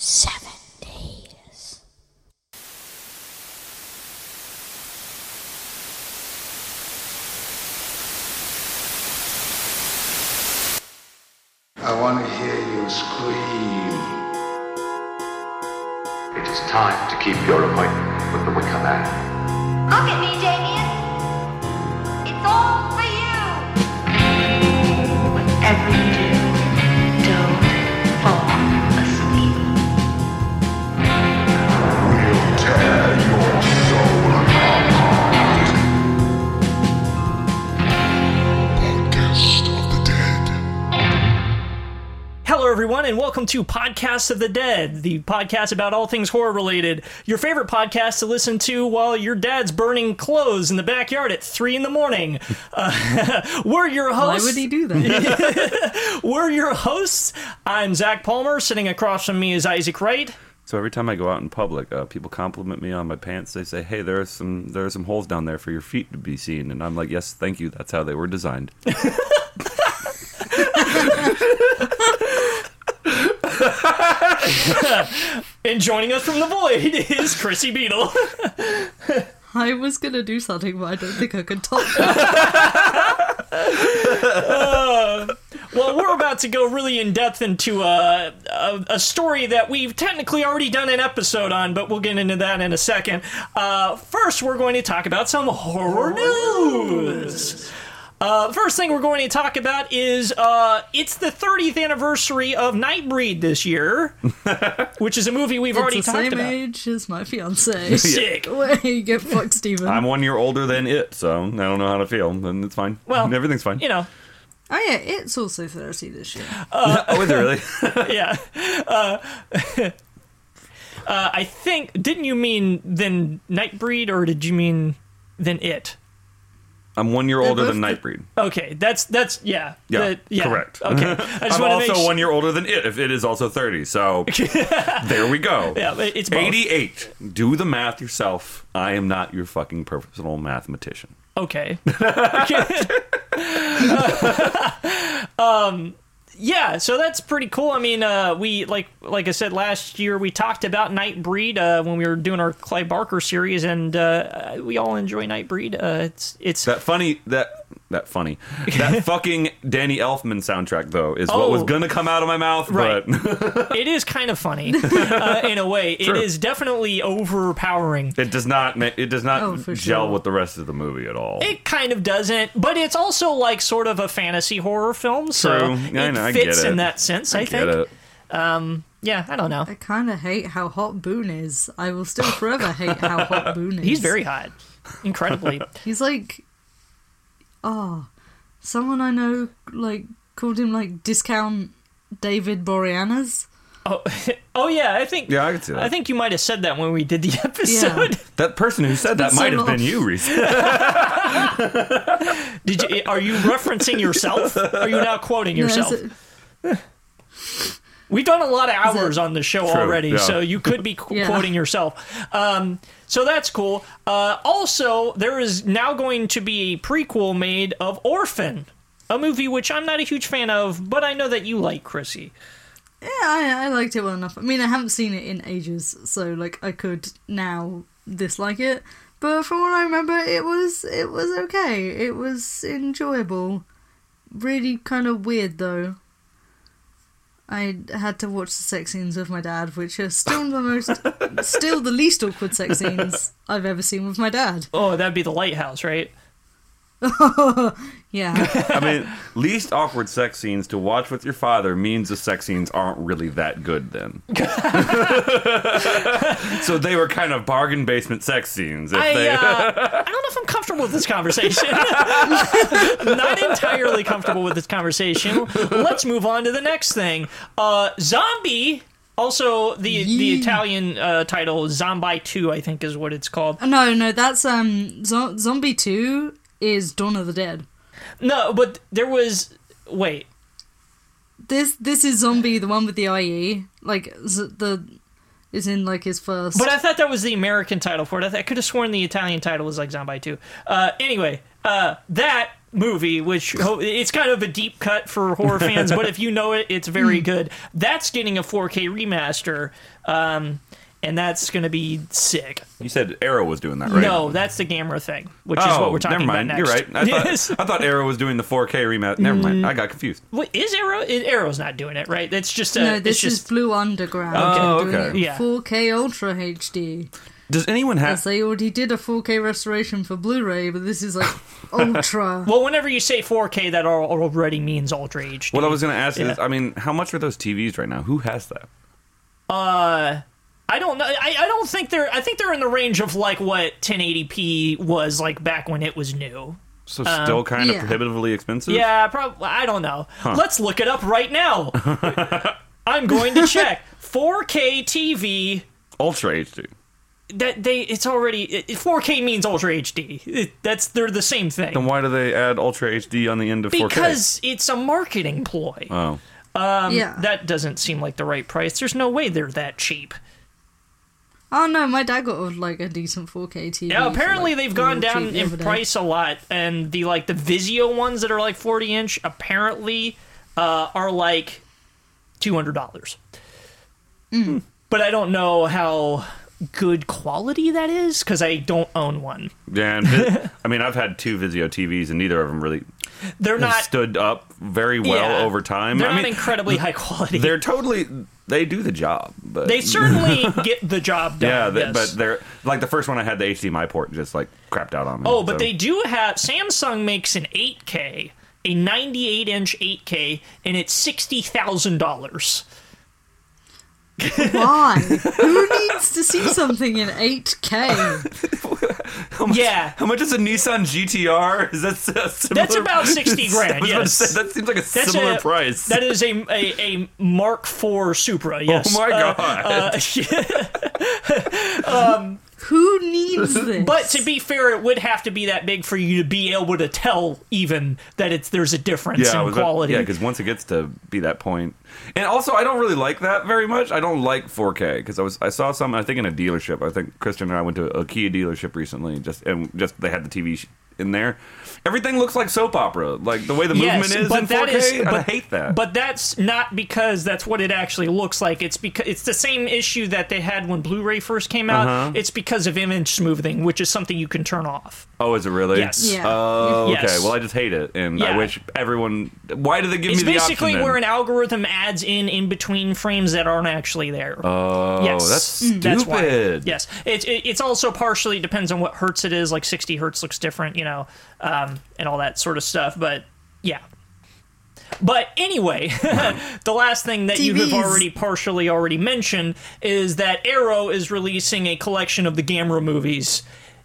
Seven days. I want to hear you scream. It is time to keep your appointment with the Wicker Man. Look at me, Damien. Everyone, and welcome to Podcasts of the Dead, the podcast about all things horror related. Your favorite podcast to listen to while your dad's burning clothes in the backyard at 3 in the morning. Uh, we're your hosts. Why hosts. would he do that? We're your hosts. I'm Zach Palmer. Sitting across from me is Isaac Wright. So every time I go out in public, uh, people compliment me on my pants. They say, "Hey, there are some there are some holes down there for your feet to be seen," and I'm like, "Yes, thank you. That's how they were designed." And joining us from the void is Chrissy Beetle. I was gonna do something, but I don't think I could top that. well, we're about to go really in depth into a, a, a story that we've technically already done an episode on, but we'll get into that in a second. Uh, first, we're going to talk about some horror news. Uh, the first thing we're going to talk about is uh, it's the 30th anniversary of Nightbreed this year, which is a movie we've already It's the talked same about. age as my fiance. Sick. Where you get fucked, Steven. I'm one year older than it, so I don't know how to feel, and it's fine. Well, everything's fine. You know, oh yeah, it's also 30 this year. oh, is it really? yeah. Uh, uh, I think, didn't you mean then Nightbreed, or did you mean then it? I'm one year older than Nightbreed. Okay, that's that's yeah, Yeah, the- yeah. correct. Okay, I just I'm also su- one year older than it. If it is also 30, so there we go. Yeah, it's both. 88. Do the math yourself. I am not your fucking personal mathematician. Okay. um, yeah, so that's pretty cool. I mean, uh, we like like I said last year, we talked about Nightbreed uh, when we were doing our Clive Barker series, and uh, we all enjoy Nightbreed. Uh, it's it's That funny that that funny that fucking Danny Elfman soundtrack though is what was Oh. gonna come out of my mouth, Right. but it is kind of funny uh, in a way. It True. is definitely overpowering. it does not ma- it does not Oh, gel sure. with the rest of the movie at all. It kind of doesn't, but it's also like sort of a fantasy horror film, so True. it I know, I get fits it. in that sense. I, I think. get it. Yeah, I don't know. I kind of hate how hot Boone is. I will still forever hate how hot Boone is. He's very hot, incredibly. He's like, oh, someone I know like called him like discount David Boreanaz. oh, oh yeah, I think. Yeah, I can see that. I think you might have said that when we did the episode. That person who said that That's so might have been you, Reese. Did you? Are you referencing yourself? Are you now quoting yourself? it- We've done a lot of hours on the show True, already, yeah. so you could be qu- Yeah. quoting yourself. Um, so that's cool. Uh, also, there is now going to be a prequel made of Orphan, a movie which I'm not a huge fan of, but I know that you like, Chrissy. Yeah, I, I liked it well enough. I mean, I haven't seen it in ages, so like I could now dislike it. But from what I remember, it was it was okay. It was enjoyable. Really kind of weird though. I had to watch the sex scenes with my dad, which are still the most, still the least awkward sex scenes I've ever seen with my dad. Oh, that'd be the Lighthouse, right? Yeah, I mean, least awkward sex scenes to watch with your father means the sex scenes aren't really that good then. so they were kind of bargain basement sex scenes. If I, they, uh, I don't know if I'm comfortable with this conversation. Not entirely comfortable with this conversation. Let's move on to the next thing. Uh, Zombie. Also, the the Italian uh, title Zombie Two, I think, is what it's called. no, no, that's um, Zo- Zombie Two is Dawn of the Dead. No, but there was wait. This this is Zombie, the one with the IE, like z- the is in like his first. But I thought that was the American title for it. I, th- I could have sworn the Italian title was like Zombie 2. Uh, anyway, uh, that movie, which it's kind of a deep cut for horror fans, but if you know it, it's very good. That's getting a 4K remaster, um, and that's going to be sick. You said Arrow was doing that, right? No, that's the Gamera thing, which is oh, what we're talking about. never mind. about You're right. I thought. I thought Arrow was doing the 4K rematch. Never mind. I got confused. Wait, is Arrow? is- Arrow's not doing it, right? It's just a. no, this it's just is Blue Underground. Oh, doing okay. it Yeah. 4K Ultra HD. Does anyone have? As they already did a 4K restoration for Blu-ray, but this is like Ultra. Well, whenever you say 4K, that already means Ultra HD. What I was going to ask Yeah. is, I mean, how much are those TVs right now? Who has that? Uh, I don't know. I, I don't think they're. I think they're in the range of like what 1080p was like back when it was new. So still um, kind of yeah. prohibitively expensive. Yeah, probably. I don't know. Let's look it up right now. I'm going to check 4K TV. Ultra HD. That they, it's already it, 4K means Ultra HD. It, that's they're the same thing. Then why do they add Ultra HD on the end of 4K? because it's a marketing ploy. oh, um, yeah. That doesn't seem like the right price. There's no way they're that cheap. Oh no, my dad got like a decent 4K TV. Yeah, for, apparently like, they've gone down in day. price a lot, and the like the Vizio ones that are like 40 inch apparently uh, are like 200 dollars. Mm. But I don't know how good quality that is because I don't own one. yeah. And Vi- I mean, I've had two Vizio TVs, and neither of them really They're have not stood up very well yeah, over time. They're I not mean, incredibly high quality. they're totally they do the job, but they certainly get the job done. yeah, they, yes. but they're like the first one I had the HDMI port just like crapped out on me. Oh, but so- they do have Samsung makes an 8K, a 98 inch 8K, and it's sixty thousand dollars. Why? Who needs to see something in 8K? How much, Yeah. How much is a Nissan GTR? Is that s- a similar? That's about 60 grand, I was about to yes. say, that seems like a That's similar a, price. That is a, a, a Mark IV Supra. Yes. oh my Uh, god! Who needs this? but to be fair, it would have to be that big for you to be able to tell even that it's there's a difference yeah, in was about- quality. yeah, because once it gets to be that point, and also I don't really like that very much. I don't like 4K because I was I saw some I think in a dealership. I think Christian and I went to a Kia dealership recently. Just and just they had the TV in there. Everything looks like soap opera, like the way the Yes, movement is but in 4K. that is- and I hate that. But that's not because that's what it actually looks like. It's because it's the same issue that they had when Blu-ray first came out. Uh-huh. It's because of image smoothing, which is something you can turn off. oh, is it really? Yes. Yeah. Oh, okay. Yes. Well, I just hate it, and I wish everyone. Why do they give It's me the basically option? then? where an algorithm adds in in between frames that aren't actually there. Oh, yes, that's stupid. That's why. Yes, it, it, it's also partially depends on what hertz it is. Like 60 hertz looks different, you know, um, and all that sort of stuff. But yeah. But anyway, the last thing that you have already partially already mentioned is that Arrow is releasing a collection of the Gamera movies,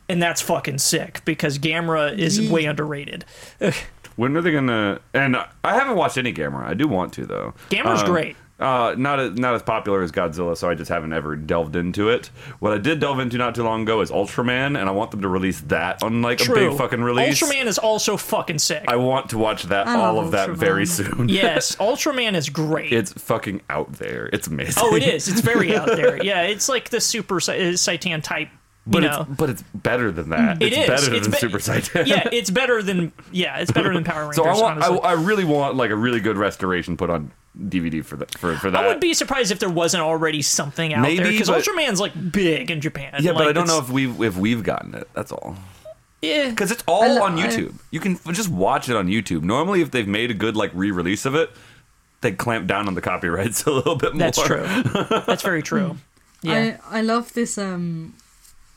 and that's fucking sick because Gamera is way underrated. When are they gonna? And I haven't watched any Gamera. I do want to though. Gamera's Uh, great. Uh, not as, not as popular as Godzilla, so I just haven't ever delved into it. What I did delve into not too long ago is Ultraman, and I want them to release that on like a big fucking release. Ultraman is also fucking sick. I want to watch that I all love of that Ultraman. very soon. yes, Ultraman is great. it's fucking out there. It's amazing. Oh, it is. It's very out there. Yeah, it's like the Super Sa- uh, Saitan type. You But know, it's but it's better than that. It it's is. better It's than be- Super Saiyan. yeah, it's better than yeah, it's better than Power Rangers. So I want, I. I really want like a really good restoration put on DVD for that for, for that. I would be surprised if there wasn't already something out there because Ultraman's like big in Japan. yeah, but I don't know if we've if we've gotten it. That's all. Yeah, Because it's all lo- on I- YouTube. You can just watch it on YouTube. Normally, if they've made a good like re-release of it, they clamp down on the copyrights a little bit more. that's true. That's very true. Yeah. I, I love this um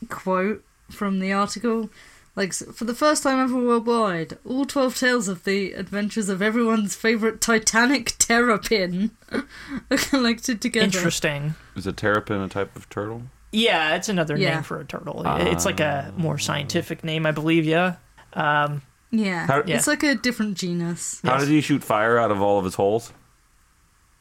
quote from the article. Like, for the first time ever worldwide, all 12 tales of the adventures of everyone's favourite Titanic terrapin are collected together. Interesting. Is a terrapin a type of turtle? Yeah, it's another Yeah. name for a turtle. it's like a more scientific name, I believe. Yeah. Um, Yeah. How- It's like a different genus. How did he shoot fire out of all of his holes?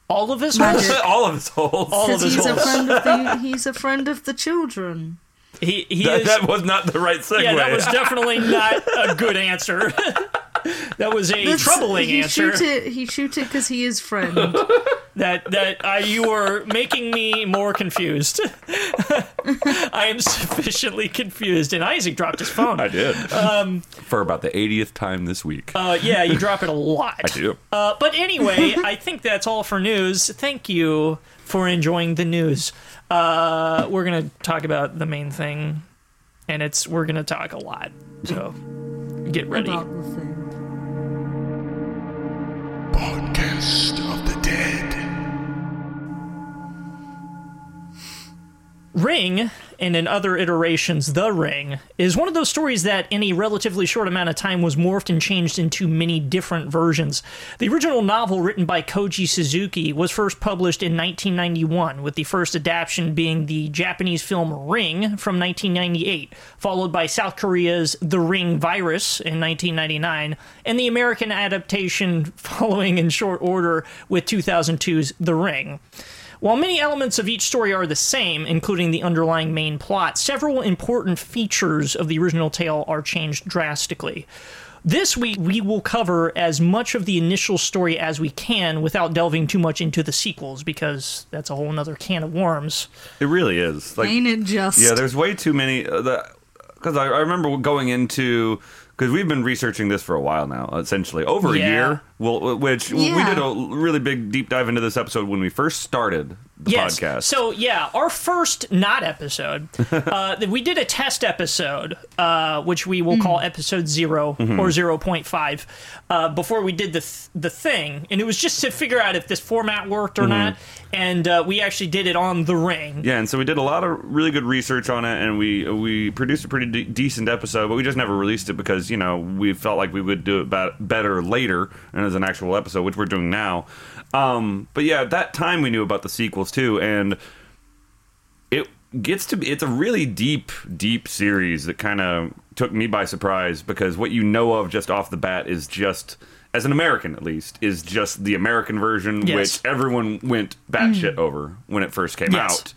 all of his holes. all of his holes. All of his he's a holes. friend of the he's a friend of the children. He he That, is. that was not the right segue. yeah, that was definitely not a good answer. that was a That's- troubling he answer. Shoot it, he shoot it because he is friend. That that uh, you are making me more confused. I am sufficiently confused, and Isaac dropped his phone. I did. For about the 80th time this week. Uh, yeah, you drop it a lot. I do. Uh, but anyway, I think that's all for news. Thank you for enjoying the news. Uh, we're gonna talk about the main thing, and it's we're gonna talk a lot. So get ready. about the thing. Podcast of the Dead. Ring, and in other iterations, The Ring, is one of those stories that in a relatively short amount of time was morphed and changed into many different versions. The original novel, written by Koji Suzuki, was first published in 1991, with the first adaptation being the Japanese film Ring from 1998, followed by South Korea's The Ring Virus in 1999, and the American adaptation following in short order with 2002's The Ring. While many elements of each story are the same, including the underlying main plot, several important features of the original tale are changed drastically. This week, we will cover as much of the initial story as we can without delving too much into the sequels, because that's a whole nother can of worms. It really is. Like, Ain't it just? yeah, there's way too many. Uh, Because I, I remember going into. Because we've been researching this for a while now, essentially over a Yeah. year. Well, uh, which we did a really big deep dive into this episode when we first started the yes. podcast. So yeah, our first not episode, uh, we did a test episode, uh, which we will call episode 0 Mm-hmm. or zero point five, uh, before we did the th- the thing, and it was just to figure out if this format worked or not, and uh, we actually did it on the ring. Mm-hmm. Yeah, and so we did a lot of really good research on it, and we we produced a pretty de- decent episode, but we just never released it because you know we felt like we would do it ba- better later and as an actual episode, which we're doing now. Um, but yeah, at that time we knew about the sequels too, and it gets to be it's a really deep, deep series that kind of took me by surprise because what you know of just off the bat is just. As an American, at least, is just the American version, Yes. which everyone went batshit over when it first came Yes. out.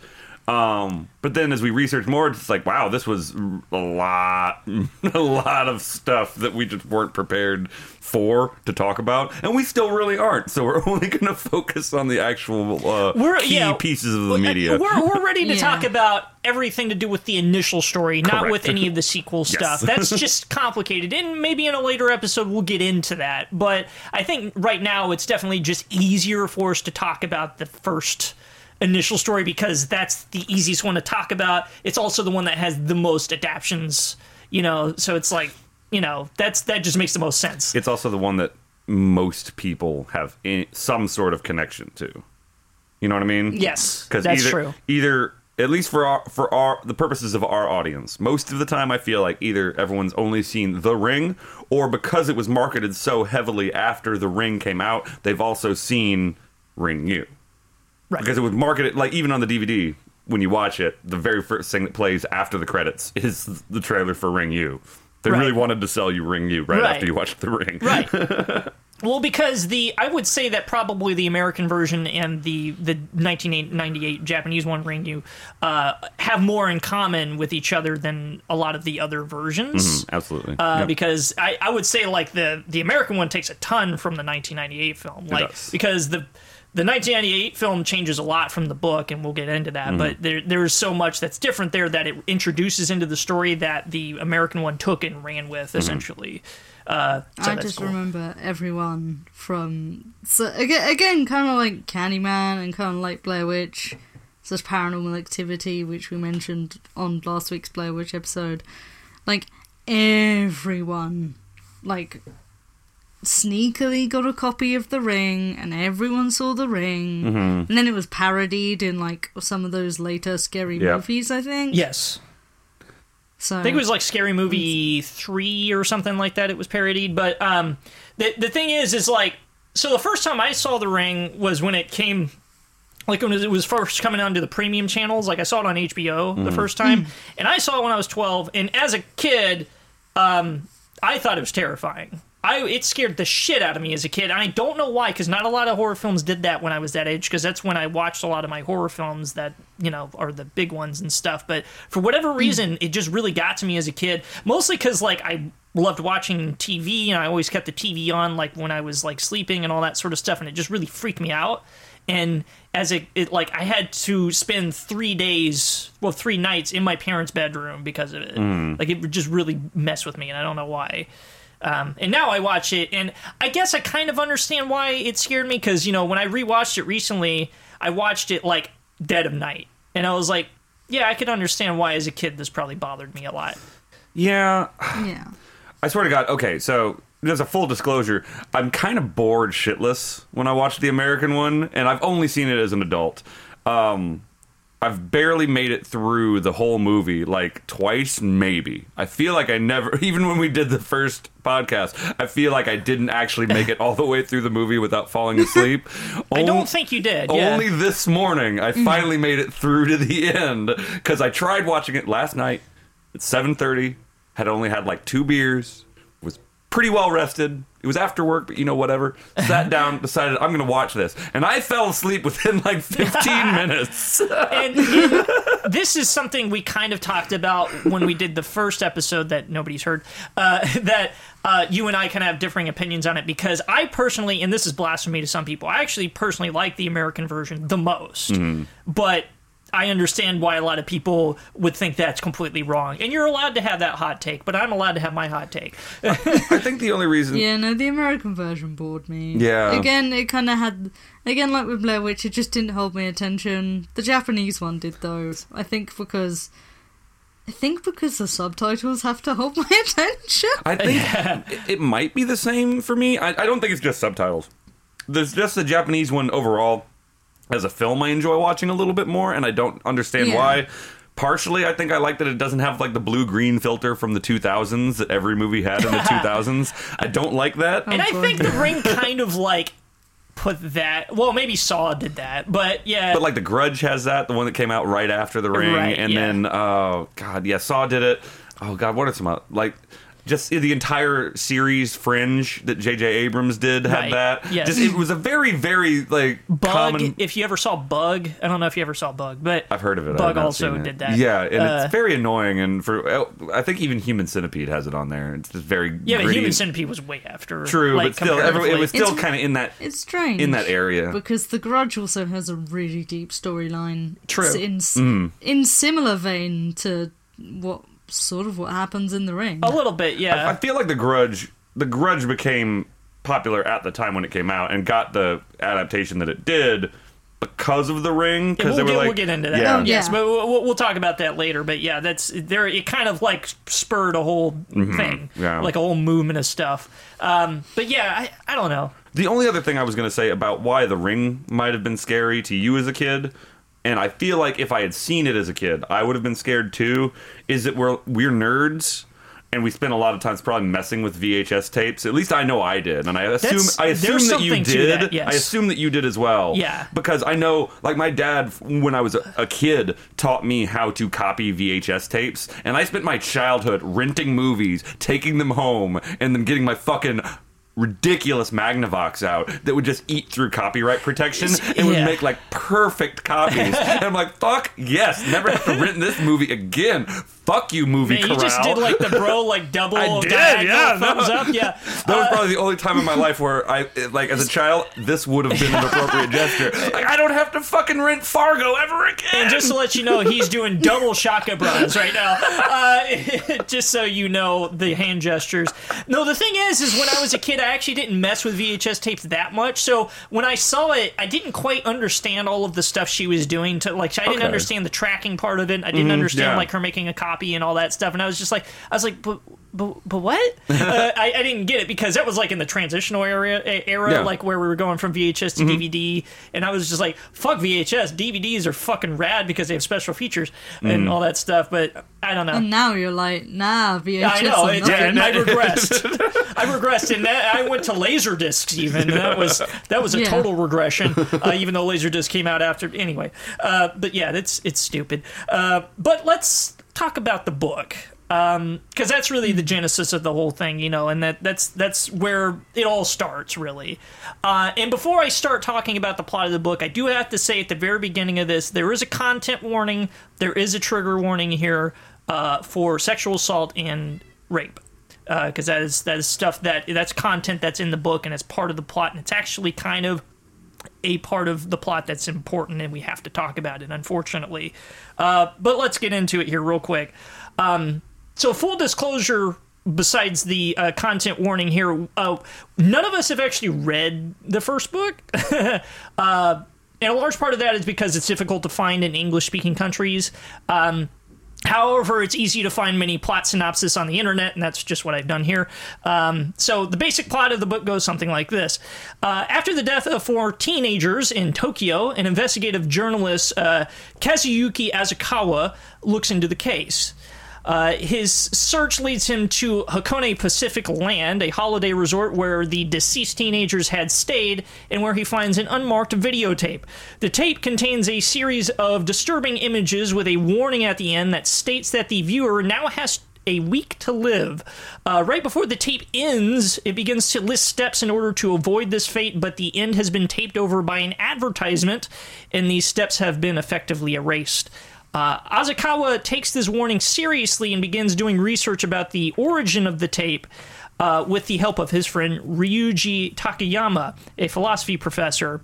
Um, but then as we researched more, it's like, wow, this was a lot, a lot of stuff that we just weren't prepared for to talk about, and we still really aren't. So we're only going to focus on the actual uh, We're- key yeah, pieces of the Well, media. We're, we're ready to Yeah. talk about everything to do with the initial story, not Correct. with any of the sequel stuff. That's just complicated. And maybe in a later episode we'll get into that. But I think right now it's definitely just easier for us to talk about the first initial story because that's the easiest one to talk about. It's also the one that has the most adaptions, you know, so it's like, you know, that's that just makes the most sense. it's also the one that most people have in, some sort of connection to. You know what I mean? Yes, because that's either, true. Either at least for our for our the purposes of our audience, most of the time I feel like either everyone's only seen The Ring, or because it was marketed so heavily after The Ring came out, they've also seen Ringu. Right. Because it was marketed like even on the DVD when you watch it, the very first thing that plays after the credits is the trailer for Ringu. They Right. really wanted to sell you Ringu right, Right. after you watched The Ring. Right. well, because the I would say that probably the American version and the the 1998 Japanese one, Ringu, uh, have more in common with each other than a lot of the other versions. Absolutely. Uh, Yep. Because I, I would say like the the American one takes a ton from the 1998 film, like because the the 1998 film changes a lot from the book, and we'll get into that. Mm-hmm. But there there's so much that's different there that it introduces into the story that the American one took and ran with Mm-hmm. essentially. Uh, so I just cool. remember everyone from so again, again kind of like Candyman and kind of like Blair Witch, such Paranormal Activity, which we mentioned on last week's Blair Witch episode. Like everyone, like sneakily got a copy of The Ring, and everyone saw The Ring, Mm-hmm. and then it was parodied in like some of those later scary Yep. movies. I think. Yes. So I think it was like Scary Movie three or something like that. It was parodied, but um, the the thing is, is like, so the first time I saw The Ring was when it came, like when it was first coming onto the premium channels. Like I saw it on HBO Mm-hmm. the first time, and I saw it when I was twelve. And as a kid, um, I thought it was terrifying. I it scared the shit out of me as a kid. And I don't know why, because not a lot of horror films did that when I was that age. Because that's when I watched a lot of my horror films that you know are the big ones and stuff. But for whatever hmm. reason, it just really got to me as a kid. Mostly because like I loved watching TV, and I always kept the TV on like when I was like sleeping and all that sort of stuff, and it just really freaked me out. And as it, it like I had to spend three days, well, three nights in my parents' bedroom because of it. Hmm. Like it would just really mess with me, and I don't know why. Um, and now I watch it, and I guess I kind of understand why it scared me because you know when I rewatched it recently, I watched it like dead of night, and I was like, yeah, I could understand why as a kid this probably bothered me a lot. Yeah, Yeah. I swear to God. Okay, so there's a full disclosure. I'm kind of bored shitless when I watch the American one, and I've only seen it as an adult. Um, I've barely made it through the whole movie, like twice, maybe. I feel like I never, even when we did the first podcast, I feel like I didn't actually make it all the way through the movie without falling asleep. I On- don't think you did. Yeah. Only this morning, I mm. finally made it through to the end because I tried watching it last night at 7:30. Had only had like two beers. Was pretty well rested. It was after work, but you know whatever. Sat down, decided I'm going to watch this, and I fell asleep within like 15 minutes. and, and this is something we kind of talked about when we did the first episode that nobody's heard. Uh, that uh, you and I kind of have differing opinions on it because I personally, and this is blasphemy to some people, I actually personally like the American version the most, but. I understand why a lot of people would think that's completely wrong. And you're allowed to have that hot take, but I'm allowed to have my hot take. I think the only reason. Yeah, no, the American version bored me. Yeah. Again, it kind of had. Again, like with Blair Witch, it just didn't hold my attention. The Japanese one did, though. I think because. I think because the subtitles have to hold my attention. I think it, it might be the same for me. I, I don't think it's just subtitles. There's just the Japanese one overall. As a film, I enjoy watching a little bit more, and I don't understand Yeah. why. Partially, I think I like that it doesn't have like the blue green filter from the 2000s that every movie had in the 2000s. I don't like that. And I think The Ring kind of like put that. Well, maybe Saw did that, but yeah. But like the Grudge has that, the one that came out right after the Ring, Right, and yeah. then oh god, yeah, Saw did it. Oh god, what are some like just the entire series Fringe that J.J. Abrams did had Right, that. yes. Just it was a very very like Bug. common. If you ever saw Bug, I don't know if you ever saw Bug, but I've heard of it. I have Bug not also seen it. did that. Yeah, and Uh, it's very annoying. And for oh, I think even Human Centipede has it on there. It's just very yeah, but gritty. Human Centipede was way after. True, like, but still, every, it was still It's- kind of in that. It's strange. In that area. Because The Grudge also has a really deep storyline. True. It's in, s- Mm. in similar vein to what sort of what happens in The Ring. a little bit. Yeah, I feel like the Grudge, the Grudge became popular at the time when it came out and got the adaptation that it did because of the Ring. Yeah, Because we'll, they were like, we'll get into that. Yeah, Oh, Yes, Yeah. but we'll, we'll talk about that later. But yeah, that's there. It kind of like spurred a whole thing, Mm-hmm. Yeah. like a whole movement of stuff. Um, but yeah, I, I don't know. The only other thing I was going to say about why The Ring might have been scary to you as a kid, and I feel like if I had seen it as a kid, I would have been scared too, is that we're we're nerds. And we spent a lot of times probably messing with VHS tapes. At least I know I did, and I assume That's- I assume that you did. that, yes. I assume that you did as well. Yeah. because I know, like my dad, when I was a, a kid, taught me how to copy VHS tapes, and I spent my childhood renting movies, taking them home, and then getting my fucking ridiculous Magnavox out that would just eat through copyright protection and would make like perfect copies. and I'm like, fuck yes, never have to rent this movie again. Fuck you, movie Man, you corral. just did like the bro like double I did, diagonal yeah, no. thumbs up. Yeah, That was Uh, probably the only time in my life where I, like, as a child, this would have been an appropriate gesture. Like, I don't have to fucking rent Fargo ever again. And just to let you know, he's doing double shaka bras right now. Uh, just so you know the hand gestures. No, the thing is, is when I was a kid, I actually didn't mess with VHS tapes that much. So when I saw it, I didn't quite understand all of the stuff she was doing. To like, I didn't Okay. understand the tracking part of it. I didn't understand yeah. like her making a copy and all that stuff. And I was just like, I was like, but. But, but what? uh, I, I didn't get it because that was like in the transitional area, era, Yeah. like where we were going from VHS to DVD, and I was just like, "Fuck VHS, DVDs are fucking rad because they have special features and all that stuff." But I don't know. and now you're like, nah, VHS. I know. are It, nothing. I regressed. I regressed, and that, I went to Laserdiscs. Even that was that was a Yeah. total regression. Uh, even though laser Laserdisc came out after, anyway. Uh, but yeah, it's it's stupid. Uh, but let's talk about the book. because that's really the genesis of the whole thing, you know, and that that's that's where it all starts, really. Uh, and before I start talking about the plot of the book, I do have to say at the very beginning of this, there is a content warning, there is a trigger warning here uh, for sexual assault and rape. Because that is that is stuff that that's content that's in the book and it's part of the plot and it's actually kind of a part of the plot that's important and we have to talk about it unfortunately uh, but let's get into it here real quick. Um, so full disclosure besides the uh, content warning here uh, none of us have actually read the first book. Uh, and a large part of that is because it's difficult to find in english speaking countries. Um, However, it's easy to find many plot synopsis on the internet, and that's just what I've done here. Um, so, the basic plot of the book goes something like this uh, After the death of four teenagers in Tokyo, an investigative journalist, uh, Kazuyuki Azukawa, looks into the case. Uh, his search leads him to Hakone Pacific Land, a holiday resort where the deceased teenagers had stayed, and where he finds an unmarked videotape. The tape contains a series of disturbing images with a warning at the end that states that the viewer now has a week to live. Uh, right before the tape ends, it begins to list steps in order to avoid this fate, but the end has been taped over by an advertisement, and these steps have been effectively erased. Uh, Azukawa takes this warning seriously and begins doing research about the origin of the tape uh, with the help of his friend Ryuji Takayama, a philosophy professor.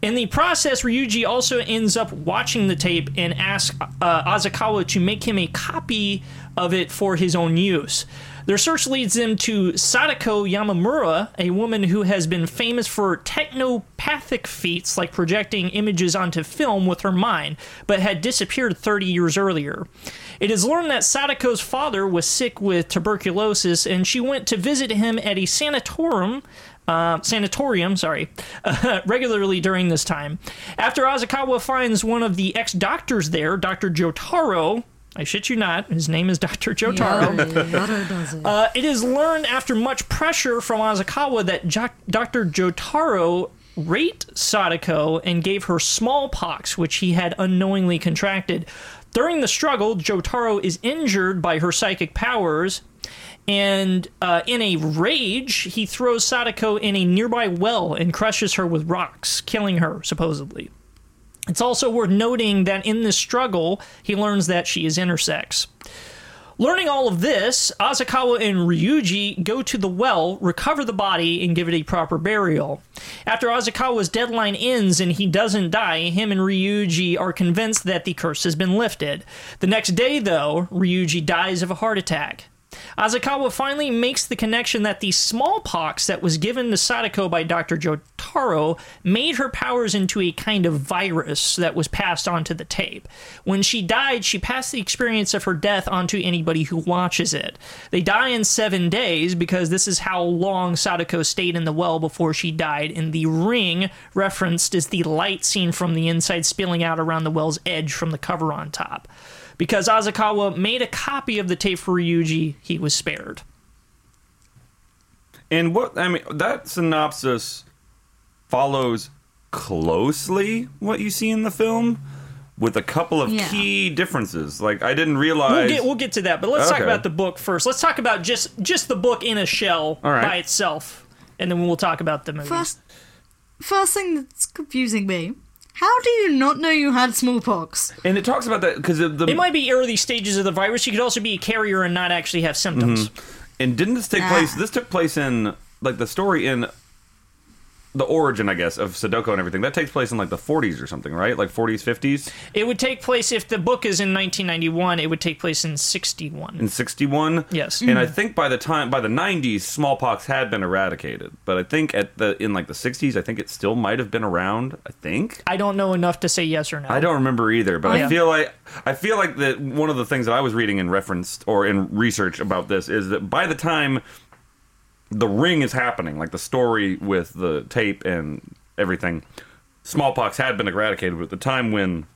In the process, Ryuji also ends up watching the tape and asks uh, Azukawa to make him a copy of it for his own use. Their search leads them to Sadako Yamamura, a woman who has been famous for technopathic feats like projecting images onto film with her mind, but had disappeared 30 years earlier. It is learned that Sadako's father was sick with tuberculosis, and she went to visit him at a sanatorium uh, sanatorium, sorry, uh, regularly during this time. After Azukawa finds one of the ex doctors there, Dr. Jotaro, I shit you not, his name is Dr. Jotaro. It. Uh, it is learned after much pressure from Azukawa that jo- Dr. Jotaro raped Sadako and gave her smallpox, which he had unknowingly contracted. During the struggle, Jotaro is injured by her psychic powers, and uh, in a rage, he throws Sadako in a nearby well and crushes her with rocks, killing her, supposedly. It's also worth noting that in this struggle, he learns that she is intersex. Learning all of this, Azukawa and Ryuji go to the well, recover the body, and give it a proper burial. After Azukawa's deadline ends and he doesn't die, him and Ryuji are convinced that the curse has been lifted. The next day, though, Ryuji dies of a heart attack. Azukawa finally makes the connection that the smallpox that was given to Sadako by Dr. Jotaro made her powers into a kind of virus that was passed on to the tape. When she died, she passed the experience of her death onto anybody who watches it. They die in seven days because this is how long Sadako stayed in the well before she died, and the ring referenced is the light seen from the inside spilling out around the well's edge from the cover on top. Because Azakawa made a copy of the tape for Ryuji, he was spared. And what I mean, that synopsis follows closely what you see in the film, with a couple of Yeah. key differences. Like I didn't We'll realize. get we'll get to that, but let's talk about the book first. Let's talk about just just the book in a shell All right. by itself, and then we'll talk about the movie. First, first thing that's confusing me: how do you not know you had smallpox? and it talks about that because the, the it might be early stages of the virus. You could also be a carrier and not actually have symptoms. and didn't this take Ah. place? This took place in like the story in the origin, I guess, of Sadako and everything. That takes place in like the 40s or something, right? Like 40s, 50s, It would take place if the book is in 1991. It would take place in 61. in 61. Yes. And I mm-hmm. think by the time by the 90s, smallpox had been eradicated. But I think at the in like the 60s, I think it still might have been around. I think. I don't know enough to say yes or no. I don't remember either, but oh, Yeah. I feel like I feel like that one of the things that I was reading in reference or in research about this is that by the time the ring is happening, like the story with the tape and everything, smallpox had been eradicated. But at the time when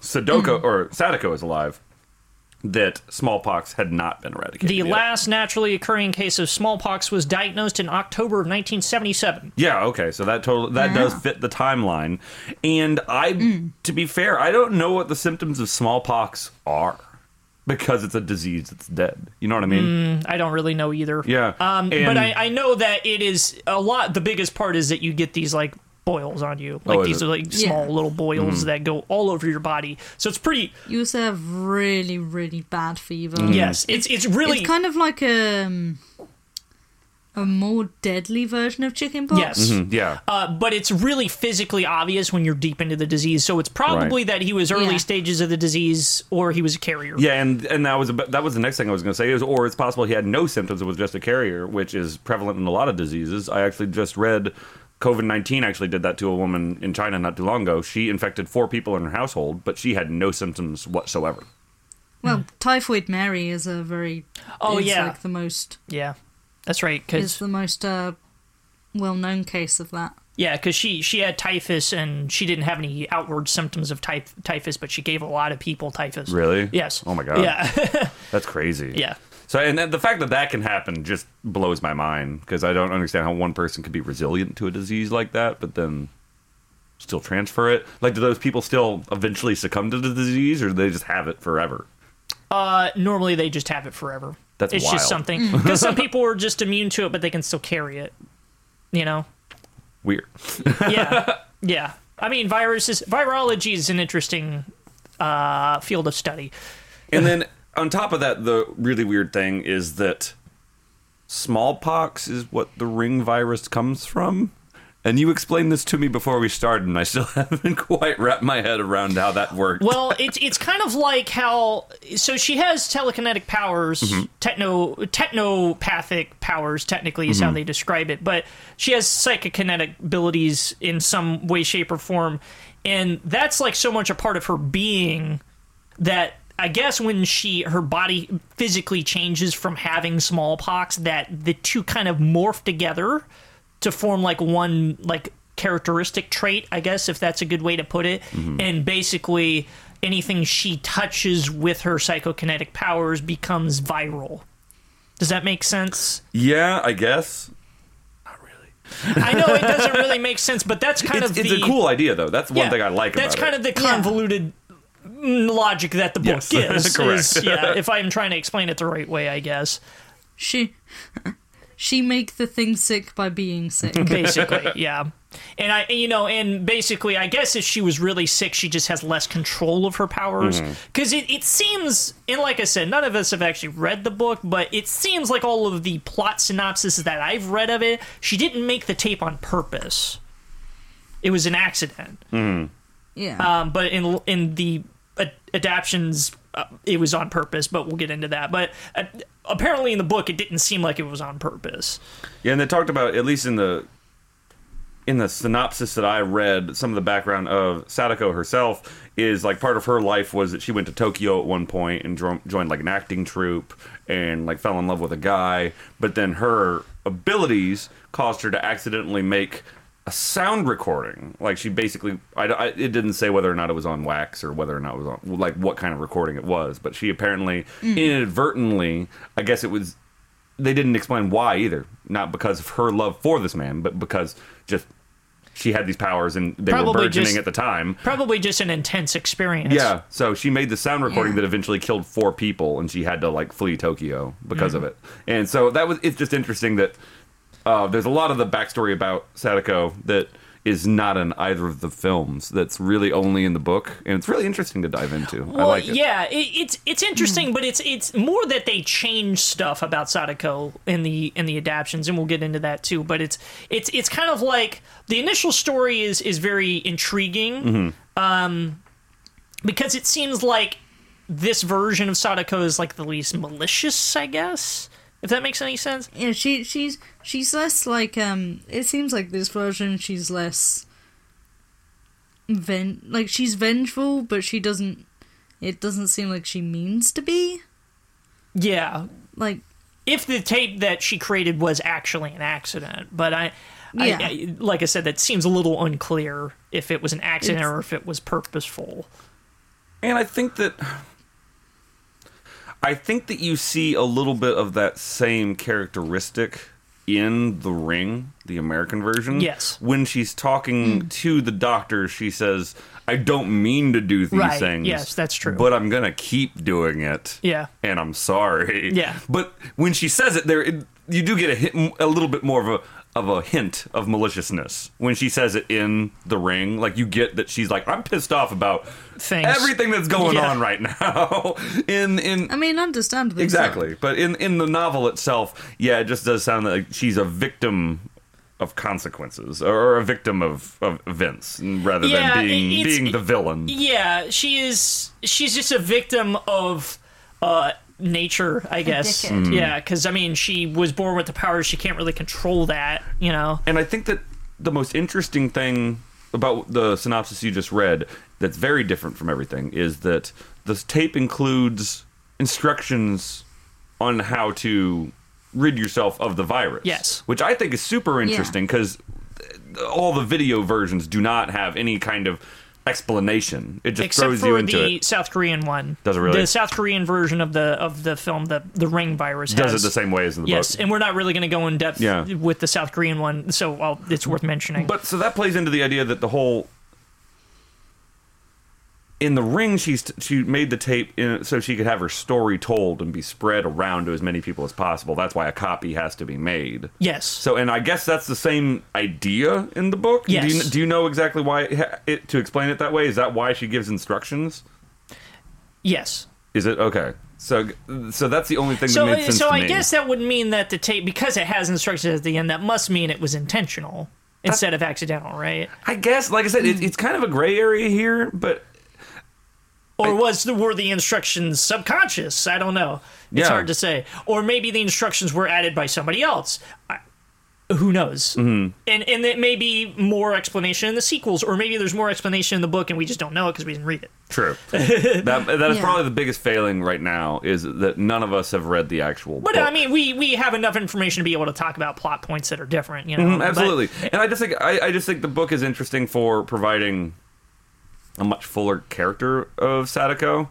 Sadoko or Sadako is alive, that smallpox had not been eradicated. The yet. last naturally occurring case of smallpox was diagnosed in October of 1977. Yeah, okay, so that total that does fit the timeline. And I Mm. to be fair, I don't know what the symptoms of smallpox are. because it's a disease that's dead. You know what I mean? I don't really know either. Yeah, Um, but I, I know that it is a lot. The biggest part is that you get these like boils on you. Like Oh, these it? are like small Yeah. little boils that go all over your body. So it's pretty. You also have really, really bad fever. Mm. Yes, it's it's really It's kind of like a um, a more deadly version of chickenpox. yes. Mm, yeah. Uh, but it's really physically obvious when you're deep into the disease. So it's probably Right. that he was early Yeah. stages of the disease or he was a carrier. Yeah, and and that was about, that was the next thing I was going to say is, or it's possible he had no symptoms and was just a carrier, which is prevalent in a lot of diseases. I actually just read COVID nineteen actually did that to a woman in China not too long ago. She infected four people in her household, but she had no symptoms whatsoever. Well, typhoid Mary is a very Oh, is yeah. like the most Yeah, that's right. is Because the most uh, well known case of that. yeah, because she she had typhus and she didn't have any outward symptoms of typh- typhus, but she gave a lot of people typhus. Really? Yes. Oh my god. Yeah. That's crazy. yeah. So, and the fact that that can happen just blows my mind because I don't understand how one person could be resilient to a disease like that, but then still transfer it. Like, do those people still eventually succumb to the disease, or do they just have it forever? Uh, normally they just have it forever. That's it's wild. just something because some people are just immune to it, but they can still carry it. You know. Weird. Yeah. yeah. I mean, viruses. Virology is an interesting uh, field of study. And then on top of that, the really weird thing is that smallpox is what the ring virus comes from. And you explained this to me before we started, and I still haven't quite wrapped my head around how that worked. Well, it's it's kind of like how so she has telekinetic powers, Mm-hmm. techno technopathic powers. Technically, is Mm-hmm. how they describe it, but she has psychokinetic abilities in some way, shape, or form, and that's like so much a part of her being that I guess when she her body physically changes from having smallpox, that the two kind of morph together to form like one like characteristic trait, I guess if that's a good way to put it. And basically anything she touches with her psychokinetic powers becomes viral. Does that make sense? yeah, I guess. Not really. I know it doesn't really make sense, but that's kind It's, of it's the a cool idea, though. That's one yeah, thing I like That's about kind it. of the convoluted mm, logic that the book Yes, gives. correct. is- yeah, if I'm trying to explain it the right way, I guess. She she make the thing sick by being sick. basically yeah. And i you know and basically i guess if she was really sick she just has less control of her powers. Because it, it seems and like i said none of us have actually read the book but it seems like all of the plot synopsis that i've read of it she didn't make the tape on purpose. It was an accident. Yeah. um, but in in the ad- adaptions uh, it was on purpose but we'll get into that. But uh, apparently in the book it didn't seem like it was on purpose. Yeah, and they talked about at least in the in the synopsis that I read, some of the background of Sadako herself is like part of her life was that she went to Tokyo at one point and dro- joined like an acting troupe and like fell in love with a guy, but then her abilities caused her to accidentally make a sound recording. Like she basically, I, I- it didn't say whether or not it was on wax or whether or not it was on like what kind of recording it was, but she apparently inadvertently, I guess it was they didn't explain why either. Not because of her love for this man, but because just she had these powers and they were burgeoning just- at the time. probably just an intense experience Yeah, so she made the sound recording Yeah. that eventually killed four people, and she had to like flee Tokyo because Mm-hmm. of it. And so that was it's just interesting that uh, there's a lot of the backstory about Sadako that is not in either of the films. That's really only in the book, and it's really interesting to dive into. I Well, like it. yeah, it, it's it's interesting, but it's it's more that they change stuff about Sadako in the in the adaptions, and we'll get into that too. But it's it's it's kind of like the initial story is is very intriguing, um, because it seems like this version of Sadako is like the least malicious, I guess. If that makes any sense. Yeah, she she's she's less like um. It seems like this version she's less. Ven like she's vengeful, but she doesn't. It doesn't seem like she means to be. Yeah, Like if the tape that she created was actually an accident, but I, Yeah. I, I like I said, that seems a little unclear if it was an accident It's- or if it was purposeful. And I think that I think that you see a little bit of that same characteristic in The Ring, the American version. Yes. When she's talking hmm. to the doctor, she says, I don't mean to do these Right, things. yes, that's true. But I'm going to keep doing it. Yeah. And I'm sorry. Yeah. But when she says it, there it, you do get a, hint, a little bit more of a of a hint of maliciousness when she says it in the ring. Like you get that she's like, I'm pissed off about Things. everything that's going Yeah. on right now. in in I mean, understandably. so. Exactly. But in in the novel itself, yeah, it just does sound like she's a victim of consequences or a victim of, of events rather Yeah, than being being the villain. Yeah, she is. She's just a victim of uh, nature, I guess. Mm-hmm. Yeah, because I mean, she was born with the powers. She can't really control that. You know. And I think that the most interesting thing about the synopsis you just read that's very different from everything is that this tape includes instructions on how to rid yourself of the virus. Yes. Which I think is super interesting because all the video versions do not have any kind of explanation. It just Except throws you into the it. South Korean one. Does it really? The South Korean version of the of the film, the the ring virus, Does has, it the same way as in the Yes, book. and we're not really going to go in depth Yeah. with the South Korean one, so well, it's worth mentioning. But so that plays into the idea that the whole in the ring she's she made the tape in, so she could have her story told and be spread around to as many people as possible. That's why a copy has to be made. yes, So and I guess that's the same idea in the book. Do you, Yes. do you know exactly why it, it to explain it that way? Is that why she gives instructions? yes. Is it okay? So so that's the only thing So, that made sense so I me. guess that would mean that the tape, because it has instructions at the end, that must mean it was intentional instead of accidental, right? I guess, like I said, it, hmm. it's kind of a gray area here, but Or was the, were the instructions subconscious? I don't know. It's Yeah. hard to say. Or maybe the instructions were added by somebody else. I, who knows? Mm-hmm. And and it may be more explanation in the sequels, or maybe there's more explanation in the book and we just don't know it because we didn't read it. True. that that is Yeah. probably the biggest failing right now is that none of us have read the actual. Book. But book. I mean, we we have enough information to be able to talk about plot points that are different. You know, Mhm, But- absolutely. and I just think I, I just think the book is interesting for providing a much fuller character of Sadako,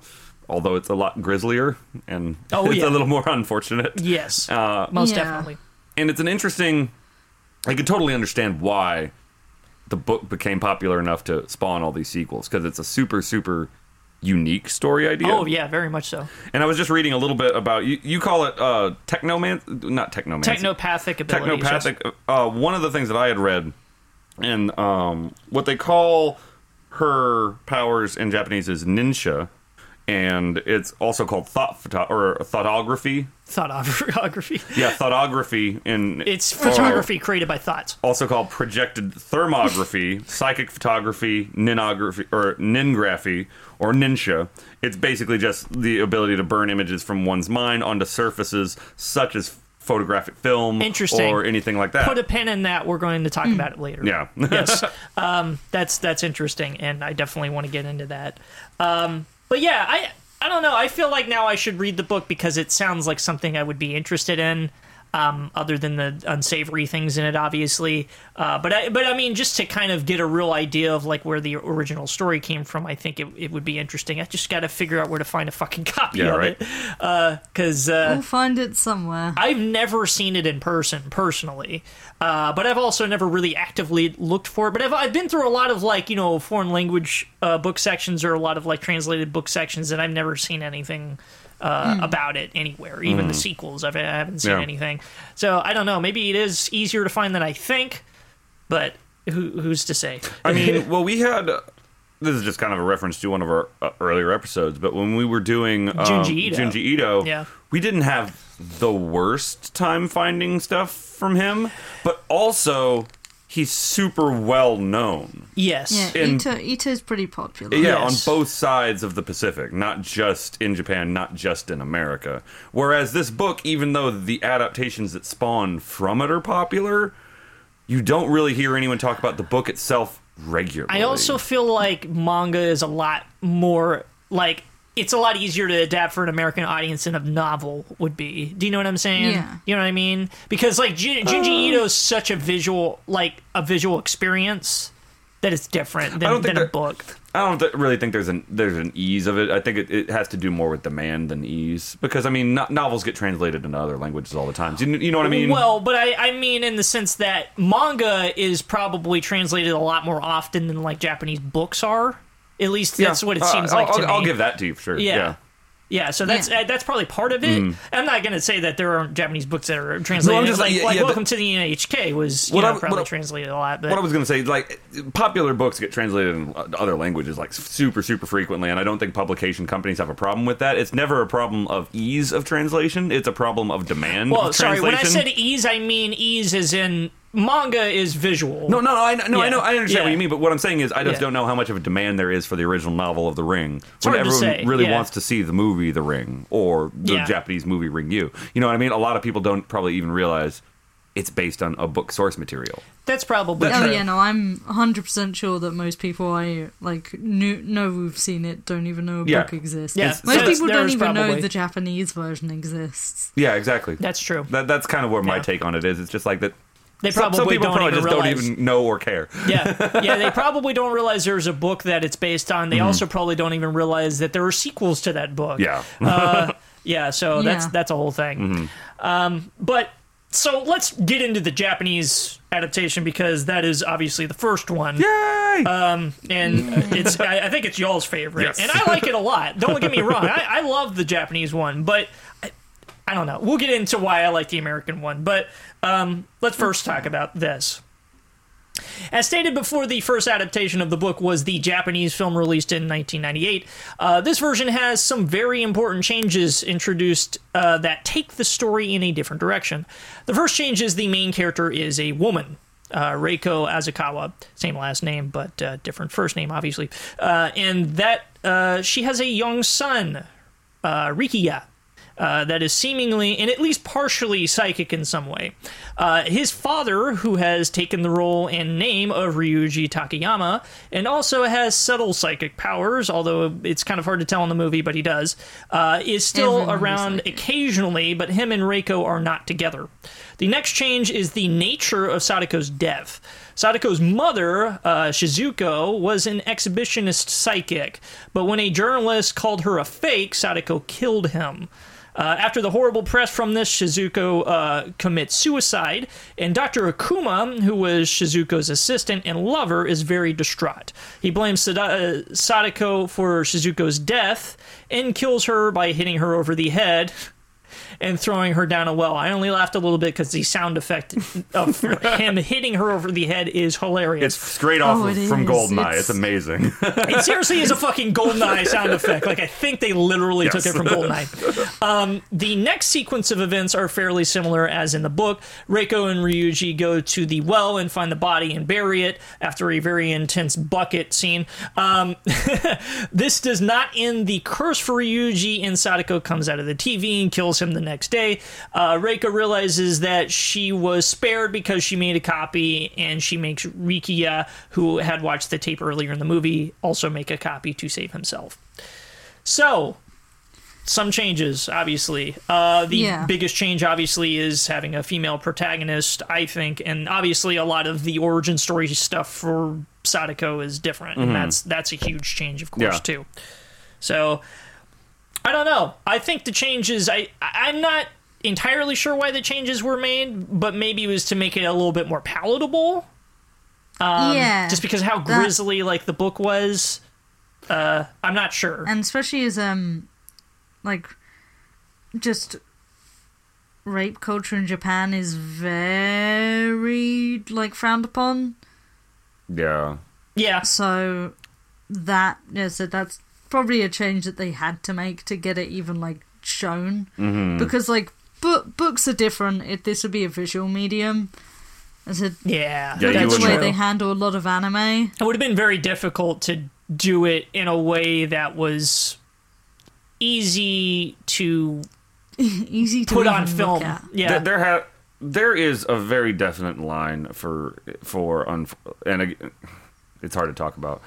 although it's a lot grislier and Oh, it's yeah. a little more unfortunate. yes, Uh, most Yeah. definitely. and it's an interesting. I can totally understand why the book became popular enough to spawn all these sequels because it's a super super unique story idea. Oh yeah, very much so. And I was just reading a little bit about you. You call it uh, technoman, not technomancy. Technopathic abilities. yes. Technopathic. Uh, one of the things that I had read, and um, what they call her powers in Japanese is ninsha, and it's also called thought photo- or thoughtography. Thoughtography. Yeah, thoughtography in It's photography created by thoughts. also called projected thermography, psychic photography, ninography, or ningraphy, or ninsha. It's basically just the ability to burn images from one's mind onto surfaces such as photographic film Interesting. or anything like that. Put a pin in that. We're going to talk about it later. yeah. yes, um, that's that's interesting, and I definitely want to get into that. Um, but yeah, I I don't know. I feel like now I should read the book because it sounds like something I would be interested in. Um, other than the unsavory things in it, obviously, uh, but I, but I mean, just to kind of get a real idea of like where the original story came from, I think it, it would be interesting. I just got to figure out where to find a fucking copy Yeah, of right. it, because uh, We'll find it somewhere. I've never seen it in person, personally, uh, but I've also never really actively looked for it. But I've, I've been through a lot of like you know foreign language uh, book sections or a lot of like translated book sections, and I've never seen anything uh, about it anywhere. Even the sequels, I've, I haven't seen Yeah. anything. So I don't know. Maybe it is easier to find than I think, but who, who's to say? I mean, well, we had. This is just kind of a reference to one of our uh, earlier episodes, but when we were doing um, Junji Ito. Junji Ito, Yeah. we didn't have the worst time finding stuff from him, but also he's super well known. Yes. Yeah, in- Ito, Ito's pretty popular. Yeah, Yes. on both sides of the Pacific, not just in Japan, not just in America. Whereas this book, even though the adaptations that spawn from it are popular, you don't really hear anyone talk about the book itself regularly. I also feel like manga is a lot more like it's a lot easier to adapt for an American audience than a novel would be. Do you know what I'm saying? Yeah. You know what I mean? Because like Jun- Junji uh. Ito is such a visual like a visual experience that it's different I than, don't think than a book. I don't th- really think there's an there's an ease of it. I think it, it has to do more with demand than ease because I mean no- novels get translated into other languages all the time. You, you know what I mean? Well, but I, I mean in the sense that manga is probably translated a lot more often than like Japanese books are. At least that's what it Uh, seems I'll, like to I'll, me. I'll give that to you for sure. Yeah. Yeah. Yeah, so that's Yeah. uh, that's probably part of it. Mm. I'm not going to say that there aren't Japanese books that are translated. just- like yeah, like yeah, Welcome but- to the NHK was you What know, I- probably what translated a lot. But What I was going to say, like, popular books get translated in other languages, like, super, super frequently, and I don't think publication companies have a problem with that. It's never a problem of ease of translation, it's a problem of demand well, of sorry, when I said ease, I mean ease as in manga is visual. No, no, no, I, no, I know, I understand Yeah. what you mean, but what I'm saying is, I just Yeah. don't know how much of a demand there is for the original novel of The Ring when hard to everyone say, really yeah. wants to see the movie The Ring or the Yeah. Japanese movie Ringu. You know what I mean? A lot of people don't probably even realize it's based on a book source material. That's probably Oh true. yeah, no, I'm 100% sure that most people I like knew, know who've seen it don't even know a Yeah. book exists. Yeah, most there's- people don't there's even know the Japanese version exists. Yeah, exactly. That's true. That, that's kind of where my Yeah. take on it is. It's just like that. They probably some people don't probably even just realize. don't even know or care. yeah, yeah, they probably don't realize there's a book that it's based on. They also probably don't even realize that there are sequels to that book. Yeah. uh, yeah. So that's Yeah. that's a whole thing. Um, but so let's get into the Japanese adaptation because that is obviously the first one. Yay! and it's I, I think it's y'all's favorite, Yes. and I like it a lot. Don't get me wrong, I, I love the Japanese one, but I, I don't know. We'll get into why I like the American one, but um, let's first talk about this. As stated before, the first adaptation of the book was the Japanese film released in 1998. Uh, this version has some very important changes introduced uh, that take the story in a different direction. The first change is the main character is a woman. Uh, Reiko Asakawa, same last name, but uh, different first name, obviously. Uh, and that uh, she has a young son, Rikiya, uh, that is seemingly and at least partially psychic in some way. Uh, his father, who has taken the role and name of Ryuji Takayama, and also has subtle psychic powers, although it's kind of hard to tell in the movie, but he does, uh, is still Everyone around occasionally, but him and Reiko are not together. The next change is the nature of Sadako's death. Sadako's mother, uh, Shizuko, was an exhibitionist psychic, but when a journalist called her a fake, Sadako killed him. Uh, after the horrible press from this, Shizuko uh, commits suicide, and Dr. Akuma, who was Shizuko's assistant and lover, is very distraught. He blames Sada- uh, Sadako for Shizuko's death and kills her by hitting her over the head and throwing her down a well. I only laughed a little bit because the sound effect of him hitting her over the head is hilarious. It's straight off Oh, of, it from is. GoldenEye. It's- It's amazing. it seriously is a fucking GoldenEye sound effect. Like I think they literally took it from GoldenEye. Um, the next sequence of events are fairly similar as in the book. Reiko and Ryuji go to the well and find the body and bury it after a very intense bucket scene. Um, this does not end the curse for Ryuji, and Sadako comes out of the TV and kills him the next day. Uh, Reiko realizes that she was spared because she made a copy, and she makes Rikiya, who had watched the tape earlier in the movie, also make a copy to save himself. So, some changes, obviously. Uh, the Yeah. biggest change, obviously, is having a female protagonist, I think, and obviously a lot of the origin story stuff for Sadako is different, and that's that's a huge change, of course, Yeah. too. So, I don't know. I think the changes. I I- I'm not entirely sure why the changes were made, but maybe it was to make it a little bit more palatable. yeah. Um, Just because how that- grisly like the book was. Uh, I'm not sure. and especially as um like just rape culture in Japan is very like frowned upon. yeah. yeah, So that yeah, so that's probably a change that they had to make to get it even like shown Mm-hmm. because like book books are different. If this would be a visual medium, as a yeah, Yeah, that's would the way know. they handle a lot of anime. it would have been very difficult to do it in a way that was easy to Easy to put on film. Yeah, There, there ha- there is a very definite line for for un- and ag- it's hard to talk about.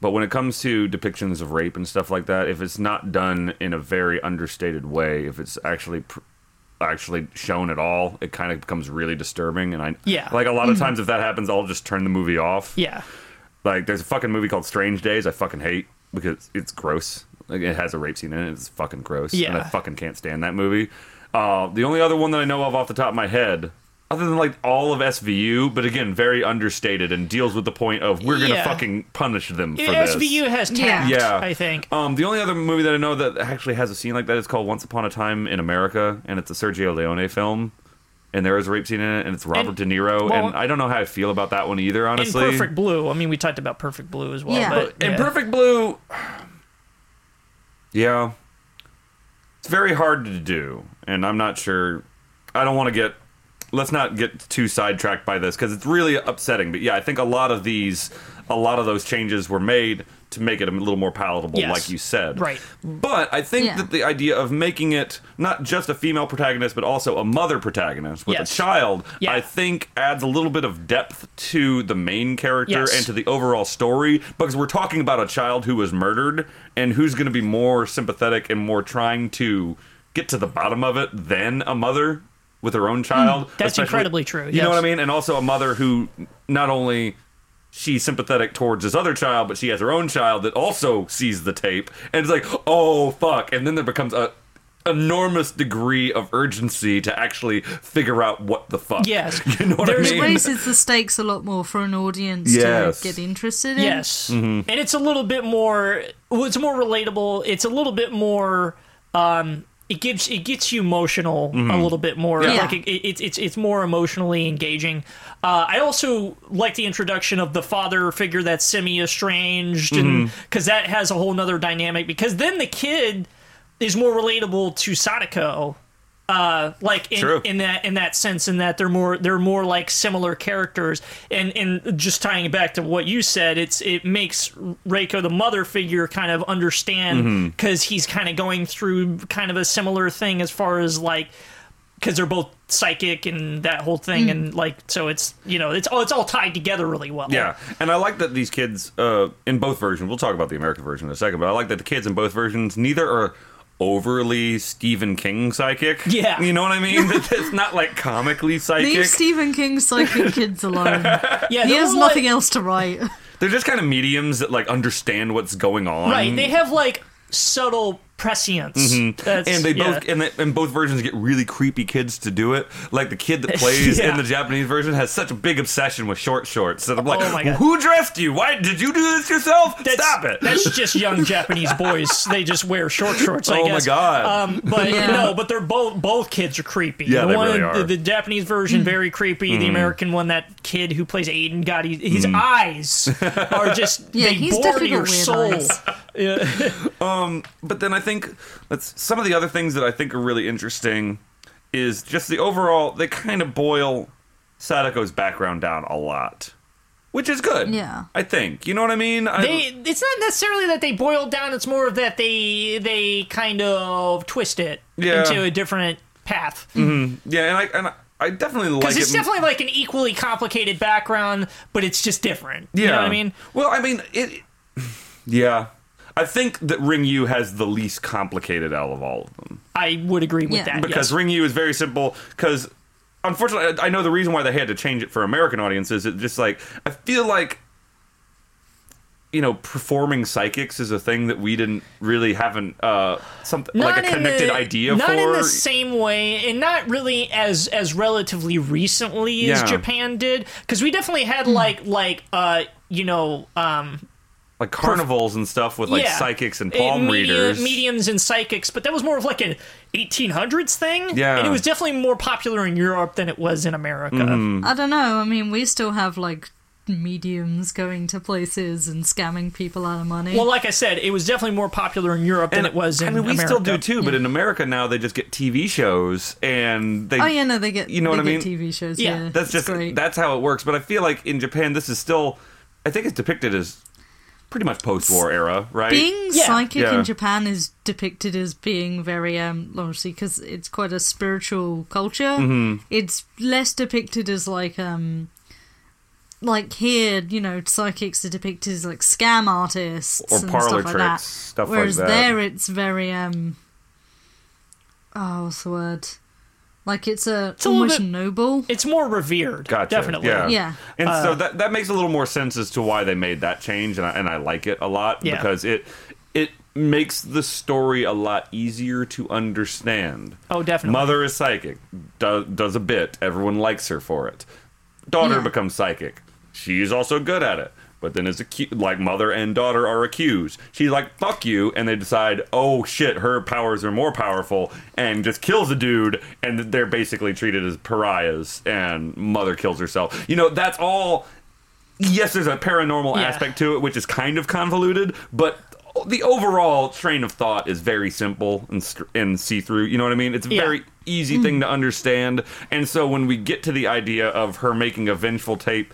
But when it comes to depictions of rape and stuff like that, if it's not done in a very understated way, if it's actually pr- actually shown at all, it kind of becomes really disturbing. And I Yeah. like a lot of times if that happens, I'll just turn the movie off. yeah, Like, there's a fucking movie called Strange Days. I fucking hate because it's gross. Like, it has a rape scene in it. It's fucking gross. Yeah, And I fucking can't stand that movie. Uh, the only other one that I know of off the top of my head, other than like all of SVU, but again, very understated and deals with the point of we're gonna Yeah. fucking punish them for this. SVU has Yeah. tact, Yeah, I think. Um, the only other movie that I know that actually has a scene like that is called Once Upon a Time in America, and it's a Sergio Leone film, and there is a rape scene in it, and it's Robert And- De Niro, well- and I don't know how I feel about that one either, In honestly. Perfect Blue, I mean, we talked about Perfect Blue as well. Yeah. but, In yeah. Perfect Blue, yeah, it's very hard to do, and I'm not sure. I don't want to get. Let's not get too sidetracked by this because it's really upsetting. But yeah, I think a lot of these, a lot of those changes were made to make it a little more palatable, Yes. like you said. Right. But I think Yeah. that the idea of making it not just a female protagonist, but also a mother protagonist with Yes. a child, Yeah. I think adds a little bit of depth to the main character Yes. and to the overall story because we're talking about a child who was murdered and who's going to be more sympathetic and more trying to get to the bottom of it than a mother with her own child. Hmm. That's incredibly true, You know what I mean? And also a mother who not only she's sympathetic towards this other child, but she has her own child that also sees the tape and it's like, oh fuck, and then there becomes a enormous degree of urgency to actually figure out what the fuck. Yes. you know what There's I mean? raises the stakes a lot more for an audience Yes. to get interested in. Yes, Mm-hmm. and it's a little bit more. Well, it's more relatable. It's a little bit more. Um, it gives it gets you emotional a little bit more. Yeah. Like it, it, it's it's it's more emotionally engaging. Uh, I also like the introduction of the father figure that's semi estranged, and Mm-hmm. because that has a whole nother dynamic. Because then the kid is more relatable to Sadako. Uh, like in, True. in that in that sense, in that they're more they're more like similar characters, and and just tying it back to what you said, it's it makes Reiko the mother figure kind of understand Mm-hmm. because he's kind of going through kind of a similar thing as far as like because they're both psychic and that whole thing, and like so it's you know it's all it's all tied together really well. Yeah, and I like that these kids uh, in both versions. We'll talk about the American version in a second, but I like that the kids in both versions neither are overly Stephen King psychic. Yeah. you know what I mean. That it's not like comically psychic. Leave Stephen King psychic kids alone. yeah. he has nothing like- else to write. They're just kind of mediums that like understand what's going on. Right, they have like subtle prescience, Mm-hmm. and they yeah. both and, they, and both versions get really creepy kids to do it. Like the kid that plays Yeah. in the Japanese version has such a big obsession with short shorts that I'm like, Oh my God. who dressed you? Why did you do this yourself? That's- Stop it! That's just young Japanese boys. They just wear short shorts. I Oh my. God. Um, but Yeah. no, but they're both both kids are creepy. Yeah, the they one, really are. The, the Japanese version very creepy. The American one, that kid who plays Aidan, God, he, his eyes are just Yeah, they he's bore definitely your got weird soul. eyes. but then I think that's some of the other things that I think are really interesting is just the overall. They kind of boil Sadako's background down a lot, which is good. Yeah. I think you know what I mean. I- They, it's not necessarily that they boil down. It's more of that they they kind of twist it Yeah. into a different path. Mm-hmm. yeah, and I and I, I definitely like Because it. it's definitely like an equally complicated background, but it's just different. You know what I mean? Well, I mean it. Yeah, I think that Ringu has the least complicated out of all of them I would agree with Yeah. that. because yes. Ringu is very simple. Because unfortunately, I I know the reason why they had to change it for American audiences. It just like I feel like. You know, performing psychics is a thing that we didn't really haven't uh something like a in connected the- idea not for. in the same way, and not really as as relatively recently as Yeah. Japan did, because we definitely had like like uh you know um like carnivals and stuff with like yeah psychics and palm media- readers. mediums and psychics, but that was more of like an 1800s thing. Yeah. and it was definitely more popular in Europe than it was in America. Mm-hmm. I don't know. I mean, we still have like mediums going to places and scamming people out of money. Well, like I said, it was definitely more popular in Europe than it was in America. I mean, we America. still do too, but in America now they just get TV shows and they. oh yeah, no, they get You know what I mean? TV shows. Yeah. Yeah, That's It's just great. that's how it works. But I feel like in Japan, this is still. I think it's depicted as pretty much post-war era, right? being Yeah. psychic Yeah. in Japan is depicted as being very um obviously because it's quite a spiritual culture. Mm-hmm. It's less depicted as like um like here, you know, psychics are depicted as like scam artists Or and parlor stuff like that. stuff like Whereas that. there, it's very um oh, what's the word? Like it's a, it's little almost bit- noble. It's more revered. Gotcha. Definitely. Yeah. Yeah. And Uh, so that that makes a little more sense as to why they made that change, and I, and I like it a lot Yeah. because it it makes the story a lot easier to understand. Oh, definitely. Mother is psychic, does does a bit. Everyone likes her for it. Daughter Yeah. becomes psychic. She's also good at it. But then is accused, like mother and daughter are accused. She's like, fuck you. And they decide, oh shit, her powers are more powerful and just kills a dude. And they're basically treated as pariahs. And mother kills herself. You know, that's all. Yes, there's a paranormal Yeah. aspect to it, which is kind of convoluted. But the overall train of thought is very simple and, str- and see through. You know what I mean? It's a Yeah. very easy thing mm. to understand. And so when we get to the idea of her making a vengeful tape,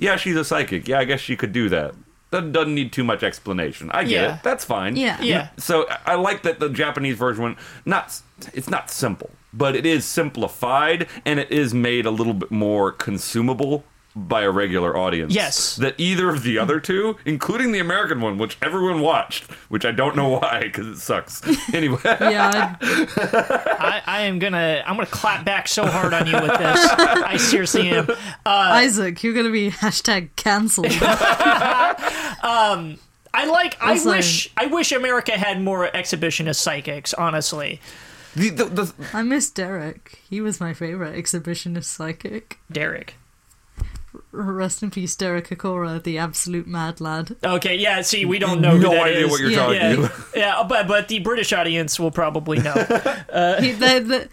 yeah, she's a psychic. Yeah, I guess she could do that. That doesn't need too much explanation. I get Yeah. it. That's fine. Yeah. Yeah. So I- I like that the Japanese version went not. It's not simple, but it is simplified and it is made a little bit more consumable by a regular audience. Yes. That either of the other two, including the American one, which everyone watched, which I don't know why because it sucks. Anyway. yeah, I, I, I am gonna I'm gonna clap back so hard on you with this. I seriously am. Uh, Isaac, you're gonna be hashtag cancelled. Um, I like. I Also- wish. I wish America had more exhibitionist psychics. Honestly, The, the, the, I miss Derek. He was my favorite exhibitionist psychic. Derek. Rest in peace, Derek Acorah, the absolute mad lad. Okay, yeah. See, we don't know. who no that idea is. what you're Yeah. talking Yeah, about. yeah, but but the British audience will probably know. Uh, he, they they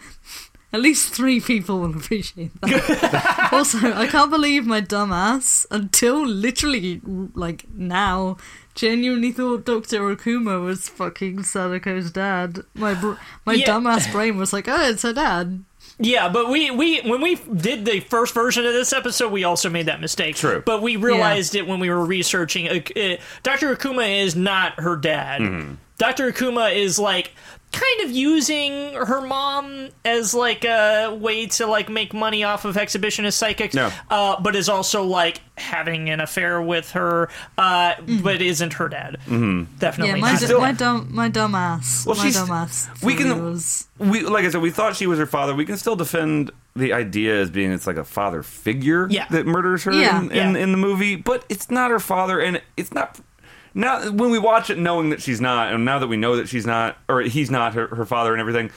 at least three people will appreciate that. also, I can't believe my dumbass until literally like now genuinely thought Doctor Okuma was fucking Sadako's dad. My br- my Yeah. dumbass brain was like, oh, it's her dad. Yeah, but we, we when we did the first version of this episode, we also made that mistake. True. But we realized it when we were researching. Uh, uh, Dr. Akuma is not her dad. Mm-hmm. Dr. Akuma is like kind of using her mom as like a way to like make money off of exhibitionist psychics. No. Uh, but is also like having an affair with her, uh, but isn't her dad. Mm-hmm. Definitely. Yeah, my, not. d- still- my dumb my dumbass. Well, my she's- dumbass. we can- we like I said, we thought she was her father. We can still defend the idea as being it's like a father figure Yeah. that murders her Yeah. in, in, Yeah. in the movie, but it's not her father, and it's not. Now, when we watch it, knowing that she's not, and now that we know that she's not, or he's not her, her father, and everything,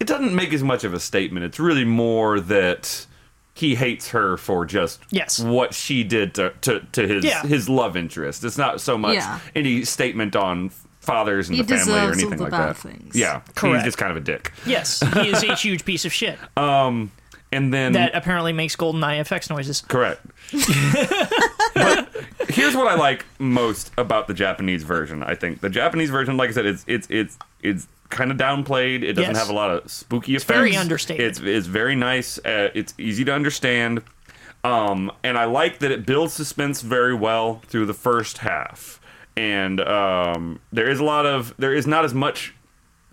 it doesn't make as much of a statement. It's really more that he hates her for just Yes. what she did to to, to his Yeah. his love interest. It's not so much Yeah. any statement on fathers and He the family or deserves all anything the like bad that. things. Yeah, Correct. he's just kind of a dick. yes, he is a huge piece of shit um And then that apparently makes GoldenEye effects noises. correct. but here's what I like most about the Japanese version. I think the Japanese version, like I said, it's it's it's it's kind of downplayed. It doesn't Yes. have a lot of spooky effects. very understated. It's it's very nice. Uh, it's easy to understand. Um, and I like that it builds suspense very well through the first half. And um, there is a lot of there is not as much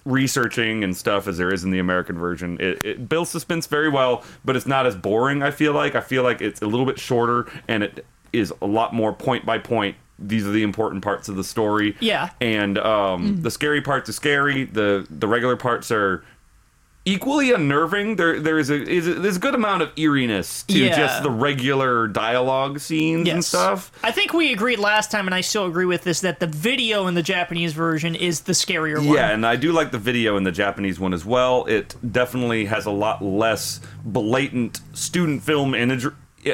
researching and stuff as there is in the American version. It, it builds suspense very well, but it's not as boring. I feel like I feel like it's a little bit shorter and it is a lot more point by point. These are the important parts of the story. Yeah. and um, the scary parts are scary. the The regular parts are equally unnerving. There there is a is a, there's a good amount of eeriness to Yeah. just the regular dialogue scenes and stuff. I think we agreed last time, and I still agree with this, that the video in the Japanese version is the scarier one. Yeah, and I do like the video in the Japanese one as well. It definitely has a lot less blatant student film imagery.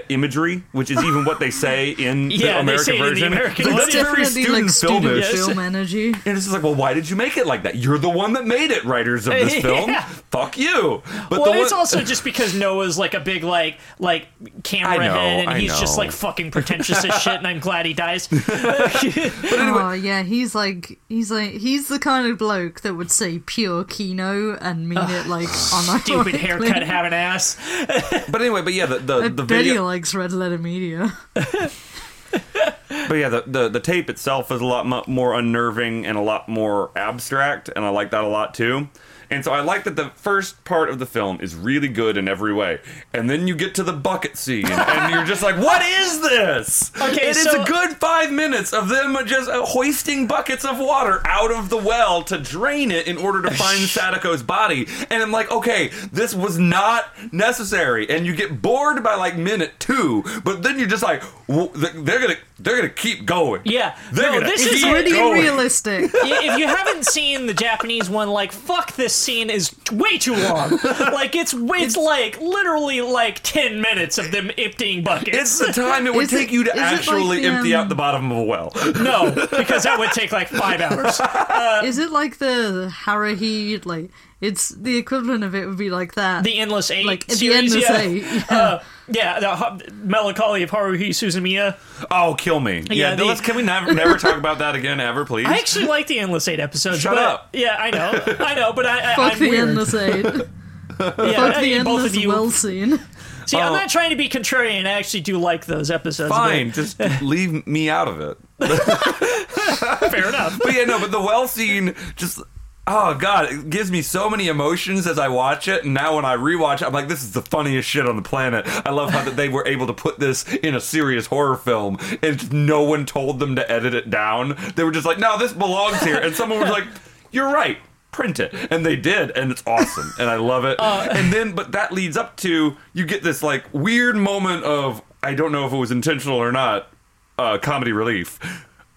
Imagery, which is even what they say in the Yeah, they American say it in the version. American Like, one. It's very student like student. Yes. film energy. And it's just like, well, why did you make it like that? You're the one that made it, writers of this film. Yeah. Fuck you. But well, the it's one- also just because Noah's like a big like like camera know, head, and I he's just like fucking pretentious as shit, and I'm glad he dies. but Oh yeah, he's like he's like he's the kind of bloke that would say pure kino and mean it like unironically. Stupid haircut, have an ass. but anyway, but yeah, the the, the bet likes red letter media. but yeah, the, the the tape itself is a lot mo- more unnerving and a lot more abstract, and I like that a lot too. And so I like that the first part of the film is really good in every way. And then you get to the bucket scene and you're just like, what is this? Okay, It is so- a good five minutes of them just uh, hoisting buckets of water out of the well to drain it in order to find Sadako's body. And I'm like, okay, this was not necessary. And you get bored by like minute two, but then you're just like, they're gonna they're gonna keep going. Yeah. they're No, this is Pretty going. realistic. If you haven't seen the Japanese one, like fuck, this scene is way too long. Like it's it's like literally like ten minutes of them emptying buckets. It's the time it would Is it- take you to is it like actually the, empty um, out the bottom of a well. no, because that would take like five hours. Is it like the Haruhi? Like it's the equivalent of it would be like that. The Endless Eight like the endless yeah. eight. Yeah. Uh, yeah, the Hu- Melancholy of Haruhi Suzumiya. Oh, kill me! Yeah, Yeah, the- let's, can we never never talk about that again, ever, please? I actually like the Endless Eight episodes. Shut but, up. Yeah, I know, I know, but I, I Fuck I'm the weird. endless eight. Yeah, Fuck the I- both endless of you. well scene. See, I'm Oh. not trying to be contrarian. I actually do like those episodes. but- Fine, just leave me out of it. fair enough. But yeah, no, but the well scene just. Oh god, it gives me so many emotions as I watch it, and now when I rewatch it, I'm like, this is the funniest shit on the planet. I love how that they were able to put this in a serious horror film, and no one told them to edit it down. They were just like, no, this belongs here, and someone was like, you're right, print it, and they did, and it's awesome, and I love it. and then, but that leads up to you get this like weird moment of I don't know if it was intentional or not, uh, comedy relief.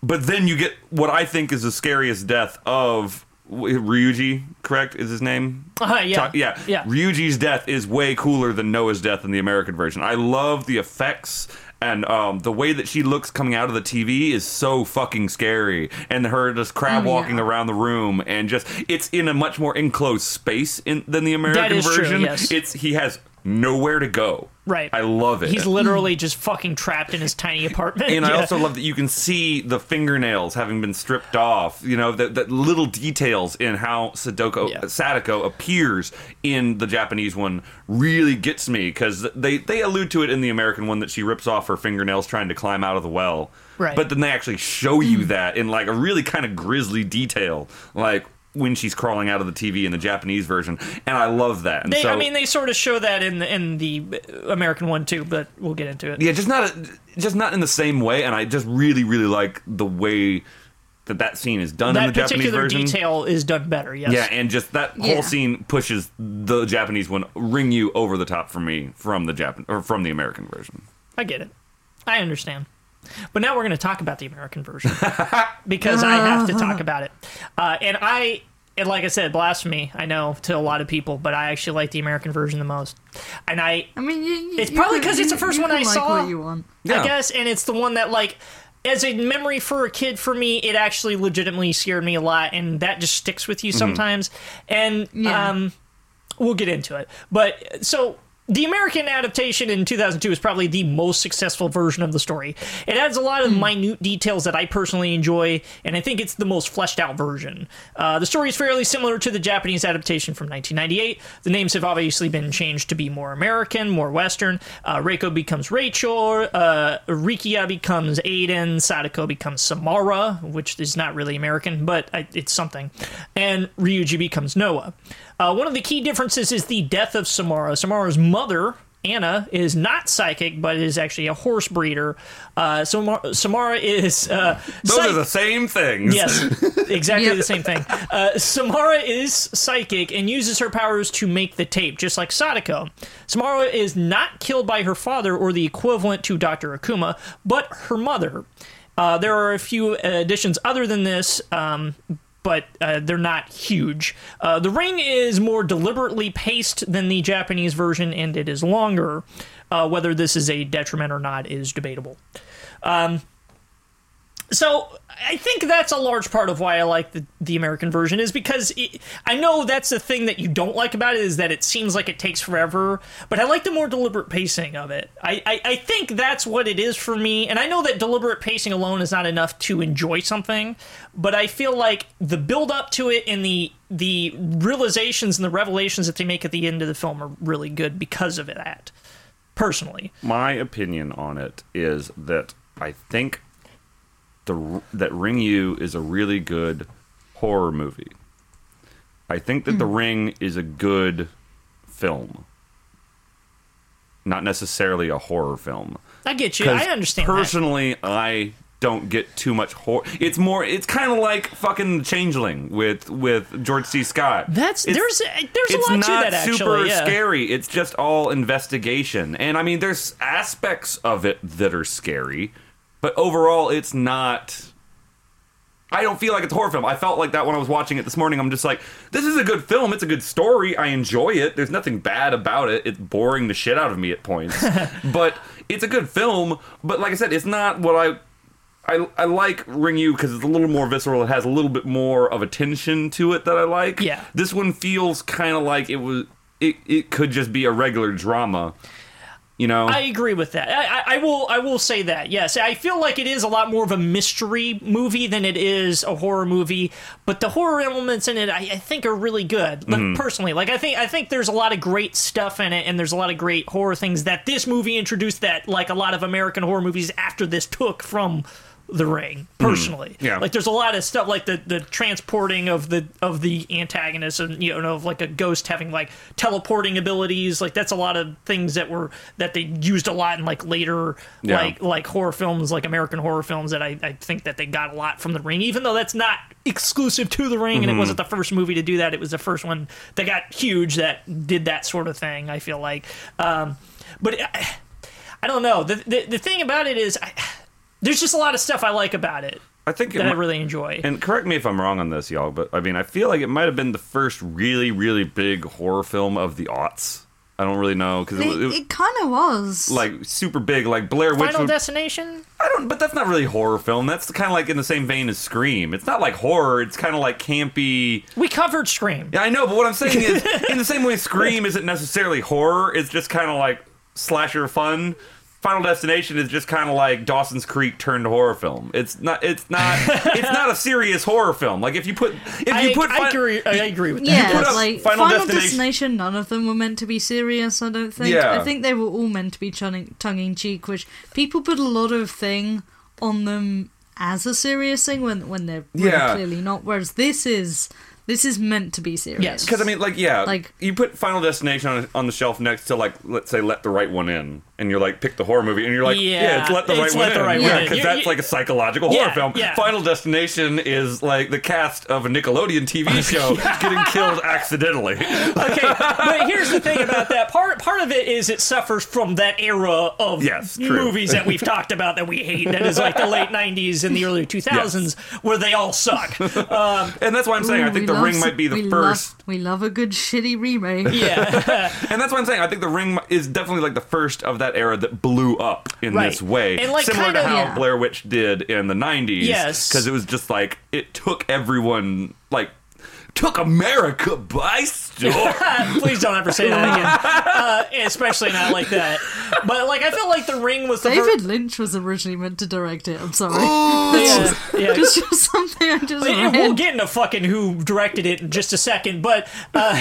But then you get what I think is the scariest death of Ryuji, correct? Is his name? Uh, yeah. Ta- yeah. Yeah. Ryuji's death is way cooler than Noah's death in the American version. I love the effects and um, the way that she looks coming out of the TV is so fucking scary. And her just crab Oh, yeah. walking around the room and just it's in a much more enclosed space in, than the American is true, version. yes. It's he has nowhere to go. Right. I love it. He's literally just fucking trapped in his tiny apartment. And I also love that you can see the fingernails having been stripped off. You know, the, the little details in how Sadoko, Yeah. Sadako appears in the Japanese one really gets me because they, they allude to it in the American one that she rips off her fingernails trying to climb out of the well. Right. But then they actually show you mm. that in like a really kind of grisly detail, like when she's crawling out of the TV in the Japanese version. And I love that. They, so, I mean, they sort of show that in the, in the American one too, but we'll get into it. Yeah, just not just not in the same way, and I just really really like the way that that scene is done in that the Japanese particular version. detail is done better. Yes. Yeah, and just that Yeah. whole scene pushes the Japanese one Ringu over the top for me from the Japan or from the American version. I get it. I understand. But now we're going to talk about the American version because I have to talk about it. Uh, and I, and like I said, blasphemy. I know to a lot of people, but I actually like the American version the most. And I, I mean, you, you, It's you probably 'cause it's the first you one I like saw. What you want? Yeah. I guess, and it's the one that like. As a memory for a kid, for me, it actually legitimately scared me a lot, and that just sticks with you sometimes. And Yeah. um, we'll get into it. But so the American adaptation in 2002 is probably the most successful version of the story. It adds a lot of minute details that I personally enjoy, and I think it's the most fleshed out version. Uh, the story is fairly similar to the Japanese adaptation from 1998. The names have obviously been changed to be more American, more Western. Uh, Reiko becomes Rachel, uh, Rikiya becomes Aidan, Sadako becomes Samara, which is not really American, but it's something, and Ryuji becomes Noah. Uh, one of the key differences is the death of Samara. Samara's mother, Anna, is not psychic, but is actually a horse breeder. Uh, Samara, Samara is. Uh, Those psych- are the same things. Yes, exactly Yeah. the same thing. Uh, Samara is psychic and uses her powers to make the tape, just like Sadako. Samara is not killed by her father or the equivalent to Dr. Akuma, but her mother. Uh, there are a few additions other than this, um, but uh, they're not huge. Uh, the ring is more deliberately paced than the Japanese version, and it is longer. Uh, whether this is a detriment or not is debatable. So I think that's a large part of why I like the, the American version is because it, I know that's the thing that you don't like about it is that it seems like it takes forever, but I like the more deliberate pacing of it. I, I, I think that's what it is for me, and I know that deliberate pacing alone is not enough to enjoy something, but I feel like the build up to it and the the realizations and the revelations that they make at the end of the film are really good because of that. Personally, My opinion on it is that I think the that Ringu is a really good horror movie. I think that The hmm. Ring is a good film, not necessarily a horror film. I get you. I understand that. Personally, I don't get too much horror. It's more. It's kind of like fucking Changeling with with George C. Scott. That's It's- there's a, there's a lot to that actually. It's super yeah. scary. It's just all investigation, and I mean, there's aspects of it that are scary, but overall, it's not. I don't feel like it's a horror film. I felt like that when I was watching it this morning. I'm just like, this is a good film. It's a good story. I enjoy it. There's nothing bad about it. It's boring the shit out of me at points, but it's a good film. But like I said, it's not what I. I, I like Ringu because it's a little more visceral. It has a little bit more of a tension to it that I like. Yeah. This one feels kind of like it was. It, it could just be a regular drama. You know. I agree with that. I, I, I will. I will say that. Yes, I feel like it is a lot more of a mystery movie than it is a horror movie. But the horror elements in it, I, I think, are really good. Like, Mm-hmm. Personally, like I think, I think there's a lot of great stuff in it, and there's a lot of great horror things that this movie introduced. That like a lot of American horror movies after this took from the ring personally Mm-hmm. Yeah. like there's a lot of stuff like the the transporting of the of the antagonist and you know of like a ghost having like teleporting abilities like that's a lot of things that were that they used a lot in like later Yeah. like like horror films like american horror films that I, I think that they got a lot from the ring even though that's not exclusive to the ring and it wasn't the first movie to do that it was the first one that got huge that did that sort of thing i feel like um but I, I don't know the, the the thing about it is I, there's just a lot of stuff i like about it I think it that I really enjoy. And correct me if I'm wrong on this, y'all, but I mean, I feel like it might have been the first really, really big horror film of the aughts. I don't really know because it, It, it it kind of was. like super big, like Blair Witch. Final would- Destination? I don't, but that's not really horror film. That's kind of like in the same vein as Scream. It's not like horror. It's kind of like campy. We covered Scream. Yeah, I know, but what I'm saying is, in the same way Scream isn't necessarily horror, it's just kind of like slasher fun. Final Destination is just kind of like Dawson's Creek turned horror film. It's not. It's not. it's not a serious horror film. Like if you put if I, you put I, Fin- agree, I agree with that. yeah, put like Final Final, Destination- Destination. None of them were meant to be serious. I don't think. Yeah. I think they were all meant to be tongue in cheek, which people put a lot of thing on them as a serious thing when when they're really Yeah. clearly not. Whereas this is this is meant to be serious. Yes. Because I mean, like, yeah, Like- you put Final Destination on, on the shelf next to like, let's say, Let the Right One In, and you're like, pick the horror movie, and you're like, yeah, Yeah, it's Let the it's Right Let One the In, Right yeah, because You- that's you- like a psychological Yeah, horror film. yeah. Final Destination is like the cast of a Nickelodeon TV show getting killed accidentally. okay, but here's the thing about that. Part part of it is it suffers from that era of Yes, movies that we've talked about that we hate. That is like the late '90s and the early 2000s, where they all suck. Um, and that's why I'm saying I Ooh, think we The Ring might be the we first. Love, we love a good shitty remake. yeah, And that's what I'm saying. I think The Ring is definitely like the first of that era that blew up in Right. this way. And, like, Similar kind to of- how Yeah. Blair Witch did in the 90s. Yes. Because it was just like, it took everyone, like, took America by storm. please don't ever say that again, uh, especially not like that. But like, I felt like The Ring was the David fir- Lynch was originally meant to direct it. I'm sorry. yeah, yeah. Just, just something I just And read. we'll get into fucking who directed it in just a second, but uh,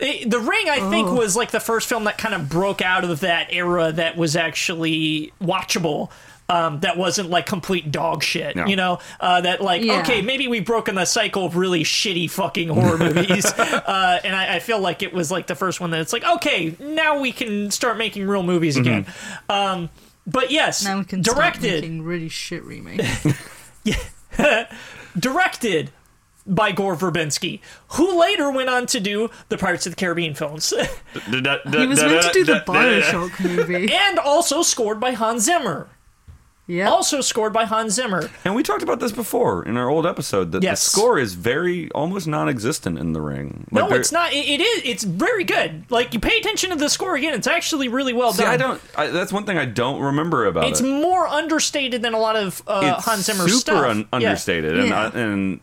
The Ring, I think, was like the first film that kind of broke out of that era that was actually watchable. Um, that wasn't like complete dog shit, No. you know. Uh, that like, Yeah. okay, maybe we've broken the cycle of really shitty fucking horror movies, uh, and I, I feel like it was like the first one that it's like, okay, now we can start making real movies again. Um, but yes, now we can directed making really shit remakes. directed by Gore Verbinski, who later went on to do the Pirates of the Caribbean films, he was meant to do the Bioshock movie. and also scored by Hans Zimmer. Yeah. Also scored by Hans Zimmer. And we talked about this before in our old episode that Yes. the score is very almost non-existent in the ring. Like no, there- it's not. It, it is. It's very good. Like you pay attention to the score again. It's actually really well See, done. I don't. I, that's one thing I don't remember about It's it. more understated than a lot of uh, it's Hans Zimmer super stuff. un- Yeah. understated, and Yeah. I, and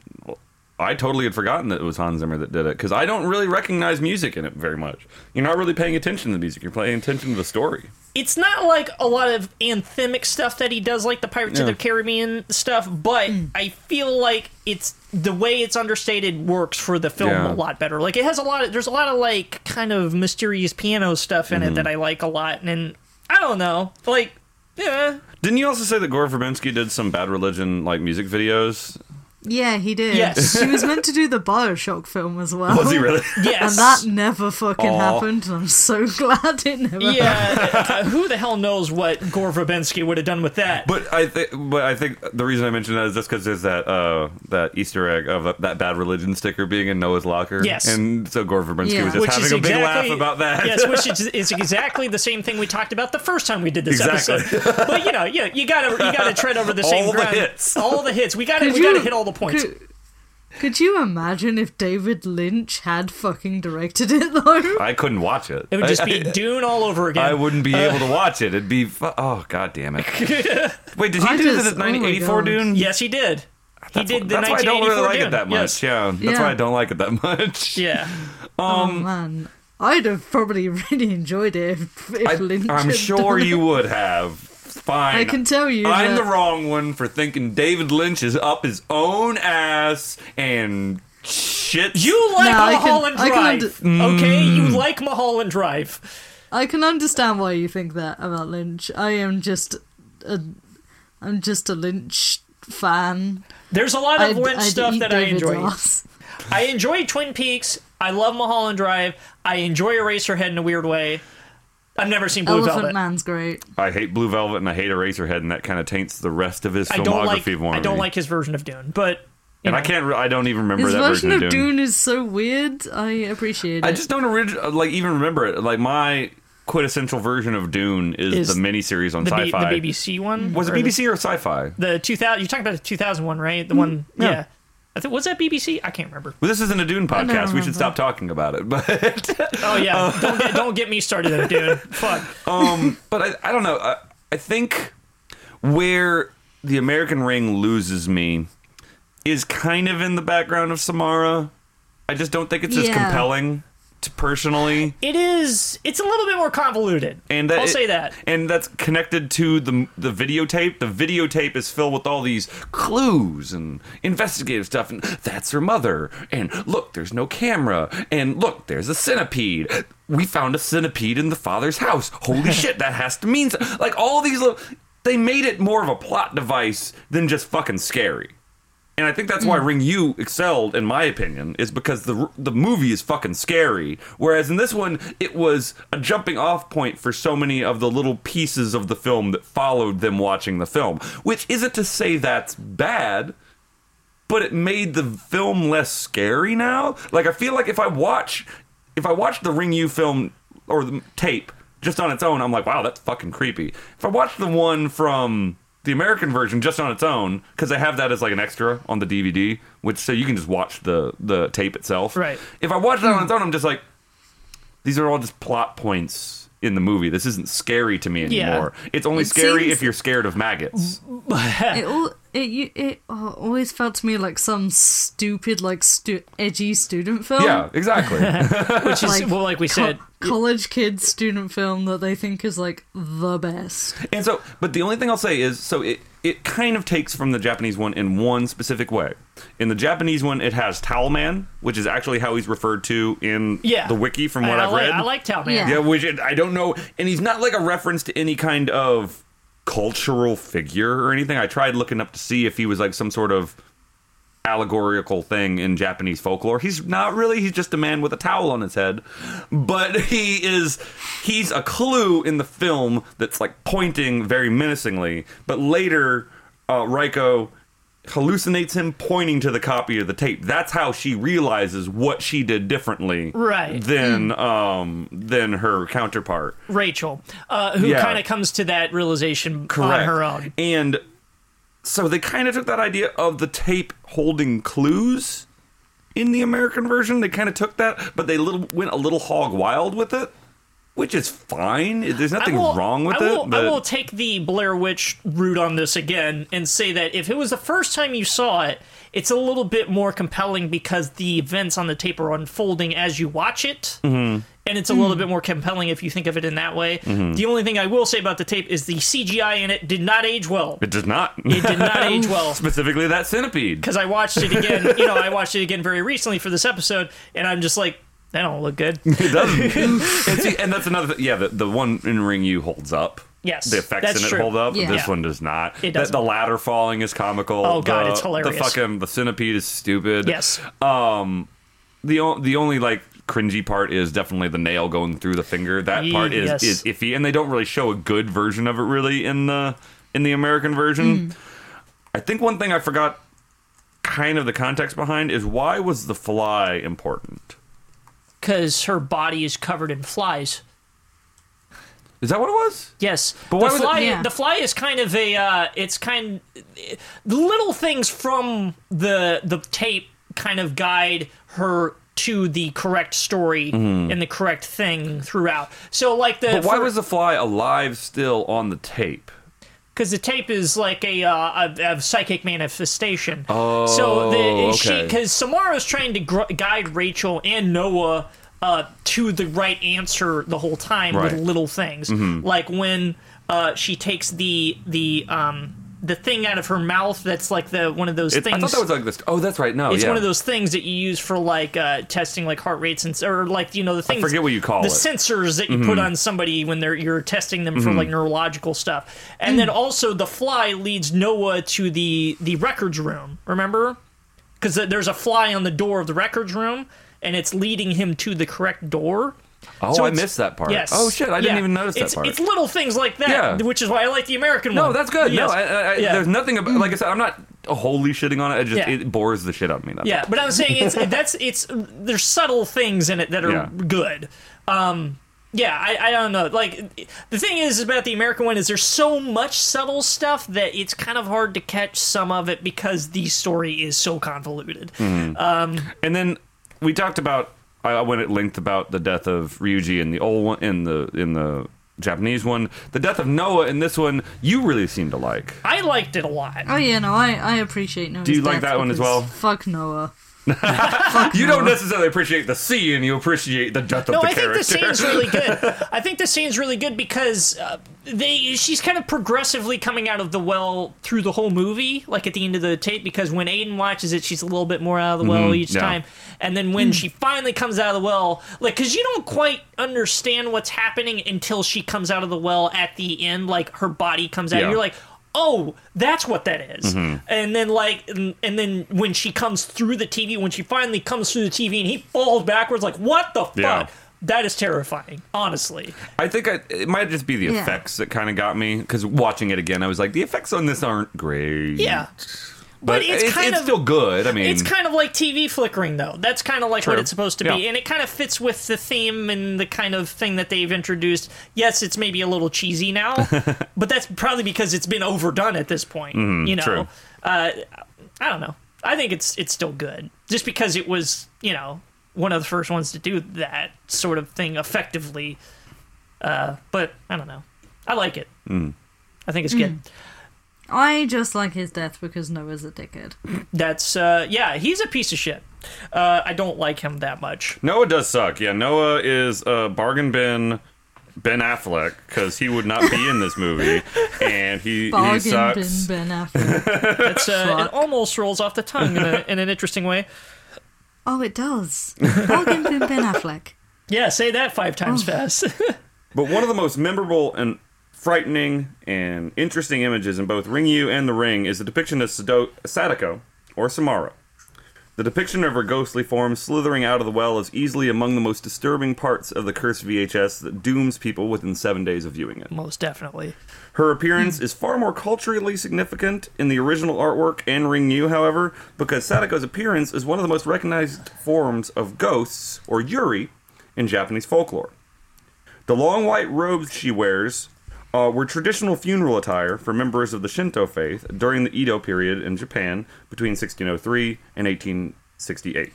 I totally had forgotten that it was Hans Zimmer that did it because I don't really recognize music in it very much. You're not really paying attention to the music; you're paying attention to the story. it's not like a lot of anthemic stuff that he does like the pirates of Yeah. the caribbean stuff but i feel like it's the way it's understated works for the film Yeah. a lot better like it has a lot of there's a lot of like kind of mysterious piano stuff in Mm-hmm. it that i like a lot and i don't know like yeah Didn't you also say that Gore Verbinski did some Bad Religion like music videos? Yeah, he did. Yes. he was meant to do the Bioshock film as well. Was he really? Yes. And that never fucking Aw. happened. I'm so glad it never. happened. yeah, uh, who the hell knows what Gore Verbinski would have done with that? But I think, but I think the reason I mentioned that is just because there's that uh, that Easter egg of that, that bad religion sticker being in Noah's locker. Yes. and so Gore Verbinski Yeah. was just which having is a big exactly laugh about that. Yes, which is, is exactly the same thing we talked about the first time we did this Exactly. episode. But you know, you, you gotta you gotta tread over the same All the ground. hits. All the hits. We gotta Could we gotta you- hit all the points. Could, could you imagine if David Lynch had fucking directed it though? I couldn't watch it. It would just I- be I- Dune all over again. I wouldn't be able to watch it. It'd be fu- oh god damn it. Wait, did he I do just- the oh 1984 God. Dune? yes, he did. He That's, did the that's why I don't really like Dune. it that much. Yes. Yeah, that's Yeah. why I don't like it that much. Yeah. Um, oh man, I'd have probably really enjoyed it if, if I, Lynch. I'm had sure done it. you would have. Fine. I can tell you. I'm that- the wrong one for thinking David Lynch is up his own ass and shit. You like No, I can- Mulholland I can Drive, under- okay? You Mm. like Mulholland Drive. I can understand why you think that about Lynch. I am just a, I'm just a Lynch fan. There's a lot of I'd- Lynch I'd stuff eat that I enjoy. ass. I enjoy Twin Peaks. I love Mulholland Drive. I enjoy Eraserhead in a weird way. I've never seen Blue Elephant Velvet. Man's great. I hate Blue Velvet and I hate Eraserhead, and that kind of taints the rest of his I filmography don't like. more. I don't me. like his version of Dune, but you and know, I can't. Re- I don't even remember His that version of Dune. Dune is so weird. I appreciate it. I just don't orig- like even remember it. Like my quintessential version of Dune is, Is the miniseries on the, B- the Sci-Fi. BBC one Was it Or the- BBC or Sci-Fi? The, 2000. You're talking about the two thousand one, one, right? The mm, one. yeah. Yeah. I think was that BBC? I can't remember. Well, this isn't a Dune podcast. We should stop talking about it. But Oh yeah. don't get don't get me started on Dune. Fuck. um, but I, I don't know. I, I think where the American Ring loses me is kind of in the background of Samara. I just don't think it's as Yeah. compelling to personally. It is. It's a little bit more convoluted. and that I'll it- say that. and that's connected to the the videotape. The videotape is filled with all these clues and investigative stuff. And that's her mother. And look, there's no camera. And look, there's a centipede. We found a centipede in the father's house. Holy shit, that has to mean so- like all these. Little, they made it more of a plot device than just fucking scary. And I think that's why mm. Ringu excelled, in my opinion, is because the the movie is fucking scary. Whereas in this one, it was a jumping off point for so many of the little pieces of the film that followed them watching the film. Which isn't to say that's bad, but it made the film less scary now. Like I feel like if I watch if I watch the Ringu film or the tape just on its own, I'm like, wow, that's fucking creepy. If I watch the one from the American version just on its own, because I have that as like an extra on the DVD, which so you can just watch the the tape itself. Right. If I watch that on its own, I'm just like, these are all just plot points in the movie. This isn't scary to me Yeah. anymore. It's only It scary seems- if you're scared of maggots. it all it it uh, always felt to me like some stupid like stu- edgy student film. Yeah, exactly. Which is Like, well, like we Co- said. college kids student film that they think is like the best. And so, but the only thing I'll say is, so it it kind of takes from the Japanese one in one specific way. In the Japanese one, it has Towel Man, which is actually how he's referred to in Yeah. the wiki from what I, have like, read. I like Talman. Yeah. yeah, which it, I don't know, and he's not like a reference to any kind of cultural figure or anything. I tried looking up to see if he was like some sort of allegorical thing in Japanese folklore. He's not really. He's just a man with a towel on his head. But he is he's a clue in the film that's like pointing very menacingly. But later uh Reiko hallucinates him pointing to the copy of the tape. That's how she realizes what she did differently Right. than um than her counterpart. Rachel, uh, who Yeah. kind of comes to that realization Correct. on her own. And so they kind of took that idea of the tape holding clues in the American version. They kind of took that, but they little went a little hog wild with it, which is fine. There's nothing will- wrong with I will, it. But I will take the Blair Witch route on this again and say that if it was the first time you saw it, it's a little bit more compelling because the events on the tape are unfolding as you watch it. Mm-hmm. And it's a little bit more compelling if you think of it in that way. Mm-hmm. The only thing I will say about the tape is the CGI in it did not age well. it does not. It did not age well. Specifically, that centipede. because I watched it again. You know, I watched it again very recently for this episode, and I'm just like, that don't look good. It doesn't. and, see, and that's another. Th- yeah, the, the one in Ringu holds up. Yes, the effects that's in it true. hold up. Yeah. This Yeah. one does not. It The- doesn't. The, ladder falling is comical. Oh, God, The- it's hilarious. The fucking the centipede is stupid. Yes. Um, The the only like cringy part is definitely the nail going through the finger. That part is Yes. is iffy, and they don't really show a good version of it really in the in the American version. I think one thing I forgot, kind of the context behind, is why was the fly important? Because her body is covered in flies. Is that what it was? Yes, But the why was it- fly. Yeah. The fly is kind of a. Uh, it's kind. The little things from the the tape kind of guide her to the correct story and the correct thing throughout. So, like the. But why for- was the fly alive still on the tape? Because the tape is like a, uh, a, a psychic manifestation. Oh, so the, she okay. because Samara's trying to gr- guide Rachel and Noah uh, to the right answer the whole time Right. Mm-hmm. with little things, like when uh, she takes the the um, the thing out of her mouth that's like the one of those It, things. I thought that was like this. Oh, that's right. No, It's yeah. one of those things that you use for like uh, testing like heart rates and or like you know the things. I forget what you call the it. Mm-hmm. sensors that you put on somebody when they're you're testing them for like neurological stuff. And Mm. then also the fly leads Noah to the the records room. Remember? Because there's a fly on the door of the records room, and it's leading him to the correct door. Oh, So I missed that part. Yes. Oh shit, I didn't Yeah. even notice that it's, part. It's little things like that, Yeah. which is why I like the American one. no, that's good. Yes. No, I, I, Yeah. there's nothing about. Like I mm. said, I'm not wholly shitting on it. It just Yeah. it bores the shit out of me. That's Yeah, all. but I'm saying it's that's it's there's subtle things in it that are good. Um, yeah, I, I don't know. Like the thing is about the American one is there's so much subtle stuff that it's kind of hard to catch some of it because the story is so convoluted. Mm-hmm. Um, and then we talked about I I went at length about the death of Ryuji in the old one in the in the Japanese one. The death of Noah in this one, you really seem to like. I liked it a lot. Oh yeah, no, I, I appreciate Noah. Do you like that one as well? Fuck Noah. You don't necessarily appreciate the scene, you appreciate the death of No, the I think the scene's really good. I think the scene's really good because uh, they she's kind of progressively coming out of the well through the whole movie, like at the end of the tape. Because when Aidan watches it, she's a little bit more out of the well each Mm-hmm. yeah. time, and then when she finally comes out of the well, like because you don't quite understand what's happening until she comes out of the well at the end, like her body comes out. Yeah. You're like. Oh, that's what that is. Mm-hmm. And then like and, and then when she comes through the TV, when she finally comes through the TV and he falls backwards like what the fuck? Yeah. That is terrifying, honestly. I think I, it might just be the Yeah. effects that kind of got me because watching it again, I was like, the effects on this aren't great. Yeah. But, But it's it's, kind it's of- still good. I mean, It's kind of like TV flickering, though. That's kind of like True. what it's supposed to be. And it kind of fits with the theme and the kind of thing that they've introduced. Yes, it's maybe a little cheesy now, but that's probably because it's been overdone at this point. you know, true. Uh, I don't know. I think it's it's still good, just because it was you know one of the first ones to do that sort of thing effectively. Uh, but I don't know. I like it. Mm. I think it's good. I just like his death because Noah's a dickhead. That's uh, yeah, he's a piece of shit. Uh, I don't like him that much. Noah does suck. Yeah, Noah is a bargain bin Ben Affleck because he would not be in this movie, and he he Bargain sucks. bin Ben Affleck. It's uh, it almost rolls off the tongue in, a, in an interesting way. oh, it does. Bargain bin Ben Affleck. Yeah, say that five times fast. But one of the most memorable and frightening and interesting images in both Ringu and The Ring is the depiction of Sado- Sadako, or Samara. The depiction of her ghostly form slithering out of the well is easily among the most disturbing parts of the cursed VHS that dooms people within seven days of viewing it. Most definitely. Her appearance is far more culturally significant in the original artwork and Ringu, however, because Sadako's appearance is one of the most recognized forms of ghosts, or Yurei, in Japanese folklore. The long white robes she wears uh, were traditional funeral attire for members of the Shinto faith during the Edo period in Japan between 1603 and 1868.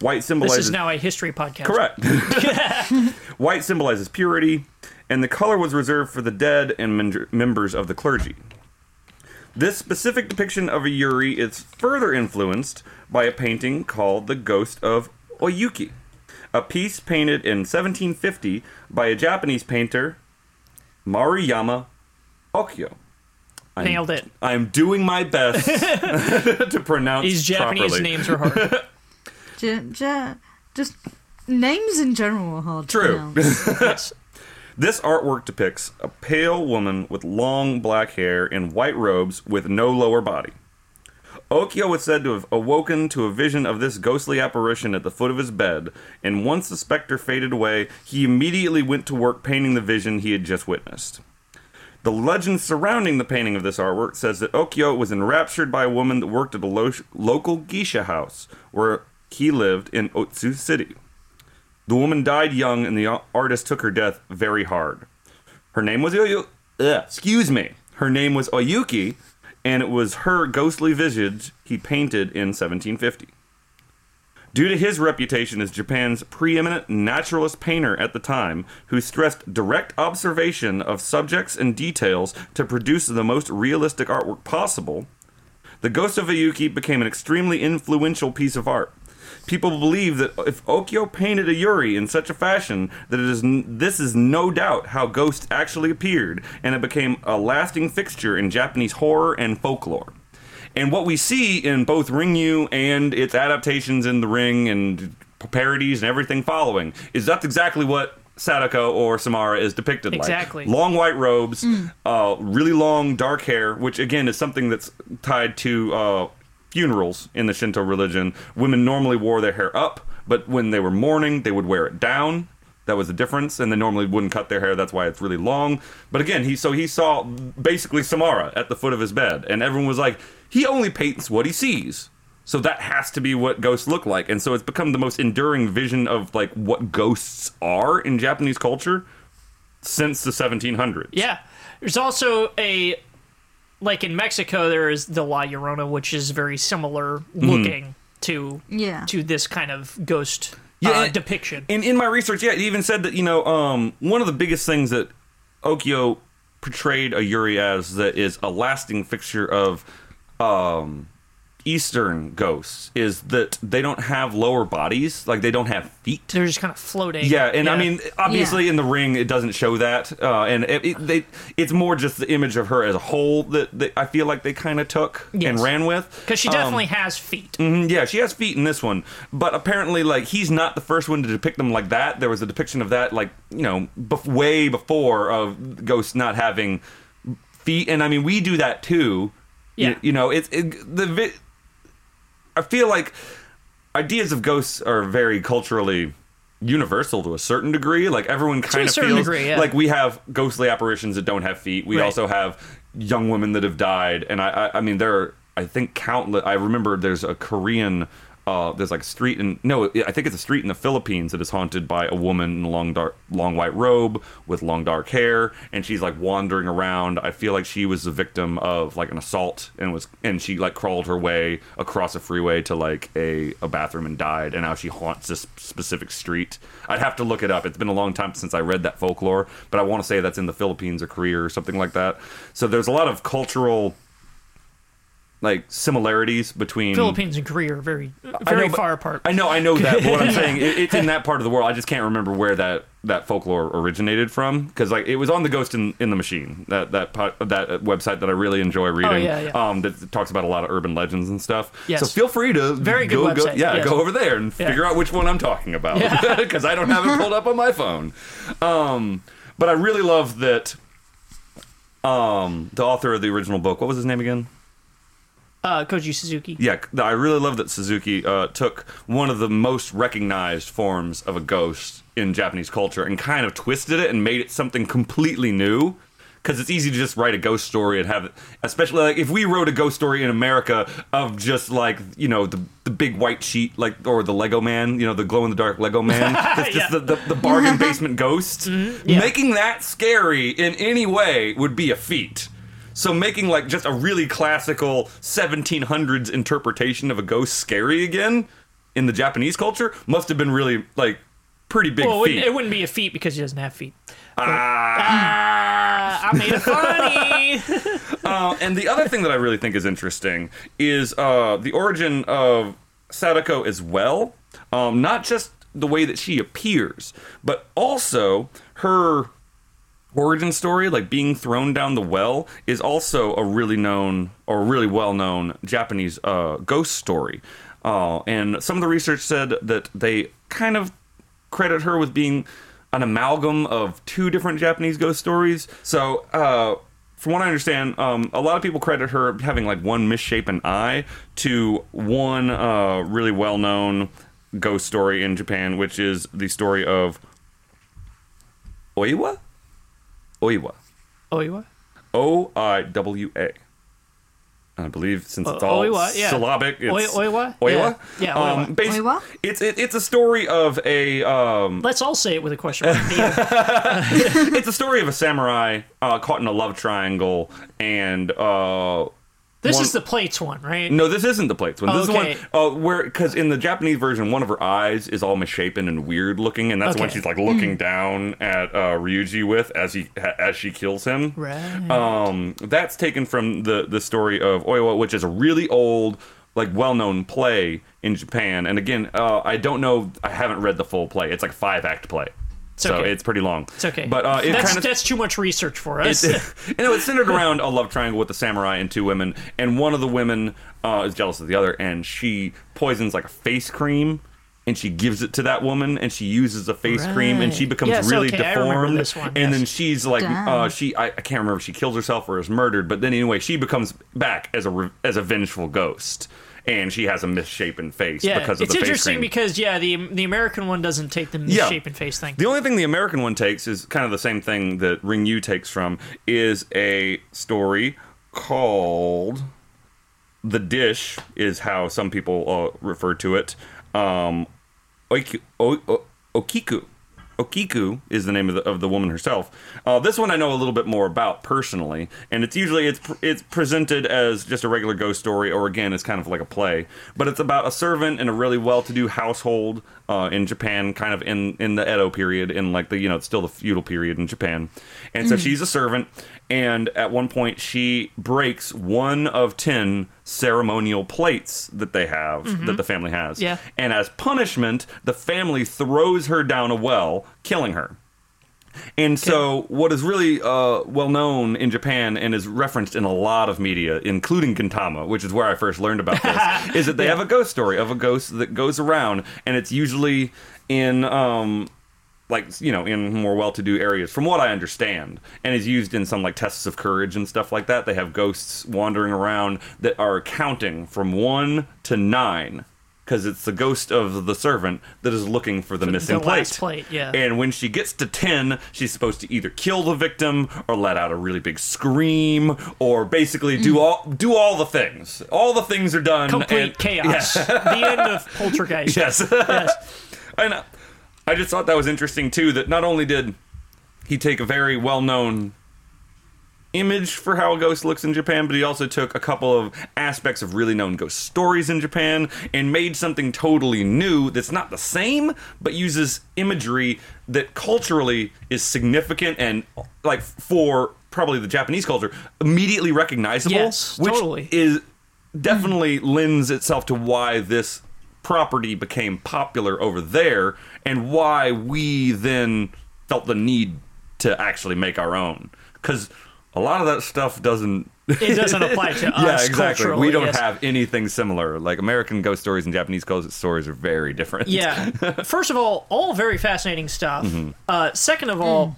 White symbolizes. This is now a history podcast. Correct. White symbolizes purity, and the color was reserved for the dead and men- members of the clergy. This specific depiction of a Yurei is further influenced by a painting called The Ghost of Oyuki, a piece painted in 1750 by a Japanese painter, Maruyama Okyo. I'm- Nailed it. I'm doing my best to pronounce These Japanese properly. names are hard. J- j- just names in general are hard True. yes. This artwork depicts a pale woman with long black hair in white robes with no lower body. Okyo was said to have awoken to a vision of this ghostly apparition at the foot of his bed, and once the specter faded away, he immediately went to work painting the vision he had just witnessed. The legend surrounding the painting of this artwork says that Okyo was enraptured by a woman that worked at a lo- local geisha house where he lived in Otsu City. The woman died young, and the artist took her death very hard. Her name was Oyu- Ugh, excuse me. Her name was Oyuki, and it was her ghostly visage he painted in 1750. Due to his reputation as Japan's preeminent naturalist painter at the time, who stressed direct observation of subjects and details to produce the most realistic artwork possible, the Ghost of Oyuki became an extremely influential piece of art. People believe that if Okyo painted a Yurei in such a fashion that it is n- this is no doubt how ghosts actually appeared, and it became a lasting fixture in Japanese horror and folklore. And what we see in both Ring Ringu and its adaptations in The Ring and parodies and everything following is that's exactly what Sadako or Samara is depicted Exactly. like. Long white robes, uh, really long dark hair, which again is something that's tied to uh, funerals in the Shinto religion. Women normally wore their hair up, but when they were mourning, they would wear it down. That was the difference, and they normally wouldn't cut their hair. That's why it's really long. But again, he so he saw basically Samara at the foot of his bed, and everyone was like, he only paints what he sees. So that has to be what ghosts look like, and so it's become the most enduring vision of like what ghosts are in Japanese culture since the 1700s. Yeah. There's also a like in Mexico there is the La Llorona, which is very similar Mm-hmm. looking to Yeah. to this kind of ghost Yeah, uh, and- depiction. In in my research, yeah, it even said that you know um, one of the biggest things that Okyo portrayed a Yurei as that is a lasting fixture of um, Eastern ghosts is that they don't have lower bodies, like they don't have feet. They're just kind of floating. Yeah, and I mean, obviously Yeah. in the ring it doesn't show that, uh, and it, it, they, it's more just the image of her as a whole that, that I feel like they kind of took Yes. and ran with. because she Um, definitely has feet. Mhm, yeah, she has feet in this one, but apparently, like he's not the first one to depict them like that. There was a depiction of that, like you know, bef- way before of ghosts not having feet, and I mean, we do that too. You- Yeah. you, know, it's it, the. I feel like ideas of ghosts are very culturally universal to a certain degree. Like everyone kind of feels degree, yeah. like we have ghostly apparitions that don't have feet. We Right. also have young women that have died, and I, I, I mean, there are, I think, countless. I remember there's a Korean. Uh, there's like a street in no, I think it's a street in the Philippines that is haunted by a woman in a long dark, long white robe with long dark hair, and she's like wandering around. I feel like she was the victim of like an assault, and was and she like crawled her way across a freeway to like a, a bathroom and died, and now she haunts this specific street. I'd have to look it up. It's been a long time since I read that folklore, but I want to say that's in the Philippines or Korea or something like that. So there's a lot of cultural like similarities between Philippines and Korea are very very know, but- far apart. I know, I know that. But what I'm saying, it, it's in that part of the world. I just can't remember where that, that folklore originated from because like it was on the Ghost in, in the Machine that that that website that I really enjoy reading. Oh, yeah, yeah. Um, that talks about a lot of urban legends and stuff. Yes. So feel free to Very good go, go website, yeah, yes. go over there and Yeah. figure out which one I'm talking about because I don't have it pulled up on my phone. Um, but I really love that. Um, the author of the original book, what was his name again? Uh, Koji Suzuki. Yeah, I really love that Suzuki uh, took one of the most recognized forms of a ghost in Japanese culture and kind of twisted it and made it something completely new. Because it's easy to just write a ghost story and have it, especially like if we wrote a ghost story in America of just like you know the the big white sheet like or the Lego man, you know the glow in the dark Lego man, that's just Yeah. the, the, the bargain basement ghost. yeah. Making that scary in any way would be a feat. So making like just a really classical 1700s interpretation of a ghost scary again in the Japanese culture must have been really like pretty big Well, it feat. wouldn't, it wouldn't be a feat because he doesn't have feet. Ah, I made it funny. Uh, and the other thing that I really think is interesting is uh, the origin of Sadako as well. Um, not just the way that she appears, but also her origin story, like being thrown down the well, is also a really known or really well known Japanese uh, ghost story. Uh, and some of the research said that they kind of credit her with being an amalgam of two different Japanese ghost stories. So, uh, from what I understand, um, a lot of people credit her having like one misshapen eye to one uh, really well known ghost story in Japan, which is the story of Oiwa? Oiwa. You what? O I W A. I believe since it's all Oiwa, yeah. syllabic, it's Oi- Oiwa? Oiwa. Yeah. Yeah, Um, Oiwa. basi- Oiwa? It's it, it's a story of a um, Let's all say it with a question mark. at the end. it's a story of a samurai uh, caught in a love triangle, and uh, This One- is the plates one, right? no, this isn't the plates one. This Okay. is one uh, where because in the Japanese version, one of her eyes is all misshapen and weird looking, and that's when Okay. she's like looking down at uh, Ryuji with as he as she kills him. Right. Um, that's taken from the the story of Oiwa, which is a really old, like well known play in Japan. And again, uh, I don't know, I haven't read the full play. It's like five act play, so okay. it's pretty long. It's okay. but uh, it that's, kind of that's too much research for us. it's, you know, it's centered around a love triangle with a samurai and two women, and one of the women uh, is jealous of the other, and she poisons like a face cream, and she gives it to that woman, and she uses a face cream, and she becomes Yes, really okay, I deformed, this one, and yes. then she's like, uh, she I, I can't remember if she kills herself or is murdered, but then anyway, she becomes back as a as a vengeful ghost. And she has a misshapen face yeah, because of it's the face It's interesting cream. because yeah, the the American one doesn't take the Yeah. misshapen face thing. The only thing the American one takes is kind of the same thing that Ring takes from is a story called The Dish is how some people uh, refer to it. Um, Oiku, o, o, Okiku. Okiku is the name of the, of the woman herself. Uh, this one I know a little bit more about personally, and it's usually it's pr- it's presented as just a regular ghost story, or again, it's kind of like a play. But it's about a servant in a really well-to-do household uh, in Japan, kind of in in the Edo period, in like the you know it's still the feudal period in Japan, and so she's a servant, and at one point she breaks one of ten ceremonial plates that they have that the family has, Yeah. and as punishment, the family throws her down a well, killing her. And so, what is really uh, well known in Japan and is referenced in a lot of media, including Gintama, which is where I first learned about this, is that they have a ghost story of a ghost that goes around, and it's usually in um, like you know in more well-to-do areas from what i understand and is used in some like tests of courage and stuff like that they have ghosts wandering around that are counting from one to nine because it's the ghost of the servant that is looking for the missing the plate. plate, yeah. And when she gets to 10, she's supposed to either kill the victim or let out a really big scream or basically do mm. all do all the things. All the things are done. Complete and- chaos. the end of Poltergeist. Yes. Yes. and uh, I just thought that was interesting too. That not only did he take a very well-known image for how a ghost looks in Japan, but he also took a couple of aspects of really known ghost stories in Japan and made something totally new that's not the same, but uses imagery that culturally is significant and like for probably the Japanese culture immediately recognizable. Yes, which totally. is definitely lends itself to why this property became popular over there and why we then felt the need to actually make our own because a lot of that stuff doesn't It doesn't apply to us. yeah exactly we don't yes. have anything similar like american ghost stories and japanese ghost stories are very different Yeah. First of all, all very fascinating stuff. Mm-hmm. Uh, second of all,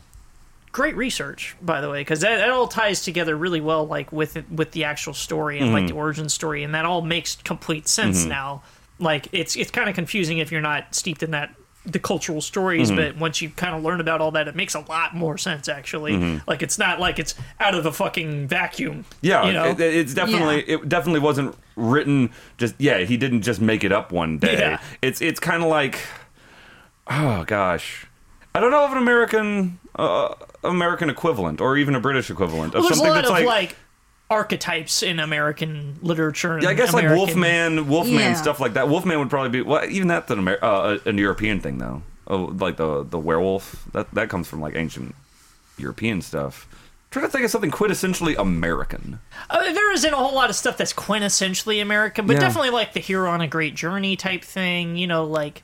great research, by the way, because that, that all ties together really well, like with with the actual story and Mm-hmm. like the origin story, and that all makes complete sense now. Like it's it's kind of confusing if you're not steeped in that the cultural stories, Mm-hmm. but once you kind of learn about all that, it makes a lot more sense. Actually, like it's not like it's out of the fucking vacuum. Mm-hmm. Yeah, you know. it, it's definitely it definitely wasn't written just yeah, he didn't just make it up one day. Yeah. It's it's kind of like oh gosh. I don't know of an American uh, American equivalent or even a British equivalent of Well, there's a something lot that's of like, like, archetypes in American literature. And yeah, I guess like American- Wolfman, Wolfman Yeah. stuff like that. Wolfman would probably be well, even that's an Amer- uh, an European thing though. Oh, like the the werewolf that that comes from like ancient European stuff. trying to think of something quintessentially American. Uh, there isn't a whole lot of stuff that's quintessentially American, but Yeah. definitely like the hero on a great journey type thing. You know, like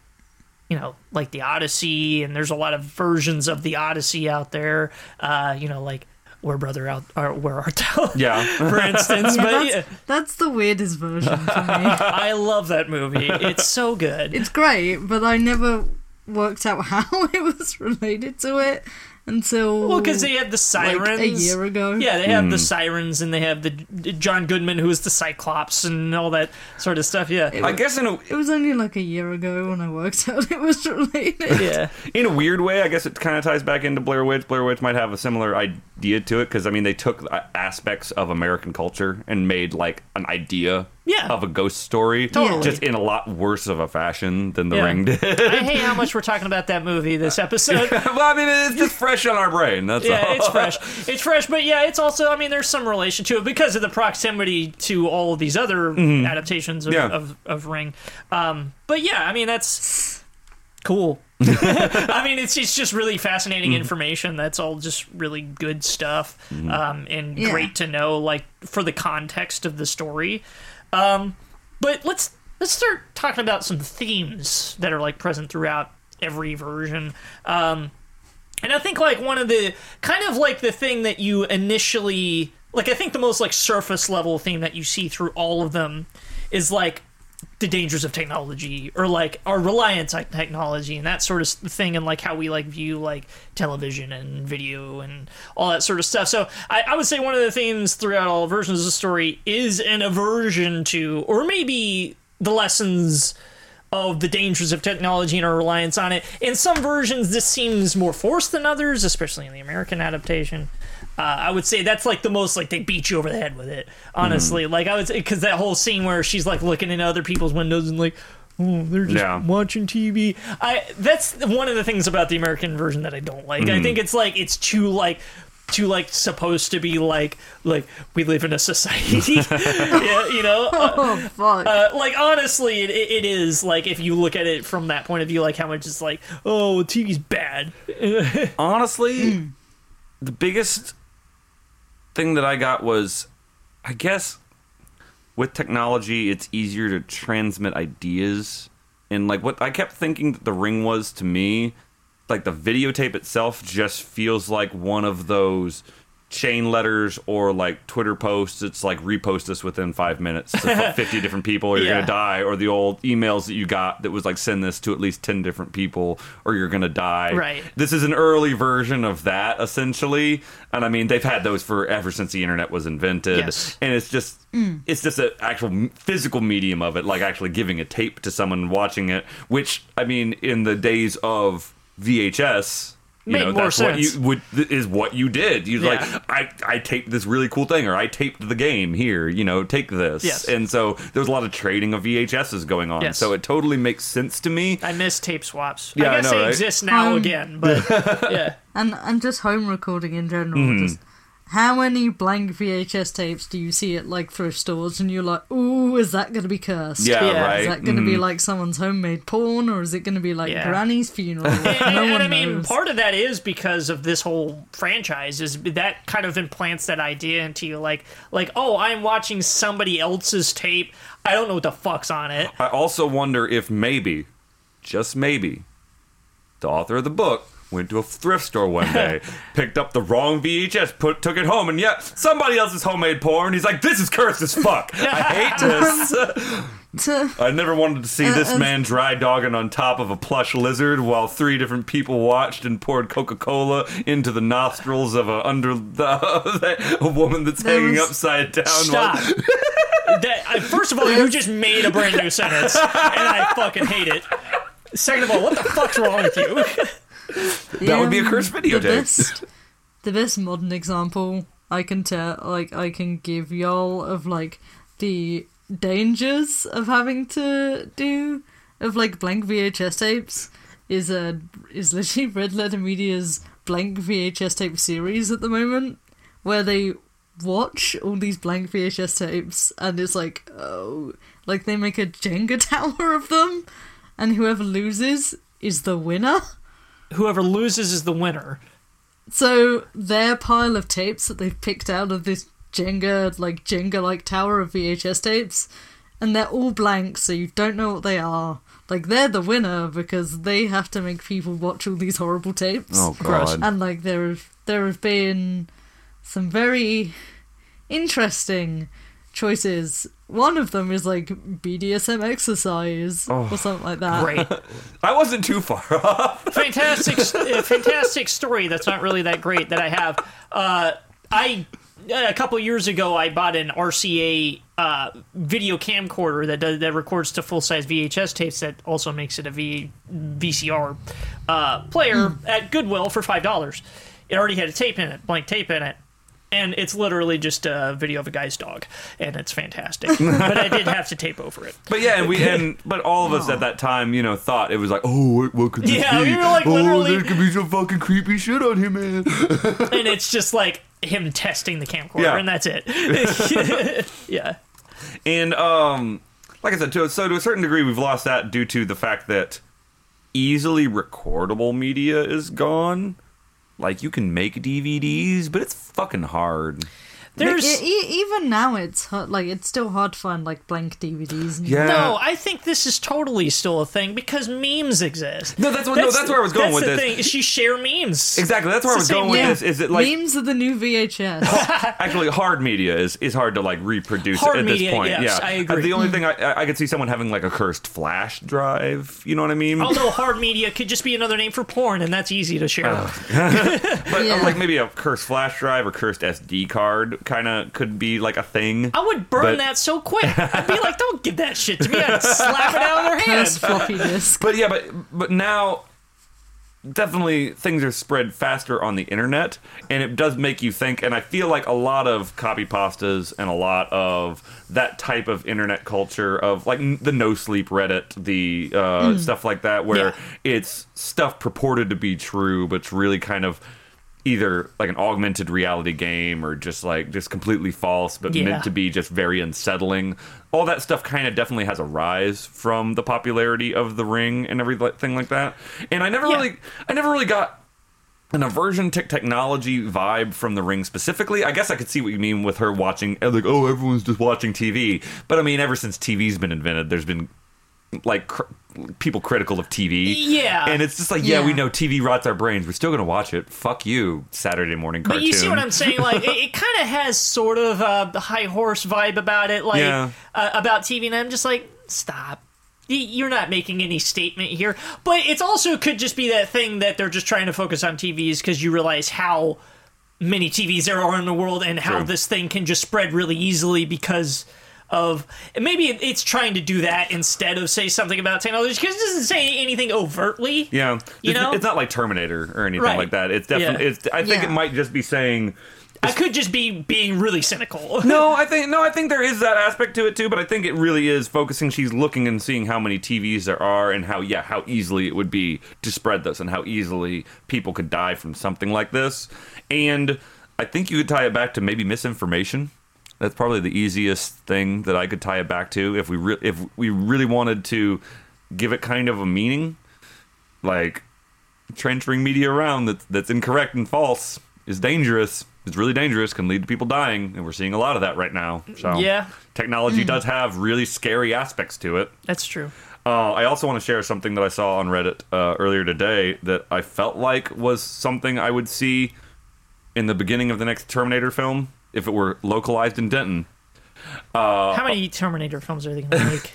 you know, like the Odyssey, and there's a lot of versions of the Odyssey out there. Uh, you know, like where brother out or where art thou? Yeah. for instance. but that's, yeah, that's the weirdest version for me. I love that movie. It's so good. It's great, but I never worked out how it was related to it until Well, because they had the like sirens a year ago. Yeah, they have the sirens, and they have the John Goodman, who is the Cyclops, and all that sort of stuff. Yeah, I guess in a It was only like a year ago when I worked out it was related. yeah. in a weird way, I guess it kind of ties back into Blair Witch. Blair Witch might have a similar idea to it because I mean they took uh, aspects of American culture and made like an idea Yeah. of a ghost story, Totally. just in a lot worse of a fashion than The Yeah. Ring did. I hate how much we're talking about that movie this episode. well, I mean it's just fresh on our brain. That's Yeah, all. it's fresh. It's fresh, but yeah, it's also. I mean, there's some relation to it because of the proximity to all of these other adaptations of, Mm-hmm. Yeah. of, of Ring. Um, but yeah, I mean, that's cool. I mean, it's it's just really fascinating Mm. information. That's all just really good stuff, Mm-hmm. um, and Yeah. great to know, like for the context of the story. Um, but let's let's start talking about some themes that are like present throughout every version. Um, and I think like one of the kind of like the thing that you initially like I think the most like surface level theme that you see through all of them is like the dangers of technology or like our reliance on technology and that sort of thing and like how we like view like television and video and all that sort of stuff so i, I would say one of the themes throughout all versions of the story is an aversion to or maybe the lessons of the dangers of technology and our reliance on it. In some versions, this seems more forced than others, especially in the American adaptation. Uh, I would say that's like the most like they beat you over the head with it. Honestly, like I would say because that whole scene where she's like looking into other people's windows and like. Oh, they're just Yeah. watching TV. I that's one of the things about the American version that I don't like. I think it's like it's too like too like supposed to be like like we live in a society. yeah, you know. Uh, Oh fuck! uh, like honestly, it, it is like if you look at it from that point of view, like how much it's like, oh, TV's bad. honestly, the biggest thing that I got was, I guess, with technology, it's easier to transmit ideas. And like what I kept thinking that the ring was to me, like the videotape itself just feels like one of those chain letters or like Twitter posts. It's like repost this within five minutes to 50 different people or you're Yeah. going to die. Or the old emails that you got that was like send this to at least 10 different people or you're going to die. Right. This is an early version of that essentially. And I mean, they've had those for ever since the internet was invented. Yes. And it's just mm. it's just an actual physical medium of it, like actually giving a tape to someone watching it, which I mean, in the days of VHS, you Made know, more that's what you would is what you did. You Yeah. like I I taped this really cool thing or I taped the game here, you know, take this. Yes. And so there was a lot of trading of VHSs going on. Yes. So it totally makes sense to me. I miss tape swaps. Yeah, I I guess know, they right? exist now Um, again, but yeah. and and just home recording in general. Mm-hmm. Just how many blank VHS tapes do you see at like thrift stores, and you're like, "Ooh, is that going to be cursed? Yeah, Yeah. right. Is that going to be Mhm. like someone's homemade porn, or is it going to be like Yeah. Granny's funeral? And, no and- one and I mean, knows. part of that is because of this whole franchise. Is that kind of implants that idea into you, like, like, oh, I'm watching somebody else's tape. I don't know what the fuck's on it. I also wonder if maybe, just maybe, the author of the book went to a thrift store one day, picked up the wrong VHS, put took it home, and yet somebody else's homemade porn. He's like, "This is cursed as fuck. I hate this. I never wanted to see Uh, this uh, man dry dogging on top of a plush lizard while three different people watched and poured Coca Cola into the nostrils of a under the, a woman that's There hanging upside down. Stop. while- that, I, first of all, you just made a brand new sentence, and I fucking hate it. Second of all, what the fuck's wrong with you? That would be a um, cursed The videotape. best, the best modern example I can tell, like I can give y'all of like the dangers of having to do of like blank VHS tapes is a is literally Red Letter Media's blank VHS tape series at the moment, where they watch all these blank VHS tapes and it's like oh like they make a Jenga tower of them and whoever loses is the winner. Whoever loses is the winner. So their pile of tapes that they've picked out of this Jenga like Jenga like tower of VHS tapes, and they're all blank, so you don't know what they are. Like they're the winner because they have to make people watch all these horrible tapes. Oh Gross. god. And like there have there have been some very interesting choices. One of them is like BDSM exercise Oh. or something like that. Great. I wasn't too far off. fantastic, uh, fantastic story. That's not really that great that I have. Uh, I a couple years ago I bought an RCA uh, video camcorder that does, that records to full size VHS tapes that also makes it a v, VCR uh, player at Goodwill for five dollars. It already had a tape in it, blank tape in it. And it's literally just a video of a guy's dog, and it's fantastic. but I did have to tape over it. But yeah, and we and but all of us at that time, you know, thought it was like, oh, what, what could this Yeah, be? we were like, oh, literally- there could be some fucking creepy shit on here, man. and it's just like him testing the camcorder, Yeah. and that's it. yeah. And um, like I said, to, so to a certain degree, we've lost that due to the fact that easily recordable media is gone. Like you can make DVDs, but it's fucking hard. There's E- e- even now, it's hard, like it's still hard to find like blank DVDs. And Yeah. no. I think this is totally still a thing because memes exist. No, that's what- no, that's where I was going that's with the this. Thing. is You share memes. Exactly. That's where I was going same- with Yeah. this. Is it like memes are the new VHS. actually hard media is, is hard to like reproduce Hard at this point. yes, yeah, I agree. Uh, The only thing I, I I could see someone having like a cursed flash drive. You know what I mean? Although hard media could just be another name for porn, and that's easy to share. but uh, Yeah. like maybe a cursed flash drive or cursed SD card kind of could be like a thing. I would burn But- that so quick. I'd be like, "Don't give that shit to me!" I'd slap it out of their hands. Cursed disk. But yeah, but but now definitely things are spread faster on the internet and it does make you think and I feel like a lot of copy pastas and a lot of that type of internet culture of like the no sleep reddit the uh, stuff like that where Yeah. it's stuff purported to be true but it's really kind of either like an augmented reality game or just like just completely false but Yeah. meant to be just very unsettling all that stuff kind of definitely has a rise from the popularity of the ring and everything like that and i never Yeah. really i never really got an aversion to technology vibe from the ring specifically. I guess I could see what you mean with her watching, like, oh, everyone's just watching TV. But I mean, ever since TV's been invented, there's been like cr- people critical of TV. Yeah. and it's just like, yeah, Yeah. we know TV rots our brains. We're still gonna watch it. Fuck you, Saturday morning cartoon. But you see what I'm saying? Like, it, it kind of has sort of a high horse vibe about it, like Yeah. uh, about TV, and I'm just like, stop. You're not making any statement here. But it's also could just be that thing that they're just trying to focus on TVs because you realize how many TVs there are in the world and how True. this thing can just spread really easily because of maybe it's trying to do that instead of say something about technology because it doesn't say anything overtly. Yeah, You it's, know? it's not like Terminator or anything Right. like that. It's definitely. Yeah. It's. I think Yeah. it might just be saying. I could just be being really cynical. No, I think no, I think there is that aspect to it too, but I think it really is focusing. She's looking and seeing how many TVs there are, and how yeah, how easily it would be to spread this, and how easily people could die from something like this. And I think you could tie it back to maybe misinformation. That's probably the easiest thing that I could tie it back to. If we re- if we really wanted to give it kind of a meaning, like transferring media around that that's incorrect and false is dangerous. It's really dangerous, can lead to people dying, and we're seeing a lot of that right now. So Yeah. technology does have really scary aspects to it. That's true. Uh, I also want to share something that I saw on Reddit uh, earlier today that I felt like was something I would see in the beginning of the next Terminator film if it were localized in Denton. Uh, How many Terminator films are they going to make?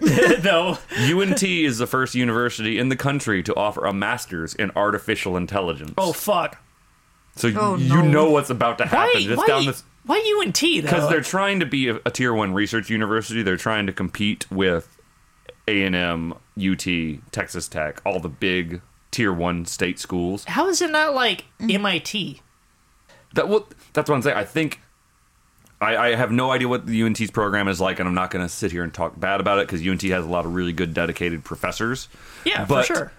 Though. UNT is the first university in the country to offer a master's in artificial intelligence. Oh fuck. so Oh, you no. know what's about to happen. Why? Just Why, down this why UNT though? because they're trying to be a, a tier one research university. They're trying to compete with A and M, UT, Texas Tech, all the big tier one state schools. How is it not like MIT? That well, that's what I'm saying. I think I, I have no idea what the UNT's program is like, and I'm not going to sit here and talk bad about it because UNT has a lot of really good, dedicated professors. Yeah, But- for sure.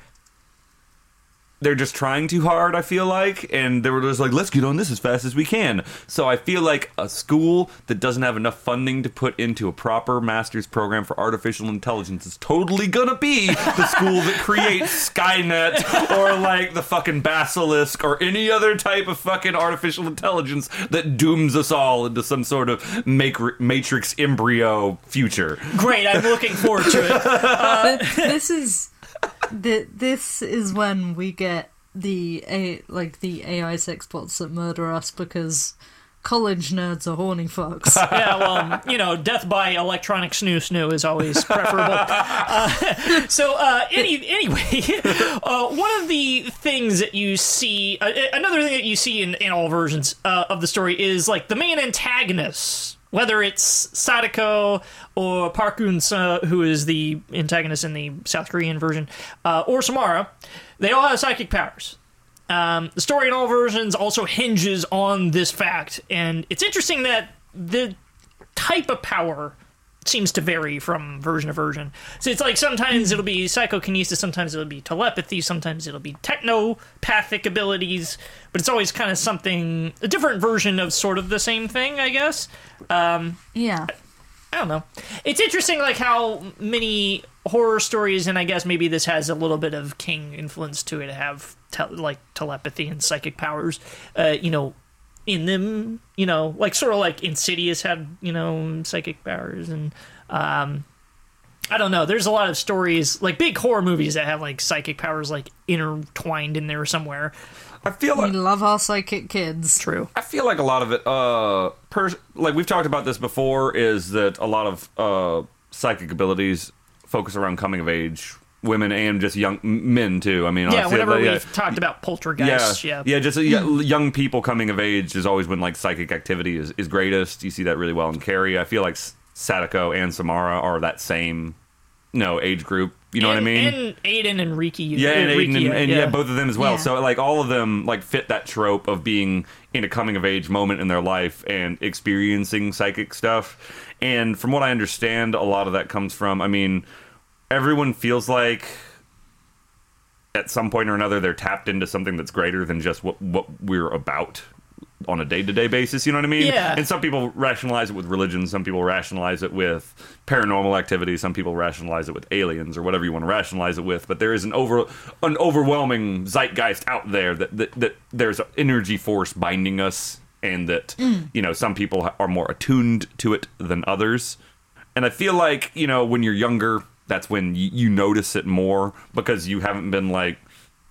They're just trying too hard, I feel like, and they were just like, let's get on this as fast as we can. So I feel like a school that doesn't have enough funding to put into a proper master's program for artificial intelligence is totally gonna be the school that creates Skynet or like the fucking Basilisk or any other type of fucking artificial intelligence that dooms us all into some sort of macri- matrix embryo future. Great, I'm looking forward to it. Uh, this is the this is when we get the a like the AI sex bots that murder us because college nerds are horny fucks. yeah, well, you know, death by electronic snoo snoo is always preferable. uh, so, uh, any, anyway, uh, one of the things that you see, uh, another thing that you see in, in all versions uh, of the story is like the main antagonist. Whether it's Sadako or Park Eun-seo, who is the antagonist in the South Korean version, uh, or Samara, they all have psychic powers. Um, the story in all versions also hinges on this fact, and it's interesting that the type of power seems to vary from version to version. So it's like sometimes it'll be psychokinesis, sometimes it'll be telepathy, sometimes it'll be technopathic abilities, but it's always kind of something a different version of sort of the same thing, I guess. Um, yeah. I don't know. It's interesting, like how many horror stories, and I guess maybe this has a little bit of King influence to it, have te- like telepathy and psychic powers. Uh, you know, in them. You know, like sort of like Insidious had you know psychic powers, and um, I don't know. There's a lot of stories, like big horror movies, that have like psychic powers like intertwined in there somewhere. I feel We like love our psychic kids. True. I feel like a lot of it, uh, per, like we've talked about this before, is that a lot of uh, psychic abilities focus around coming of age women and just young men too. I mean, Yeah, honestly, whenever yeah. we've talked about yeah, poltergeists, yeah, yeah, just uh, yeah, young people coming of age is always when like psychic activity is, is greatest. You see that really well in Carrie. I feel like Sadako and Samara are that same no age group. You know and, what I mean? And Aidan and Riki, Yeah, and, Aidan and, Rikiya, and yeah. both of them as well. Yeah. So like all of them like fit that trope of being in a coming of age moment in their life and experiencing psychic stuff. And from what I understand, a lot of that comes from I mean, everyone feels like at some point or another they're tapped into something that's greater than just what what we're about on a day-to-day basis you know what i mean? Yeah. and some people rationalize it with religion some people rationalize it with paranormal activity some people rationalize it with aliens or whatever you want to rationalize it with but there is an over an overwhelming zeitgeist out there that that, that there's an energy force binding us and that mm. you know some people are more attuned to it than others. And I feel like, you know, when you're younger, that's when you, you notice it more because you haven't been like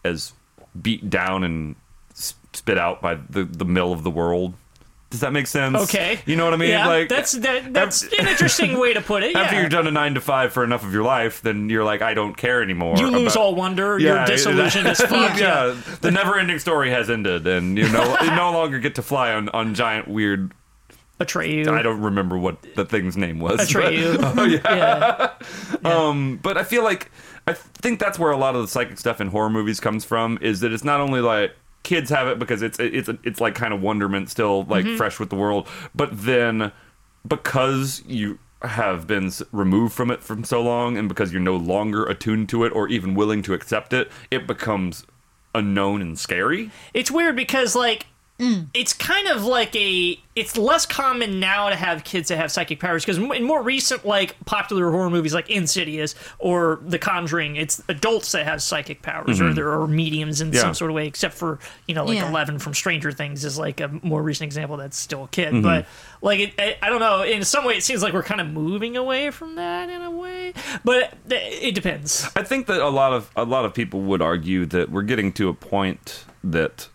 as beat down and spit out by the, the mill of the world. Does that make sense? Okay, You know what I mean? Yeah, like that's that, that's an interesting way to put it. after you've done a nine to five for enough of your life, then you're like, I don't care anymore. you lose about- all wonder. You're Yeah, disillusioned as fuck. yeah, the never-ending story has ended, and you know you no longer get to fly on, on giant weird. Atreyu. I don't remember what the thing's name was. but- Atreyu. oh yeah. yeah. Um, but I feel like I think that's where a lot of the psychic stuff in horror movies comes from. Is that it's not only like kids have it because it's it's it's like kind of wonderment still like Mm-hmm. fresh with the world, but then because you have been removed from it from so long, and because you're no longer attuned to it or even willing to accept it, it becomes unknown and scary. It's weird because like it's kind of like a it's less common now to have kids that have psychic powers because in more recent like popular horror movies like Insidious or The Conjuring it's adults that have psychic powers or there are mediums in Mm-hmm. Yeah. some sort of way except for you know like Yeah. 11 from Stranger Things is like a more recent example that's still a kid Mm-hmm. but like it, I, I don't know in some way it seems like we're kind of moving away from that in a way but it, it depends I think that a lot of a lot of people would argue that we're getting to a point that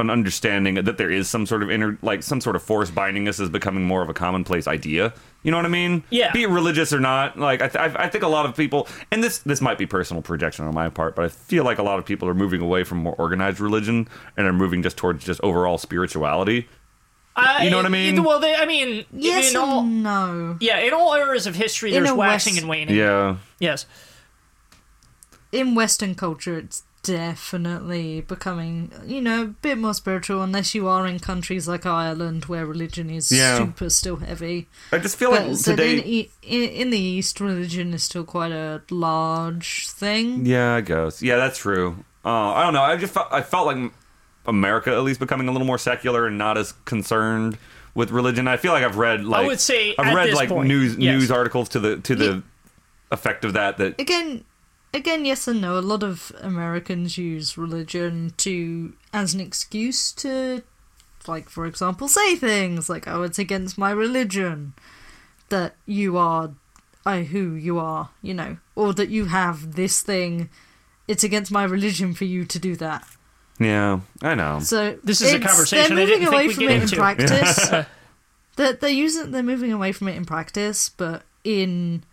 an understanding that there is some sort of inner like some sort of force binding us is becoming more of a commonplace idea. You know what I mean? Yeah. Be it religious or not, like I, th- I I think a lot of people, and this this might be personal projection on my part, but I feel like a lot of people are moving away from more organized religion and are moving just towards just overall spirituality. I, You know what I mean? well they, I mean Yes in all no. Yeah, in all eras of history, In there's waxing West- and waning. Yeah. Yes. in Western culture, it's definitely becoming, you know, a bit more spiritual, unless you are in countries like Ireland where religion is Yeah. super still heavy. I just feel But like today. in, in, in the East, religion is still quite a large thing. Yeah, I guess. Yeah, that's true. Uh, I don't know. I just felt, I felt like America at least becoming a little more secular and not as concerned with religion. I feel like I've read like I would say I've read like point, news yes. news articles to the to the Yeah. effect of that that Again, again, yes and no. A lot of Americans use religion to as an excuse to, like, for example, say things like, "Oh, it's against my religion that you are, I who you are," you know, or that you have this thing. It's against my religion for you to do that. Yeah, I know. So This is a it's- conversation They're moving didn't away from get it in into. practice. they're, they're using. They're moving away from it in practice, but in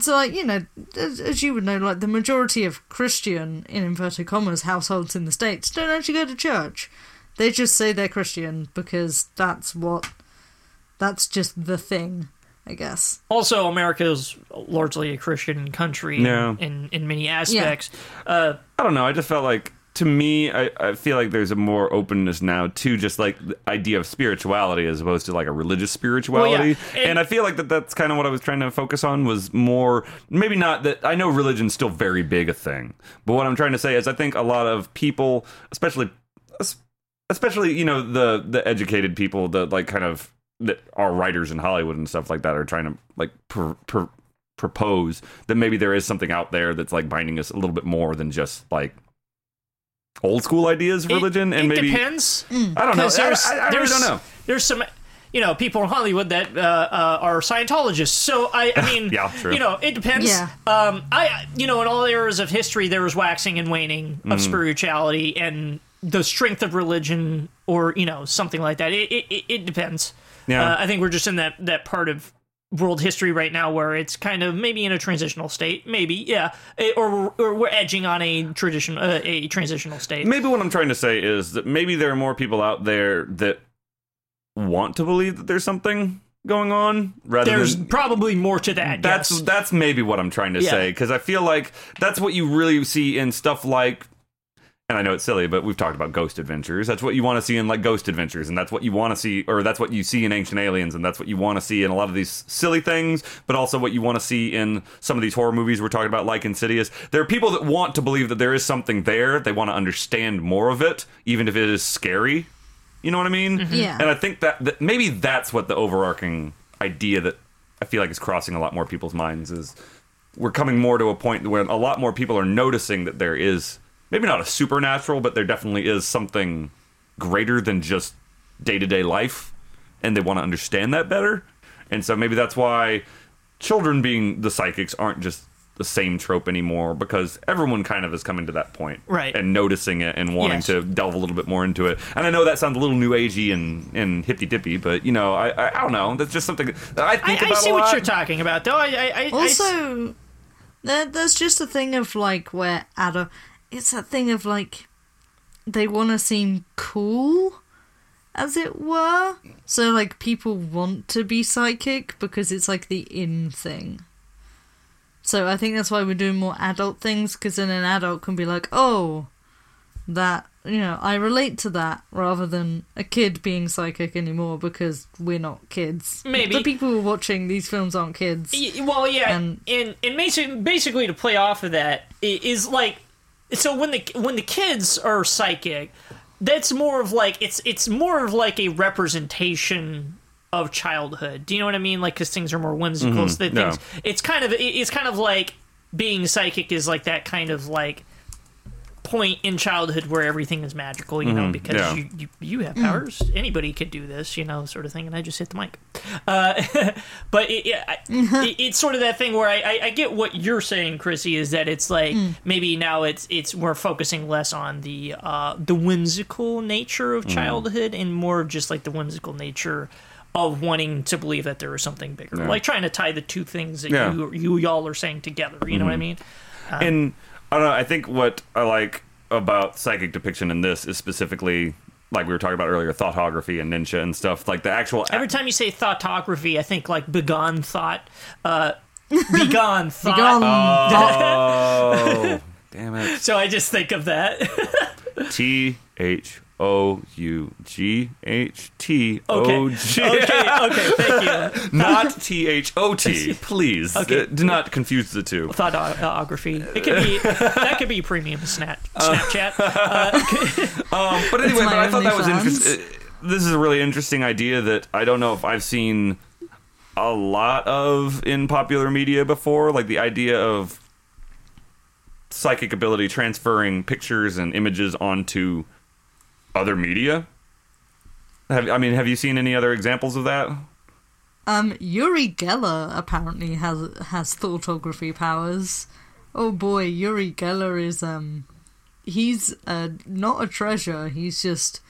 so like you know, as, as you would know, like the majority of Christian in inverted commas households in the states don't actually go to church. They just say they're Christian because that's what. That's just the thing, I guess. Also, America is largely a Christian country Yeah. in, in many aspects. Uh, I don't know. I just felt like to me, I, I feel like there's a more openness now to just like the idea of spirituality as opposed to like a religious spirituality. And- and, I feel like that that's kind of what I was trying to focus on was more maybe not that I know religion's still very big a thing, but what I'm trying to say is I think a lot of people, especially especially you know the the educated people that like kind of that are writers in Hollywood and stuff like that are trying to like pr- pr- propose that maybe there is something out there that's like binding us a little bit more than just like old school ideas of it- religion and it maybe depends. I don't know. 'Cause I, there's- I, I really there's- don't know. There's some, you know, people in Hollywood that uh, uh, are Scientologists. So I, I mean, Yeah, true. you know, it depends. Yeah. Um, I, you know, in all eras of history, there was waxing and waning Mm. of spirituality and the strength of religion, or you know, something like that. It, it, it- it depends. Yeah. Uh, I think we're just in that that part of world history right now where it's kind of maybe in a transitional state, maybe, yeah, Eh, or, or we're edging on a tradition, uh, a transitional state. Maybe what I'm trying to say is that maybe there are more people out there that want to believe that there's something going on rather There's than probably more to that. That's yes. that's maybe what I'm trying to Yeah. say because I feel like that's what you really see in stuff like. And I know it's silly, but we've talked about Ghost Adventures. That's what you want to see in like Ghost Adventures, and that's what you want to see, or that's what you see in Ancient Aliens, and that's what you want to see in a lot of these silly things, but also what you want to see in some of these horror movies we're talking about, like Insidious. There are people that want to believe that there is something there. They want to understand more of it, even if it is scary. You know what I mean? Mm-hmm. Yeah. And I think that, that maybe that's what the overarching idea that I feel like is crossing a lot more people's minds is we're coming more to a point where a lot more people are noticing that there is maybe not a supernatural, but there definitely is something greater than just day to day life, and they want to understand that better. And so maybe that's why children being the psychics aren't just the same trope anymore because everyone kind of is coming to that point Right. and noticing it and wanting Yes. to delve a little bit more into it and i know that sounds a little new agey and, and hippy dippy but you know I, I i don't know that's just something that i I, think I about i see a what you're talking about, though. I, I, I I- Also, there, there's just a thing of like where adult. It's that thing of like they want to seem cool, as it were. So like people want to be psychic because it's like the in thing. So I think that's why we're doing more adult things because then an adult can be like, oh, that you know I relate to that rather than a kid being psychic anymore because we're not kids. Maybe. the people who are watching these films aren't kids. Y- Well, yeah, And- and and basically, basically to play off of that is like, so when the when the kids are psychic, that's more of like it's it's more of like a representation of childhood. Do you know what I mean? Like, because things are more whimsical. Mm-hmm. so that things, it's kind of it's kind of like being psychic is like that kind of like point in childhood where everything is magical, you know, mm-hmm. because yeah. you, you you have mm. powers. Anybody could do this, you know, sort of thing. And I just hit the mic. Uh, but it, it, I- mm-hmm. it, it's sort of that thing where I, I, I get what you're saying, Chrissy, is that it's like mm. maybe now it's it's we're focusing less on the uh, the whimsical nature of mm. childhood and more of just like the whimsical nature of wanting to believe that there is something bigger, Yeah. like trying to tie the two things that Yeah. you you y'all are saying together. You know what I mm-hmm. mean? and um, I don't know. I think what I like about psychic depiction in this is specifically like we were talking about earlier, thoughtography and ninja and stuff. Like the actual Every time you say thoughtography, I think like begone thought. Uh, begone thought. Begone. Oh, damn it! So I just think of that. T H O U G H T Okay. Okay. Okay. Thank you. Not T H O T. Please, Okay. Uh, do not confuse the two. Thoughtography. It could be that could be premium snap Uh, Snapchat. Um, but anyway, but I thought that was interesting. This is a really interesting idea that I don't know if I've seen a lot of in popular media before. Like the idea of psychic ability transferring pictures and images onto other media. Have, I mean, have you seen any other examples of that? Um, Uri Geller apparently has has thoughtography powers. Oh boy, Uri Geller is um he's uh, not a treasure. He's just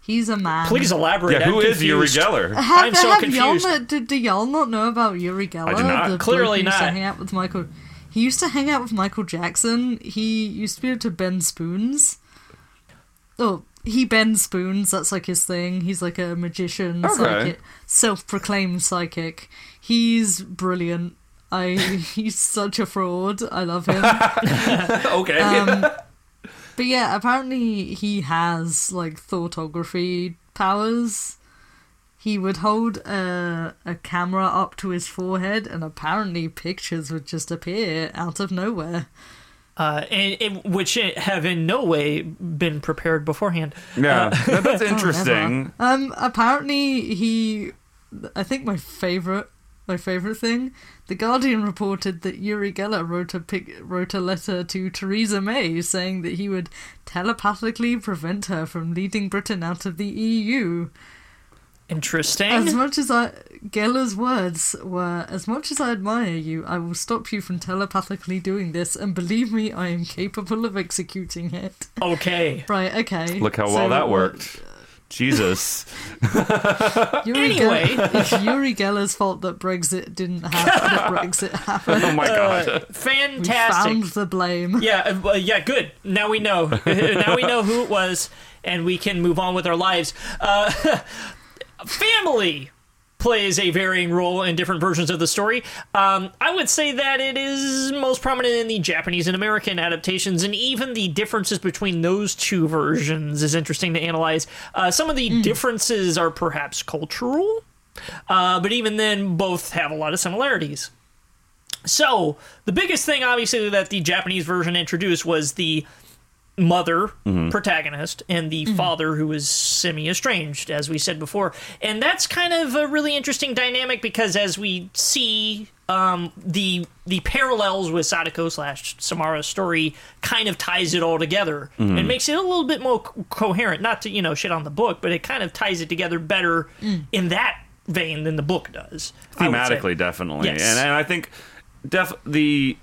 he's a man. Please elaborate. Yeah, who I'm is Uri. Geller? Have, I'm so have confused. Y'all not, do, do y'all not know about Uri Geller? I do not. The Clearly who used to not. hang out with Michael. He used to hang out with Michael Jackson. He used to be able to bend spoons. Oh, he bends spoons. That's like his thing. He's like a magician, Okay. psychic, self-proclaimed psychic. He's brilliant. I he's such a fraud. I love him. okay. Um, But yeah, apparently he has like thoughtography powers. He would hold a, a camera up to his forehead, and apparently pictures would just appear out of nowhere. Uh, and, and which have in no way been prepared beforehand. yeah, that- that's Oh, interesting. never. Um, apparently he, I think my favorite, my favorite thing, the Guardian reported that Uri Geller wrote a pic, wrote a letter to Theresa May saying that he would telepathically prevent her from leading Britain out of the EU. Interesting. As much as I Geller's words were, as much as I admire you, I will stop you from telepathically doing this, and believe me, I am capable of executing it. okay. Right? Okay. Look how so well that what- worked. Jesus. Uri Anyway. Geller, it's Uri Geller's fault that Brexit didn't happen. that Brexit happened. Oh my god. Uh, We fantastic. found the blame. Yeah, uh, yeah, good. Now we know. now we know who it was, and we can move on with our lives. Uh, family plays a varying role in different versions of the story. Um, I would say that it is most prominent in the Japanese and American adaptations, and even the differences between those two versions is interesting to analyze. Uh, some of the differences are perhaps cultural, uh, but even then, both have a lot of similarities. So, the biggest thing, obviously, that the Japanese version introduced was the mother mm-hmm. protagonist and the mm-hmm. father who is semi estranged, as we said before. And that's kind of a really interesting dynamic because as we see um, the the parallels with Sadako slash Samara's story kind of ties it all together mm-hmm. and makes it a little bit more co- coherent. Not to you know shit on the book, but it kind of ties it together better mm. in that vein than the book does. I would say. thematically definitely Yes. and, and i think def the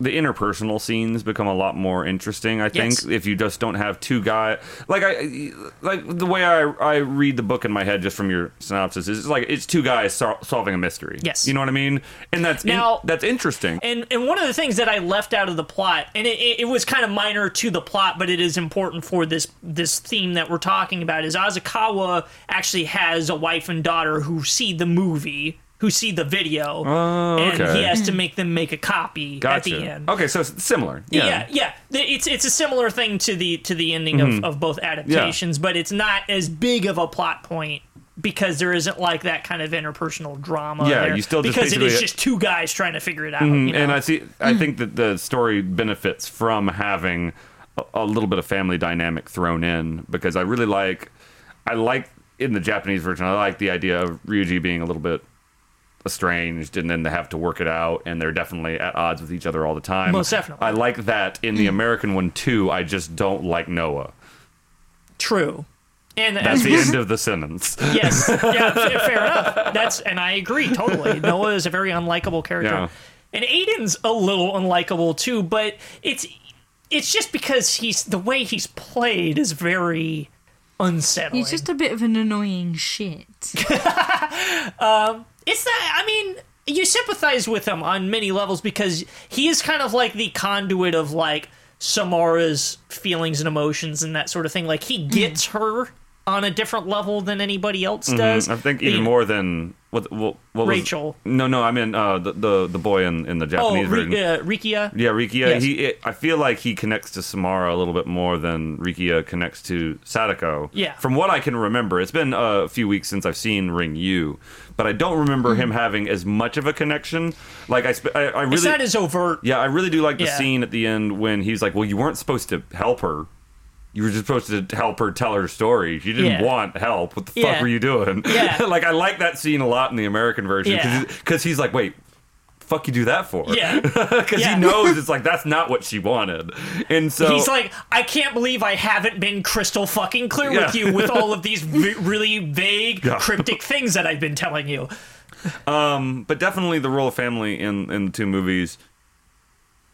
the interpersonal scenes become a lot more interesting i think Yes. if you just don't have two guys like i like the way i i read the book in my head just from your synopsis is it's like it's two guys sol- solving a mystery Yes. you know what i mean and that's in- Now- that's interesting And and one of the things that I left out of the plot, and it, it, it was kind of minor to the plot, but it is important for this this theme that we're talking about, is Asakawa actually has a wife and daughter who see the movie, who see the video, Oh, and he has to make them make a copy gotcha at the end. okay so it's similar Yeah, yeah, yeah. It's it's a similar thing to the to the ending of, mm-hmm. of both adaptations, but it's not as big of a plot point because there isn't like that kind of interpersonal drama. Yeah, there, you still because it is just two guys trying to figure it out. Mm-hmm, you know? and I see. I think mm-hmm. that the story benefits from having a, a little bit of family dynamic thrown in because I really like. I like in the Japanese version. I like the idea of Ryuji being a little bit estranged, and then they have to work it out, and they're definitely at odds with each other all the time. Most definitely. I like that in the American one too. I just don't like Noah. True. And That's the end of the sentence. yes, yeah, fair enough. That's and I agree totally. Noah is a very unlikable character, Yeah. and Aidan's a little unlikable too. But it's it's just because he's the way he's played is very unsettling. He's just a bit of an annoying shit. Um, it's that I mean. You sympathize with him on many levels because he is kind of like the conduit of like Samara's feelings and emotions and that sort of thing. Like he gets mm. her on a different level than anybody else does. I think The- even more than what what, what was- Rachel. no, no, I mean uh, the, the the boy in, in the Oh, Japanese version. Ri- uh, Rikiya. Yeah, Rikiya. Yes. He, it, I feel like he connects to Samara a little bit more than Rikiya connects to Sadako. Yeah. From what I can remember, it's been a few weeks since I've seen Ringu, but I don't remember Hmm. him having as much of a connection. Like I, I, I really, It's not as overt. yeah, I really do like the Yeah. scene at the end when he's like, "Well, you weren't supposed to help her." You were just supposed to help her tell her story. She didn't Yeah. want help. What the fuck were you doing? Yeah. like I like that scene a lot in the American version Yeah. because he's like, "Wait, fuck you do that for?" Yeah. because Yeah. he knows it's like that's not what she wanted, and so He's like, I can't believe I haven't been crystal fucking clear with you with all of these v- really vague, Yeah. cryptic things that I've been telling you. Um, but definitely the role of family in in the two movies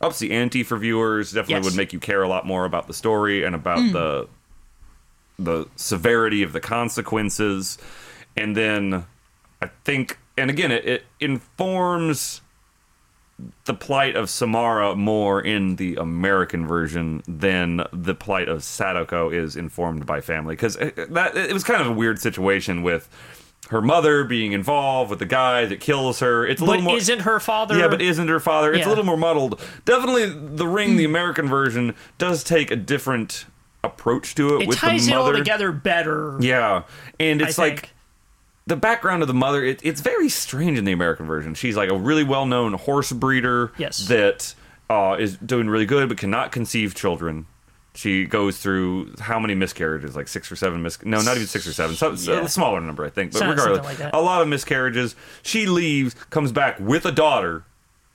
ups the ante for viewers. Definitely Yes. would make you care a lot more about the story and about hmm. the the severity of the consequences. And then I think, and again, it, it informs the plight of Samara more in the American version than the plight of Sadako is informed by family because uh, that it was kind of a weird situation with her mother being involved with the guy that kills her. It's a But little more isn't her father? yeah, but isn't her father? It's Yeah. a little more muddled. Definitely, the ring, the American version, does take a different approach to it, it with ties the it all mother. together better. Yeah, and I it's think. like the background of the mother. It, it's very strange in the American version. She's like a really well-known horse breeder. Yes. that uh, is doing really good, but cannot conceive children. She goes through how many miscarriages? Like six or seven mis? No, not even six or seven. So, Yeah. a smaller number, I think. But regardless, like a lot of miscarriages. She leaves, comes back with a daughter.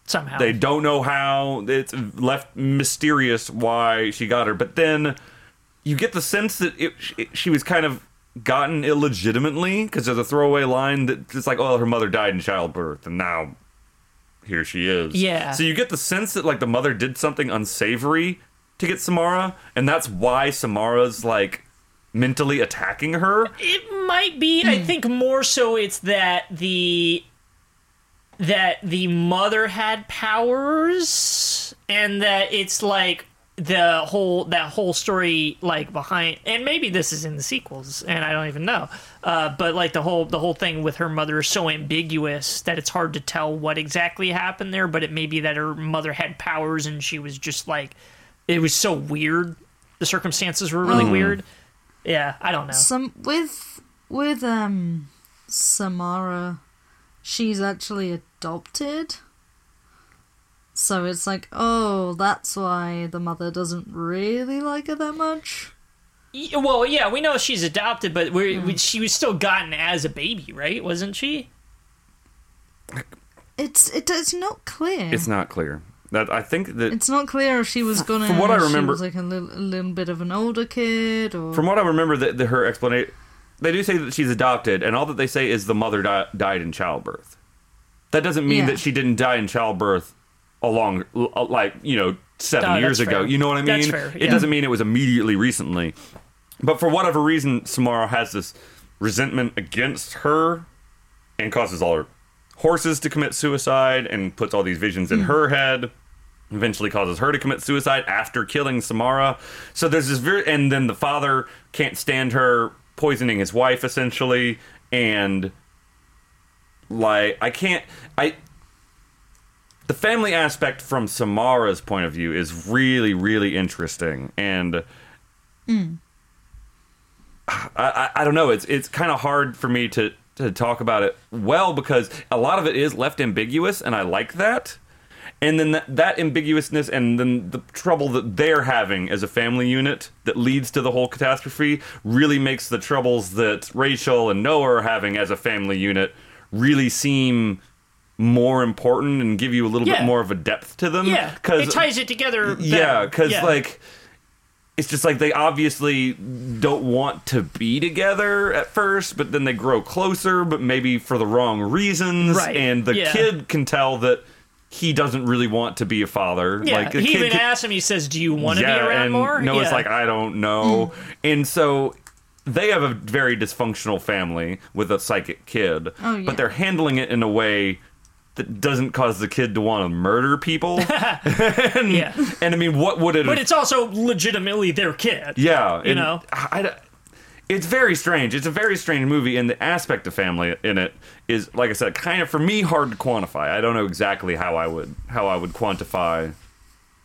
somehow. They don't know how. It's left mysterious why she got her. But then you get the sense that it, it, she was kind of gotten illegitimately because there's a throwaway line that it's like, oh, her mother died in childbirth, and now here she is. Yeah. So you get the sense that like the mother did something unsavory to get Samara, and that's why Samara's like mentally attacking her. It might be. I think more so it's that the that the mother had powers and that it's like the whole that whole story like behind and maybe this is in the sequels and I don't even know. Uh, but like the whole the whole thing with her mother is so ambiguous that it's hard to tell what exactly happened there, but it may be that her mother had powers and she was just like it was so weird. The circumstances were really weird. Yeah, I don't know. Some with with um Samara, she's actually adopted. So it's like, oh, that's why the mother doesn't really like her that much. Well, yeah, we know she's adopted, but we're, Hmm. we, she was still gotten as a baby, right? Wasn't she? It's it, it's not clear. It's not clear. That I think that It's not clear if she was gonna. from what I she remember- was like a little, a little bit of an older kid, or From what I remember, that the, her explanation, they do say that she's adopted, and all that they say is the mother di- died in childbirth. That doesn't mean Yeah. that she didn't die in childbirth along, l- uh, like you know, seven No, years ago. fair. You know what I mean? That's fair, It doesn't mean it was immediately recently. But for whatever reason, Samara has this resentment against her, and causes all her horses to commit suicide, and puts all these visions in hmm. her head eventually causes her to commit suicide after killing Samara. So there's this very, and then the father can't stand her poisoning his wife essentially, and like I can't, I. The family aspect from Samara's point of view is really, really interesting, and I, I, I don't know. It's it's kind of hard for me to to talk about it well because a lot of it is left ambiguous, and I like that. And then that, that ambiguousness, and then the trouble that they're having as a family unit that leads to the whole catastrophe, really makes the troubles that Rachel and Noah are having as a family unit really seem more important and give you a little Yeah. bit more of a depth to them. Yeah, because it ties it together. Better. Yeah, because Yeah. like it's just like they obviously don't want to be together at first, but then they grow closer, but maybe for the wrong reasons. Right, And the yeah. kid can tell that he doesn't really want to be a father. yeah, like he kid even can- asks him. He says, "Do you want to yeah, be around and more?" Noah's yeah. Hmm. like, I don't know. And so they have a very dysfunctional family with a psychic kid, Oh, yeah. but they're handling it in a way that doesn't cause the kid to want to murder people. and, Yeah. and I mean, what would it? but it's also legitimately their kid. yeah, you know? I, I- it's very strange. It's a very strange movie, and the aspect of family in it is, like I said, kind of for me hard to quantify. I don't know exactly how I would how I would quantify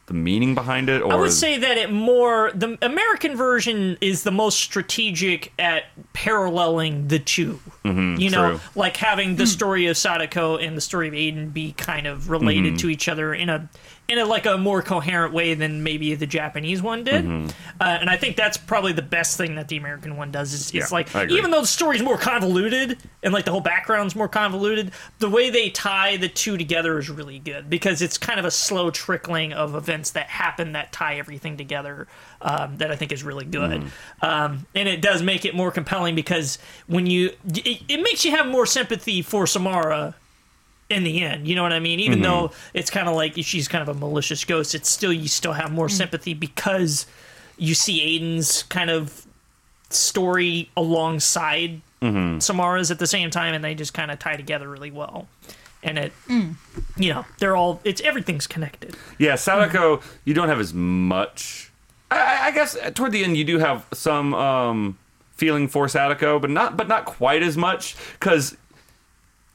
the meaning behind it. Or I would say that it more the American version is the most strategic at paralleling the 2 mm-hmm, you know, true. like having the hmm. story of Sadako and the story of Aidan be kind of related mm-hmm. to each other in a in a like a more coherent way than maybe the Japanese one did. Uh, and I think that's probably the best thing that the American one does. Is Yeah, it's like even though the story's more convoluted and like the whole background's more convoluted, the way they tie the two together is really good because it's kind of a slow trickling of events that happen that tie everything together. Um, that I think is really good, Mm-hmm. um, and it does make it more compelling because when you it, it makes you have more sympathy for Samara in the end. You know what I mean? Even mm-hmm. though it's kind of like she's kind of a malicious ghost, it's still you still have more mm. sympathy because you see Aidan's kind of story alongside mm-hmm. Samara's at the same time, and they just kind of tie together really well. And it, mm. you know, they're all it's everything's connected. Yeah, Sadako, mm-hmm. you don't have as much. I- I, I guess uh, toward the end you do have some um, feeling for Sadako, but not but not quite as much because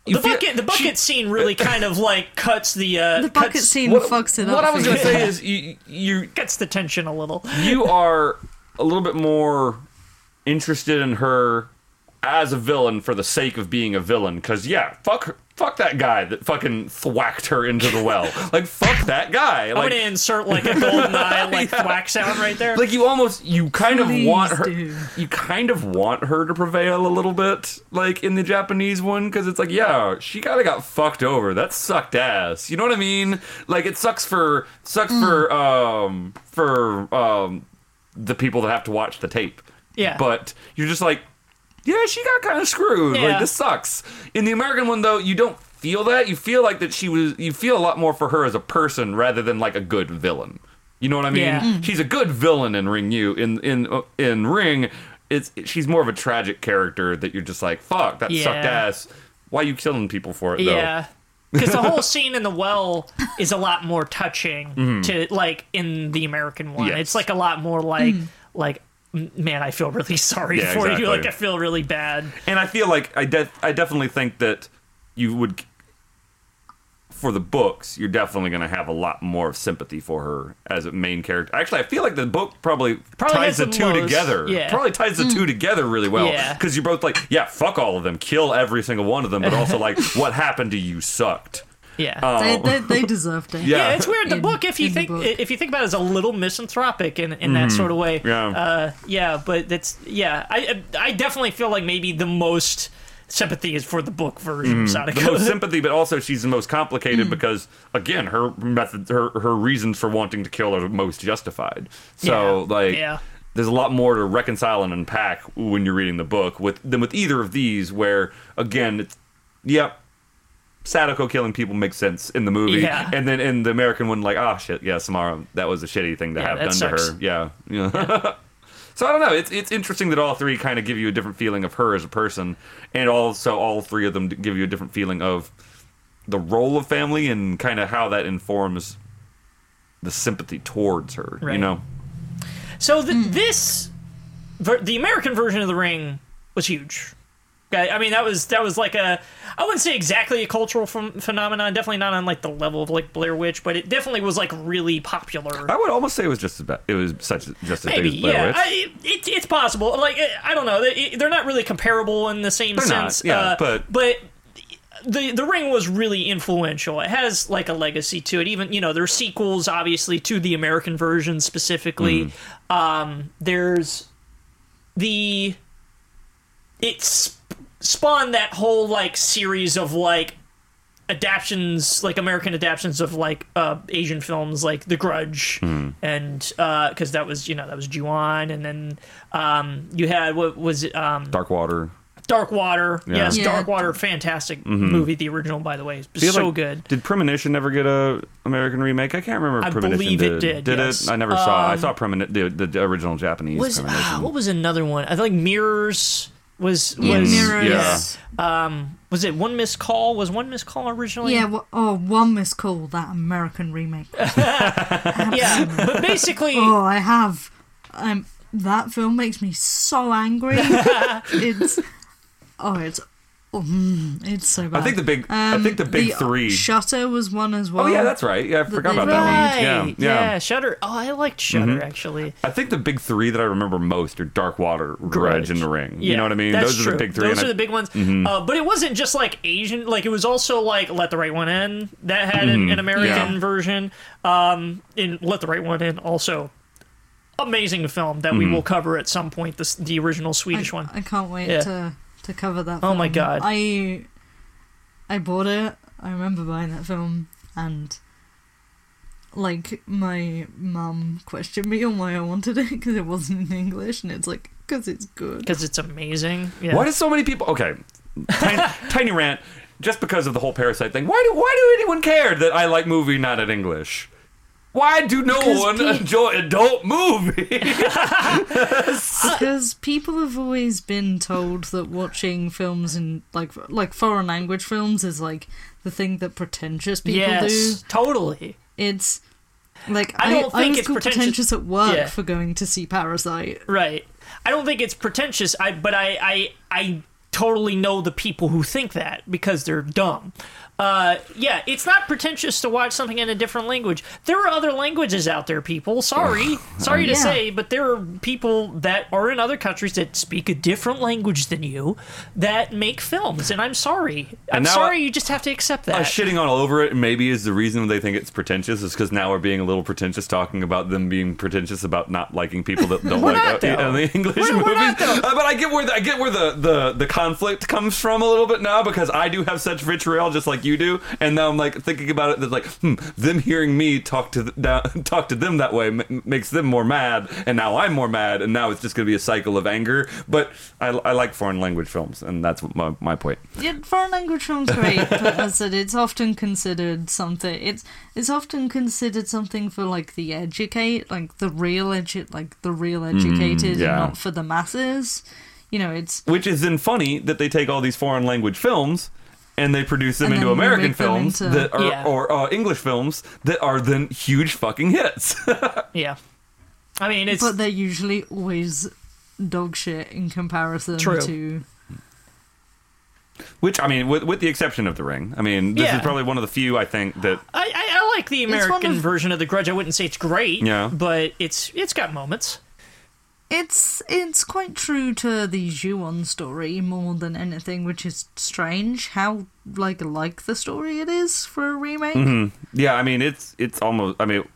The bucket, the bucket scene really kind of like cuts the uh, The bucket cuts, scene What, fucks it up. what I was going to say is you, you cuts the tension a little. you are a little bit more interested in her as a villain for the sake of being a villain. Because yeah, fuck her, fuck that guy that fucking thwacked her into the well. like fuck that guy. I'm Like gonna insert like a GoldenEye like thwack sound right there. like you almost you kind of want her do. you kind of want her to prevail a little bit like in the japanese one because it's like yeah she kind of got fucked over that sucked ass you know what i mean like it sucks for sucks for um for um the people that have to watch the tape Yeah. but you're just like yeah she got kind of screwed Yeah. like this sucks in the american one though you don't feel that you feel like that she was you feel a lot more for her as a person rather than like a good villain you know what I mean? Yeah. Mm. She's a good villain in Ringu. In in uh, in Ring, it's she's more of a tragic character that you're just like, fuck, that Yeah. sucked ass. Why are you killing people for it though? Yeah. Because the whole scene in the well is a lot more touching to like in the American one. Mm-hmm. Yes. It's like a lot more like like m- man, I feel really sorry Yeah, for exactly. you. Like I feel really bad. And I feel like I de- I definitely think that you would for the books, you're definitely going to have a lot more of sympathy for her as a main character. Actually, I feel like the book probably, Probably ties the the two most- together. yeah. Probably ties the two mm. together really well. Yeah. Because you're both like, yeah, fuck all of them, kill every single one of them, but also like, what happened to you sucked. Yeah. They, Um, they, they deserved it. Yeah. yeah, it's weird. The In- book, if you think book. if you think about it, is a little misanthropic in, in that sort of way. Mm-hmm. Yeah. uh, yeah. But that's yeah. I I definitely feel like maybe the most sympathy is for the book version of Mm-hmm. the Sadako. most sympathy, but also she's the most complicated because again, her method, her her reasons for wanting to kill are most justified. So Yeah. like, Yeah. there's a lot more to reconcile and unpack when you're reading the book with than with either of these. Where again, it's yep. Sadako killing people makes sense in the movie, Yeah. and then in the American one, like, oh shit, yeah, Samara, that was a shitty thing to Yeah, have done sucks. to her. Yeah, yeah. So I don't know. It's it's interesting that all three kind of give you a different feeling of her as a person, and also all three of them give you a different feeling of the role of family and kind of how that informs the sympathy towards her. You know, So th- hmm. this, the American version of the Ring was huge. I mean that was that was like a I wouldn't say exactly a cultural ph- phenomenon. Definitely not on like the level of like Blair Witch, but it definitely was like really popular. I would almost say it was just as bad. It was such just as Maybe, big as Blair yeah. Witch. I, it, it's possible. Like I don't know. They- They're not really comparable in the same They're not, sense. yeah, uh, but- but the the ring was really influential. It has like a legacy to it. Even you know there's sequels obviously to the American version specifically. Mm. Um, there's the it sp- spawned that whole like series of like adaptions like american adaptions of like uh asian films like the grudge Hmm. and uh because that was you know that was Ju-on and then um you had what was it um Dark Water. dark water yes Yeah. dark water fantastic movie the original by the way Mm-hmm. So like- good Did Premonition ever get a American remake? I can't remember. I Premonition believe it did. did, yes. it? I never saw. it. I Um, saw Premonition, the, the original Japanese was ah, Premonition. what was another one i think mirrors was Yeah, was mirrors. yeah. was it one missed call was one missed call originally Yeah, well, oh, one missed call, that American remake. yeah but basically Oh, I have. Um, that film makes me so angry. it's oh, it's oh, mm, it's so bad. I think the big. I Um, think the big three. Shutter was one as well. oh yeah, that's right. Yeah, I forgot they about that right one. Yeah, yeah, yeah. shutter oh i liked shutter actually I think the big three that I remember most are Dark Water, Grudge, and The Ring. you know what I mean? That's Those are the big three. Those are I- the big ones. Uh, but it wasn't just like Asian. Like it was also like Let the Right One In that had an, an American Yeah. version. Um, in Let the Right One In also amazing film that we will cover at some point. This the original Swedish I, one. I can't wait Yeah. to to cover that. Oh my. God. I I bought it. I remember buying that film and. Like my mum questioned me on why I wanted it because it wasn't in English, and it's like because it's good. Because it's amazing. Yeah. Why do so many people? Okay, tiny, tiny rant. just because of the whole parasite thing, why do why do anyone care that I like movie not in English? Why do no Because one pe- enjoy adult movie? Because people have always been told that watching films in like like foreign language films is like the thing that pretentious people yes, do. totally. It's like I don't think was it's pretentious- pretentious at work Yeah. for going to see Parasite. Right. I don't think it's pretentious. I but I I I totally know the people who think that because they're dumb. Uh, yeah, it's not pretentious to watch something in a different language. There are other languages out there, people. Sorry, sorry to Yeah. say, but there are people that are in other countries that speak a different language than you that make films, and I'm sorry. I'm now sorry. I- you just have to accept that. Uh, shitting all over it maybe is the reason they think it's pretentious is because now we're being a little pretentious talking about them being pretentious about not liking people that don't We're like not, uh, the English We're- movies. we're not. Uh, but I get where the, I get where the, the the conflict comes from a little bit now because I do have such vitriol just like you do, and now I'm like thinking about it. That like hmm, them hearing me talk to th- talk to them that way m- makes them more mad, and now I'm more mad, and now it's just going to be a cycle of anger. But I, I like foreign language films, and that's my my point. Yeah, foreign language films great, but as I said, it's often considered something. It's it's often considered something for like the educate, like the real edu- like the real educated, yeah. and not for the masses. You know, it's Which is then funny that they take all these foreign language films and they produce them And into American films into- that are Yeah. or uh, English films that are then huge fucking hits. yeah. I mean, it's but they're usually always dog shit in comparison True. to. Which I mean, with, with the exception of The Ring, I mean, this Yeah. is probably one of the few I think that I, I, I like the American of- version of The Grudge. I wouldn't say it's great, Yeah. but it's it's got moments. It's it's quite true to the Ju-on story more than anything, which is strange how like like the story it is for a remake. Mm-hmm. yeah, I mean, it's it's almost I mean,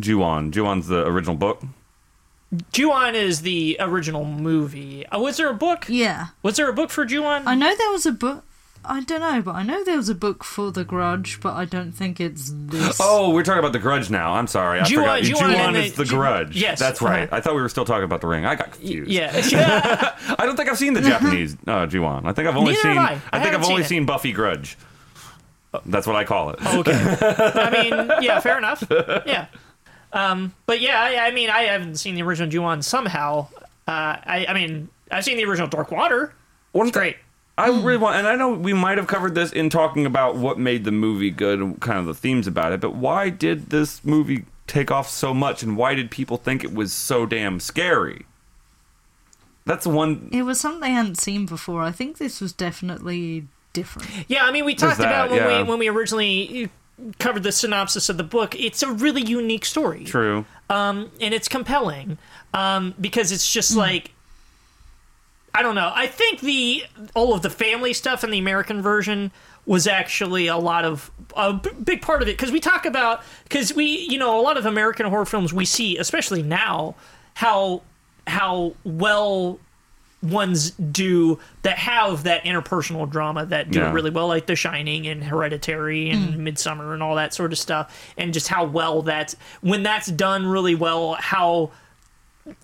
Ju-on, the original book. Ju-on is the original movie. Uh, was there a book? Yeah, Was there a book for Ju-on? I know there was a book. I don't know, but I know there was a book for The Grudge, but I don't think it's this. Oh, we're talking about The Grudge now. I'm sorry, I Ju-on- forgot. Ju-on Ju-on and is the- The Ju- Grudge. yes, that's right. uh-huh. I thought we were still talking about The Ring. I got confused. yeah, yeah. I don't think I've seen the Japanese uh, Ju-on. I think I've only Neither seen. have I. I think I've only seen seen Buffy Grudge. That's what I call it. okay. I mean, yeah, fair enough. Yeah. Um, but yeah, I, I mean, I haven't seen the original Ju-on somehow. Uh, I, I mean, I've seen the original Dark Water. One It's great. I really want, and I know we might have covered this in talking about what made the movie good and kind of the themes about it, but why did this movie take off so much, and why did people think it was so damn scary? That's one. It was something I hadn't seen before. I think this was definitely different. Yeah, I mean, we talked that, about when yeah. we when we originally covered the synopsis of the book. It's a really unique story. True. um, and it's compelling um, because it's just like I don't know. I think the all of the family stuff in the American version was actually a lot of a big part of it because we talk about because we you know a lot of American horror films we see especially now how how well ones do that have that interpersonal drama that do Yeah. it really well, like The Shining and Hereditary and mm. Midsommar and all that sort of stuff, and just how well that's when that's done really well, how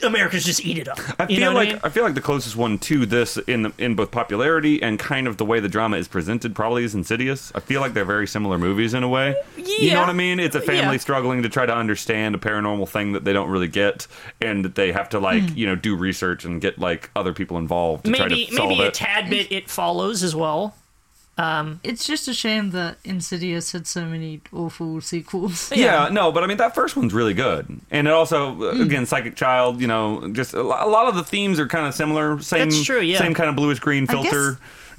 Americans just eat it up. I You feel know like I mean? I feel like the closest one to this in the, in both popularity and kind of the way the drama is presented probably is Insidious. I feel like they're very similar movies in a way. You know what I mean? It's a family Yeah. struggling to try to understand a paranormal thing that they don't really get, and that they have to like hmm. you know do research and get like other people involved to try maybe to solve maybe a it. tad bit it follows as well. It's just a shame that Insidious had so many awful sequels. yeah, no, but I mean that first one's really good, and it also Hmm. again, Psychic Child. You know, just a lot of the themes are kind of similar. Same, That's true, yeah. Same kind of bluish green filter.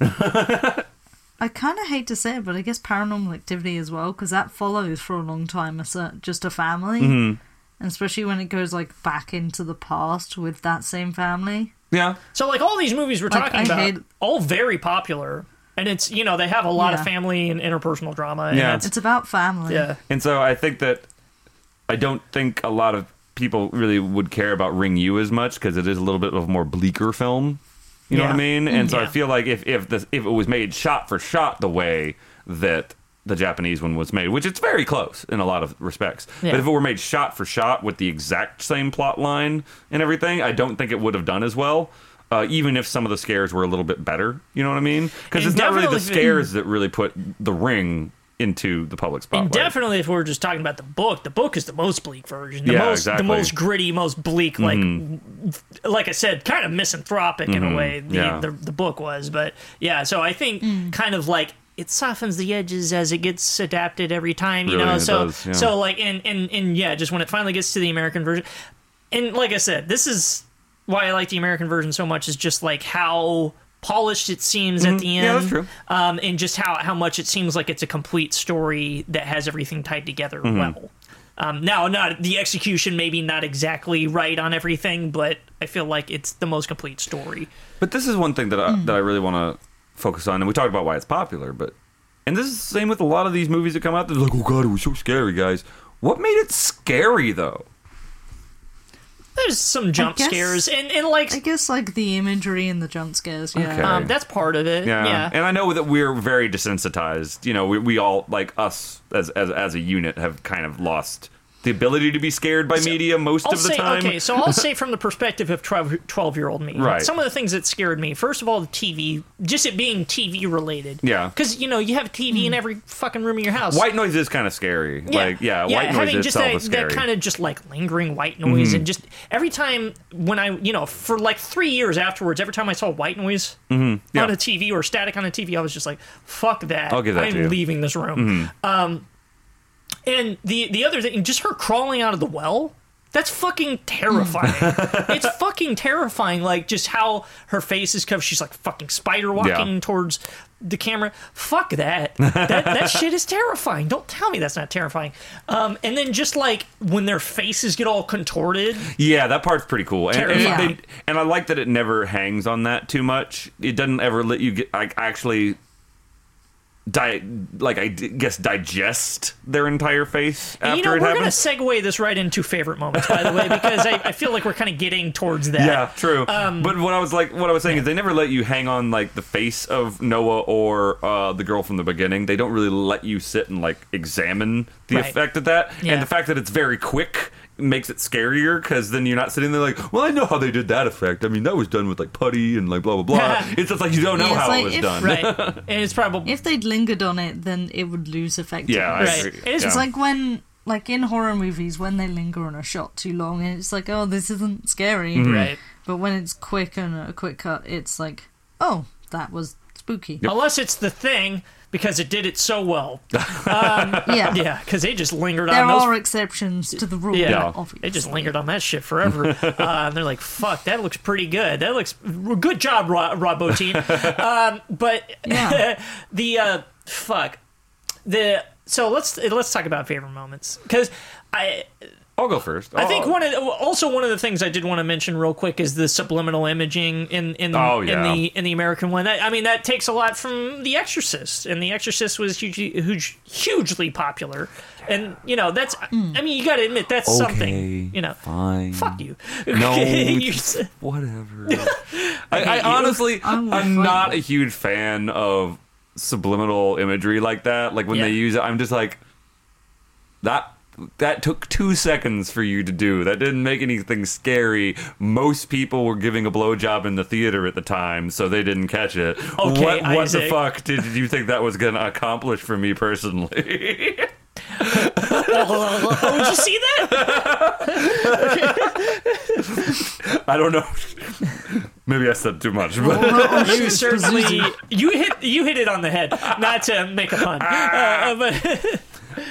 I kind of hate to say it, but I guess Paranormal Activity as well, because that follows for a long time a cer- just a family, Mm-hmm. and especially when it goes like back into the past with that same family. Yeah, So like all these movies we're Like, talking I about, hate- all very popular, and it's you know they have a lot of family and interpersonal drama. And Yeah. that's- It's about family. yeah. And so I think that I don't think a lot of people really would care about Ringu as much because it is a little bit of a more bleaker film. You know what I mean? And so I feel like if if this if it was made shot for shot the way that the Japanese one was made, which it's very close in a lot of respects. Yeah. But if it were made shot for shot with the exact same plot line and everything, I don't think it would have done as well. Uh, even if some of the scares were a little bit better, you know what I mean? Because it's not really the scares that really put the ring into the public spotlight. And definitely, if we're just talking about the book, the book is the most bleak version. The Yeah, most, exactly. Mm-hmm. the most gritty, most bleak. Like, like I said, kind of misanthropic in a way. The, yeah. the the book was, but yeah. So I think kind of like it softens the edges as it gets adapted every time. You Really, know, it so does, yeah. so like and and and yeah, just when it finally gets to the American version, and like I said, this is why I like the American version so much. Is just like how polished it seems at the end Mm-hmm. Yeah, that's true. um, and just how how much it seems like it's a complete story that has everything tied together Mm-hmm. well. Um, now, not the execution, maybe not exactly right on everything, but I feel like it's the most complete story. But this is one thing that I, that I really want to focus on, and we talked about why it's popular. But and this is the same with a lot of these movies that come out. They're like, oh god, it was so scary, guys. What made it scary though? There's some jump guess- scares, and and like I guess like the imagery and the jump scares. Yeah. Okay. um, that's part of it. Yeah. Yeah, and I know that we're very desensitized. You know, we, we all like us as, as as a unit have kind of lost the ability to be scared by media most I'll of the say time. okay, so I'll say from the perspective of 12 year old me. Right. Some of the things that scared me. First of all, the TV, just it being TV related. Yeah. Because you know you have a TV in every fucking room in your house. White noise is kind of scary. Like, yeah, white noise having just itself scary. Mm-hmm. that kind of just like lingering white noise, and just every time when I, you know, for like three years afterwards, every time I saw white noise Mm-hmm. Yeah. on a TV or static on a TV, I was just like, "Fuck that! I'll give that I'm to you. Mm-hmm. leaving this room." Um, and the the other thing, just her crawling out of the well. That's fucking terrifying. it's fucking terrifying. Like just how her face is covered. She's like fucking spider walking Yeah. towards the camera. Fuck that. That that shit is terrifying. Don't tell me that's not terrifying. Um, and then just like when their faces get all contorted. Yeah, that part's pretty cool, and and, and I like that it never hangs on that too much. It doesn't ever let you get like actually, di- like I d- guess digest their entire face after And, you know, it we're gonna segue this right into favorite moments, by the way, because I, I feel like we're kind of getting towards that. Yeah, true. Um, but what I was like, what I was saying is, they never let you hang on like the face of Noah or uh, the girl from the beginning. They don't really let you sit and like examine the Right. effect of that, Yeah. and the fact that it's very quick makes it scarier because then you're not sitting there like, well, I know how they did that effect. I mean, that was done with like putty and like blah blah blah. it's just like you don't know Yeah, how like it was if- done. Right. and it's probably If they'd lingered on it, then it would lose effect. Yeah, I Right. agree. It's It's Yeah. like when, like in horror movies, when they linger on a shot too long, and it's like, oh, this isn't scary. Mm-hmm. right. But when it's quick and a quick cut, it's like, oh, that was spooky. Unless it's the thing because it did it so well. Yeah. Yeah, because they just lingered There on those. are exceptions to the rule. Yeah. Yeah. obviously. They just lingered on that shit forever. uh, and they're like, fuck, that looks pretty good. That looks good job, Rob, Rob Bottin. um, but Yeah. the uh, fuck the so let's let's talk about favorite moments because I I'll go first. I think one of also one of the things I did want to mention real quick is the subliminal imaging in in Oh, in the in the American one. That, I mean, that takes a lot from The Exorcist, and The Exorcist was hugely huge, hugely popular. And you know, that's I mean, you got to admit that's Okay, something. You know, fine. fuck you. No, You just- s- whatever. I, I hate you. honestly, I will I'm not a huge fan of subliminal imagery like that. Like when Yeah. they use it, I'm just like, that. That took two seconds for you to do. That didn't make anything scary. Most people were giving a blowjob in the theater at the time, so they didn't catch it. Okay, what what the fuck did you think that was going to accomplish for me personally? oh, did you see that? I don't know. Maybe I said too much, but You certainly you hit you hit it on the head. Not to make a pun, uh, but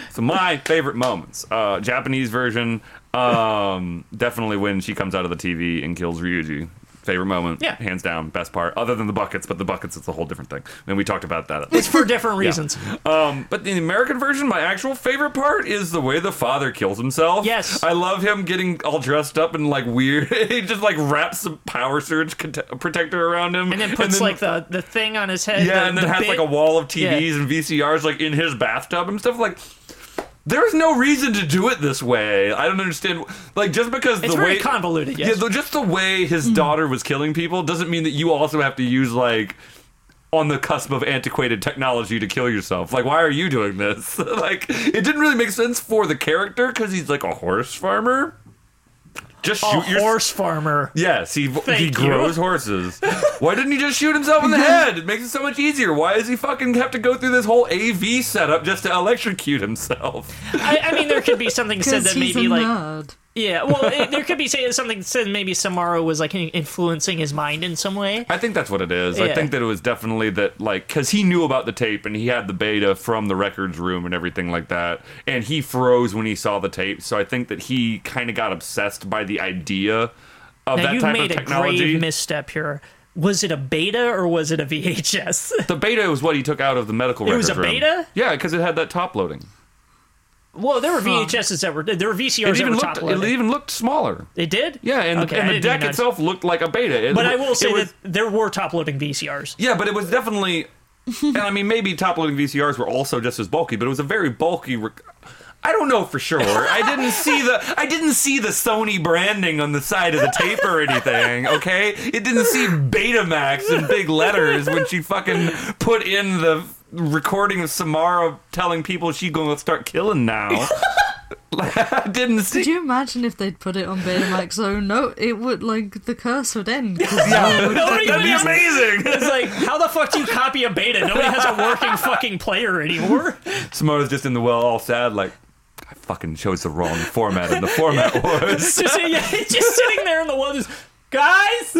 So my favorite moments, uh, Japanese version, um, definitely when she comes out of the TV and kills Ryuji. Favorite moment, Yeah. hands down, best part. Other than the buckets, but the buckets it's a whole different thing. And we talked about that. it's for different reasons. Um, but the American version, my actual favorite part is the way the father kills himself. Yes. I love him getting all dressed up and like weird. he just like wraps a power surge cont- protector around him, And then puts like the, the thing on his head. yeah, the- and then the has bit. like a wall of Yeah. TVs and VCRs like in his bathtub and stuff. Like, there's no reason to do it this way. I don't understand. Like, just because It's the very way convoluted. Yes. yeah, just the way his mm. daughter was killing people doesn't mean that you also have to use like on the cusp of antiquated technology to kill yourself. Like, why are you doing this? like, it didn't really make sense for the character because he's like a horse farmer. Just a shoot your horse farmer. Yes, he Thank he you. grows horses. Why didn't he just shoot himself in the head? It makes it so much easier. Why does he fucking have to go through this whole AV setup just to electrocute himself? I, I mean, there could be something said Because that he's maybe a like nerd. Yeah. Well, it, there could be say, something said maybe Samara was like influencing his mind in some way. I think that's what it is. I think that it was definitely that, like, because he knew about the tape and he had the beta from the records room and everything like that, and he froze when he saw the tape. So I think that he kind of got obsessed by the idea of Now that you've type made of a technology. grave misstep here. Was it a beta or was it a VHS? the beta was what he took out of the medical It was a room. beta? Yeah, because it had that top loading. Well, there were VHSs that were there were VCRs It that even were looked. top It even looked smaller. It did. Yeah, and, Okay, and the deck itself looked like a beta. It- But I will say was- that there were top loading VCRs. Yeah, but it was definitely. and I mean, maybe top loading VCRs were also just as bulky, but it was a very bulky. Rec- I don't know for sure. I didn't see the I didn't see the Sony branding on the side of the tape or anything. Okay, it didn't see Betamax in big letters when she fucking put in the recording of Samara telling people she gonna start killing now. I didn't see. Could you imagine if they'd put it on Betamax? So no, it would like the curse would end. 'cause Yeah, no would Nobody that'd be uses- amazing. It's like, how the fuck do you copy a beta? Nobody has a working fucking player anymore. Samara's just in the well, all sad, like I fucking chose the wrong format, and the format was. Just, yeah, just sitting there in the wall, just guys,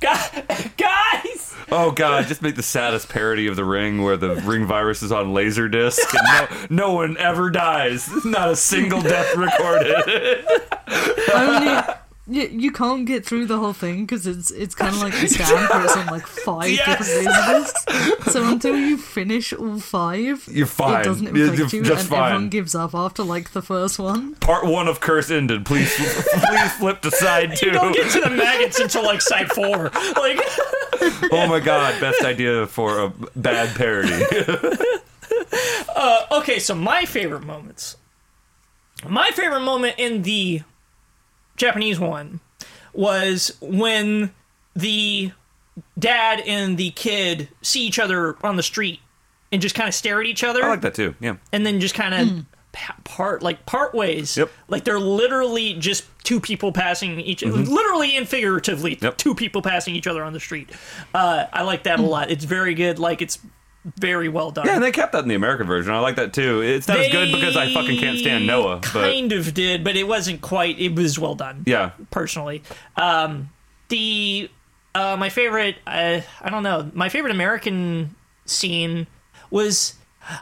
guys, guys. Oh god, just make the saddest parody of the ring where the ring virus is on laserdisc and no, no one ever dies. Not a single death recorded. Only you, you can't get through the whole thing because it's it's kind of like the stand where it's on like five Yes. different laserdiscs. So until you finish all five, You're fine. It doesn't You're affect you, just and fine. everyone gives up after like the first one. Part one of Curse ended. Please, please flip to side two. You don't get to the maggots until like side four. Like, Oh my god, best idea for a bad parody. Uh, okay, so my favorite moments. My favorite moment in the Japanese one was when the dad and the kid see each other on the street and just kind of stare at each other. I like that too. Yeah. and then just kind of part like part ways. Yep. Like they're literally just two people passing each, literally and figuratively, Mm-hmm. Yep. two people passing each other on the street. Uh, I like that a lot. It's very good. Like it's very well done. Yeah, and they kept that in the American version. I like that too. It's not as good because I fucking can't stand Noah. But Kind of did, but it wasn't quite. It was well done. yeah, personally. Um, the uh, my favorite, uh, I don't know, my favorite American scene was,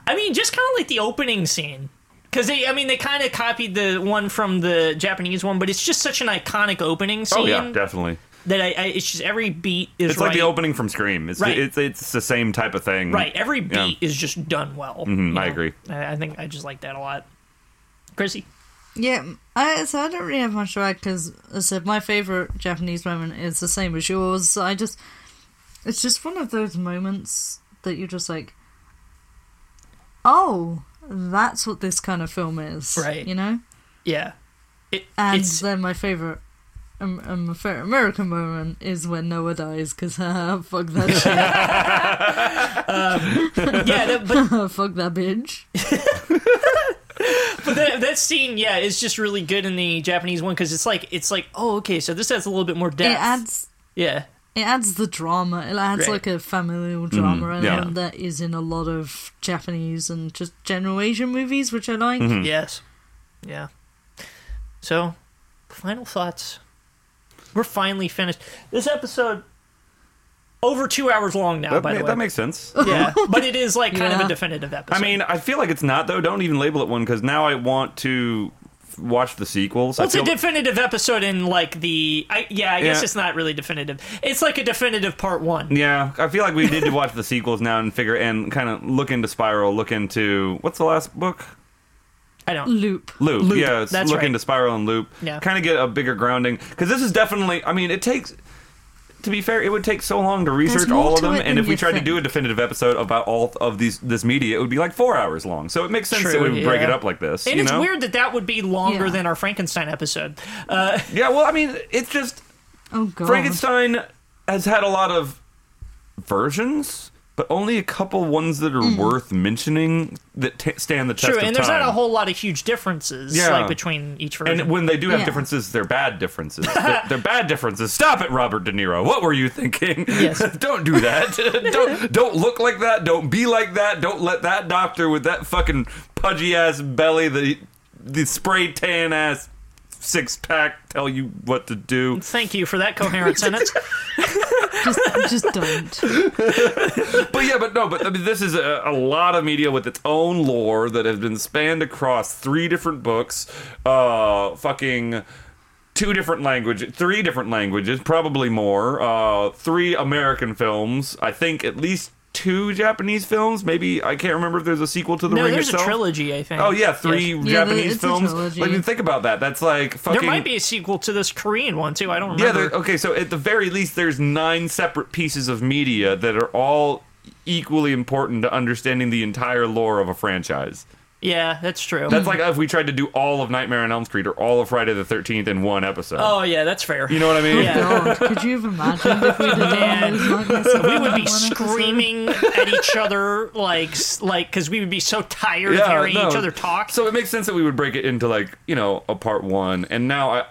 I mean, just kind of like the opening scene. Because they, I mean, they kind of copied the one from the Japanese one, but it's just such an iconic opening scene oh yeah, definitely. That I, I, it's just every beat is It's right. like the opening from Scream. It's Right. it's it's the same type of thing. Right, every beat Yeah. is just done well. Mhm, I know? agree. I, I think I just like that a lot. Chrissy, Yeah, I so I don't really have much to add because, I said, my favorite Japanese moment is the same as yours. I just, it's just one of those moments that you're just like, oh, that's what this kind of film is, Right. You know. yeah, it, And it's then my favorite. Um, um, my favorite American moment is when Noah dies because fuck that shit. yeah, that, but fuck that bitch. But that, that scene, yeah, is just really good in the Japanese one because it's like it's like oh okay, so this has a little bit more depth. It adds yeah, it adds the drama. It adds Right. like a familial drama Mm-hmm. yeah. that is in a lot of Japanese and just general Asian movies, which I like. Mm-hmm. yes, yeah. So, final thoughts. We're finally finished. This episode over two hours long now. That, by ma- the way, that makes sense. yeah, but it is like kind of a definitive episode. I mean, I feel like it's not though. Don't even label it one because now I want to watch the sequels. Well, I it's a definitive episode in like the. I, yeah, I guess Yeah. it's not really definitive. It's like a definitive part one. yeah, I feel like we need to watch the sequels now and figure and kind of look into Spiral. Look into what's the last book? I don't. Loop. Loop. Loop, Yeah, it's that's look right. into Spiral and Loop. Yeah. Kind of get a bigger grounding because this is definitely. I mean, it takes. To be fair, it would take so long to research all of them, and if we you tried to do a definitive episode about all of these this media, it would be like four hours long. So it makes sense that we would break yeah. it up like this. And you it's know? weird that that would be longer Yeah. than our Frankenstein episode. Uh, Yeah, well, I mean, it's just Oh god. Frankenstein has had a lot of versions but only a couple ones that are mm-hmm. worth mentioning that t- stand the test True, and there's time. not a whole lot of huge differences Yeah. like between each version. And when they do have Yeah. differences, they're bad differences. they're, they're bad differences. Stop it, Robert De Niro. What were you thinking? Yes. don't do that. don't don't look like that. Don't be like that. Don't let that doctor with that fucking pudgy ass belly, the the spray tan ass six pack, tell you what to do. Thank you for that coherent sentence. Just, just don't. But yeah, but no, but I mean, this is a, a lot of media with its own lore that has been spanned across three different books, uh, fucking two different languages, three different languages, probably more, uh, three American films, I think at least two Japanese films. Maybe I can't remember if there's a sequel to The no, Ring there's itself. a trilogy, I think. Oh yeah, three Yes. Yeah, Japanese it's films. trilogy. Like, you think about that. That's like fucking. There might be a sequel to this Korean one too. I don't Yeah, remember. there- okay, so at the very least, there's nine separate pieces of media that are all equally important to understanding the entire lore of a franchise. Yeah, that's true. That's like if we tried to do all of Nightmare on Elm Street or all of Friday the 13th in one episode. oh yeah, that's fair. You know what I mean? Yeah. God, could you have imagined if we did Man. all those nightmares we would be in one episode? screaming at each other like like because we would be so tired of hearing no. each other talk. So it makes sense that we would break it into like, you know, a part one. And now I,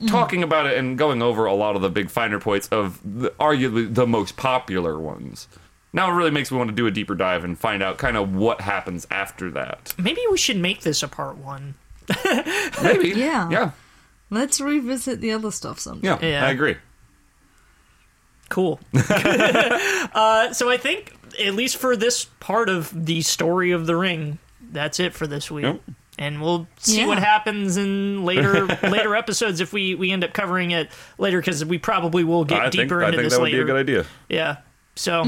mm. talking about it and going over a lot of the big finer points of the, arguably the most popular ones. Now it really makes me want to do a deeper dive and find out kind of what happens after that. Maybe we should make this a part one. Maybe. Yeah. Yeah. Let's revisit the other stuff sometime. Yeah. Yeah. I agree. Cool. uh, so I think at least for this part of the story of the ring, that's it for this week. Yep. And we'll see Yeah. what happens in later later episodes if we, we end up covering it later because we probably will get I think, deeper I into think this that would later. be a good idea. Yeah. So,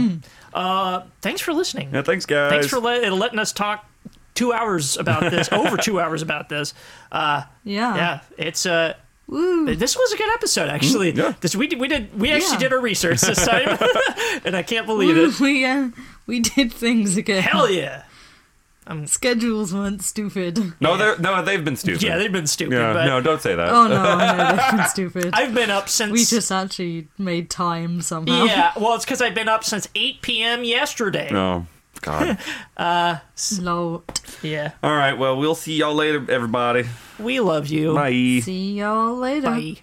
uh, thanks for listening. Yeah, thanks, guys. Thanks for let, letting us talk two hours about this, over two hours about this. Uh, Yeah. yeah, it's uh, Woo. this was a good episode actually. Mm, yeah. This we did, we did we actually Yeah. did our research this time, and I can't believe it. we uh, we did things again. Hell yeah! Um, schedules weren't stupid. No, they're no, they've been stupid. Yeah, they've been stupid, Yeah, but no, don't say that. Oh no, no, they've been stupid. I've been up since. we just actually made time somehow. yeah, well, it's because I've been up since 8 p.m. yesterday. No, God. Uh, Lol. Yeah, All right, well, we'll see y'all later, everybody. we love you. Bye. See y'all later. Bye.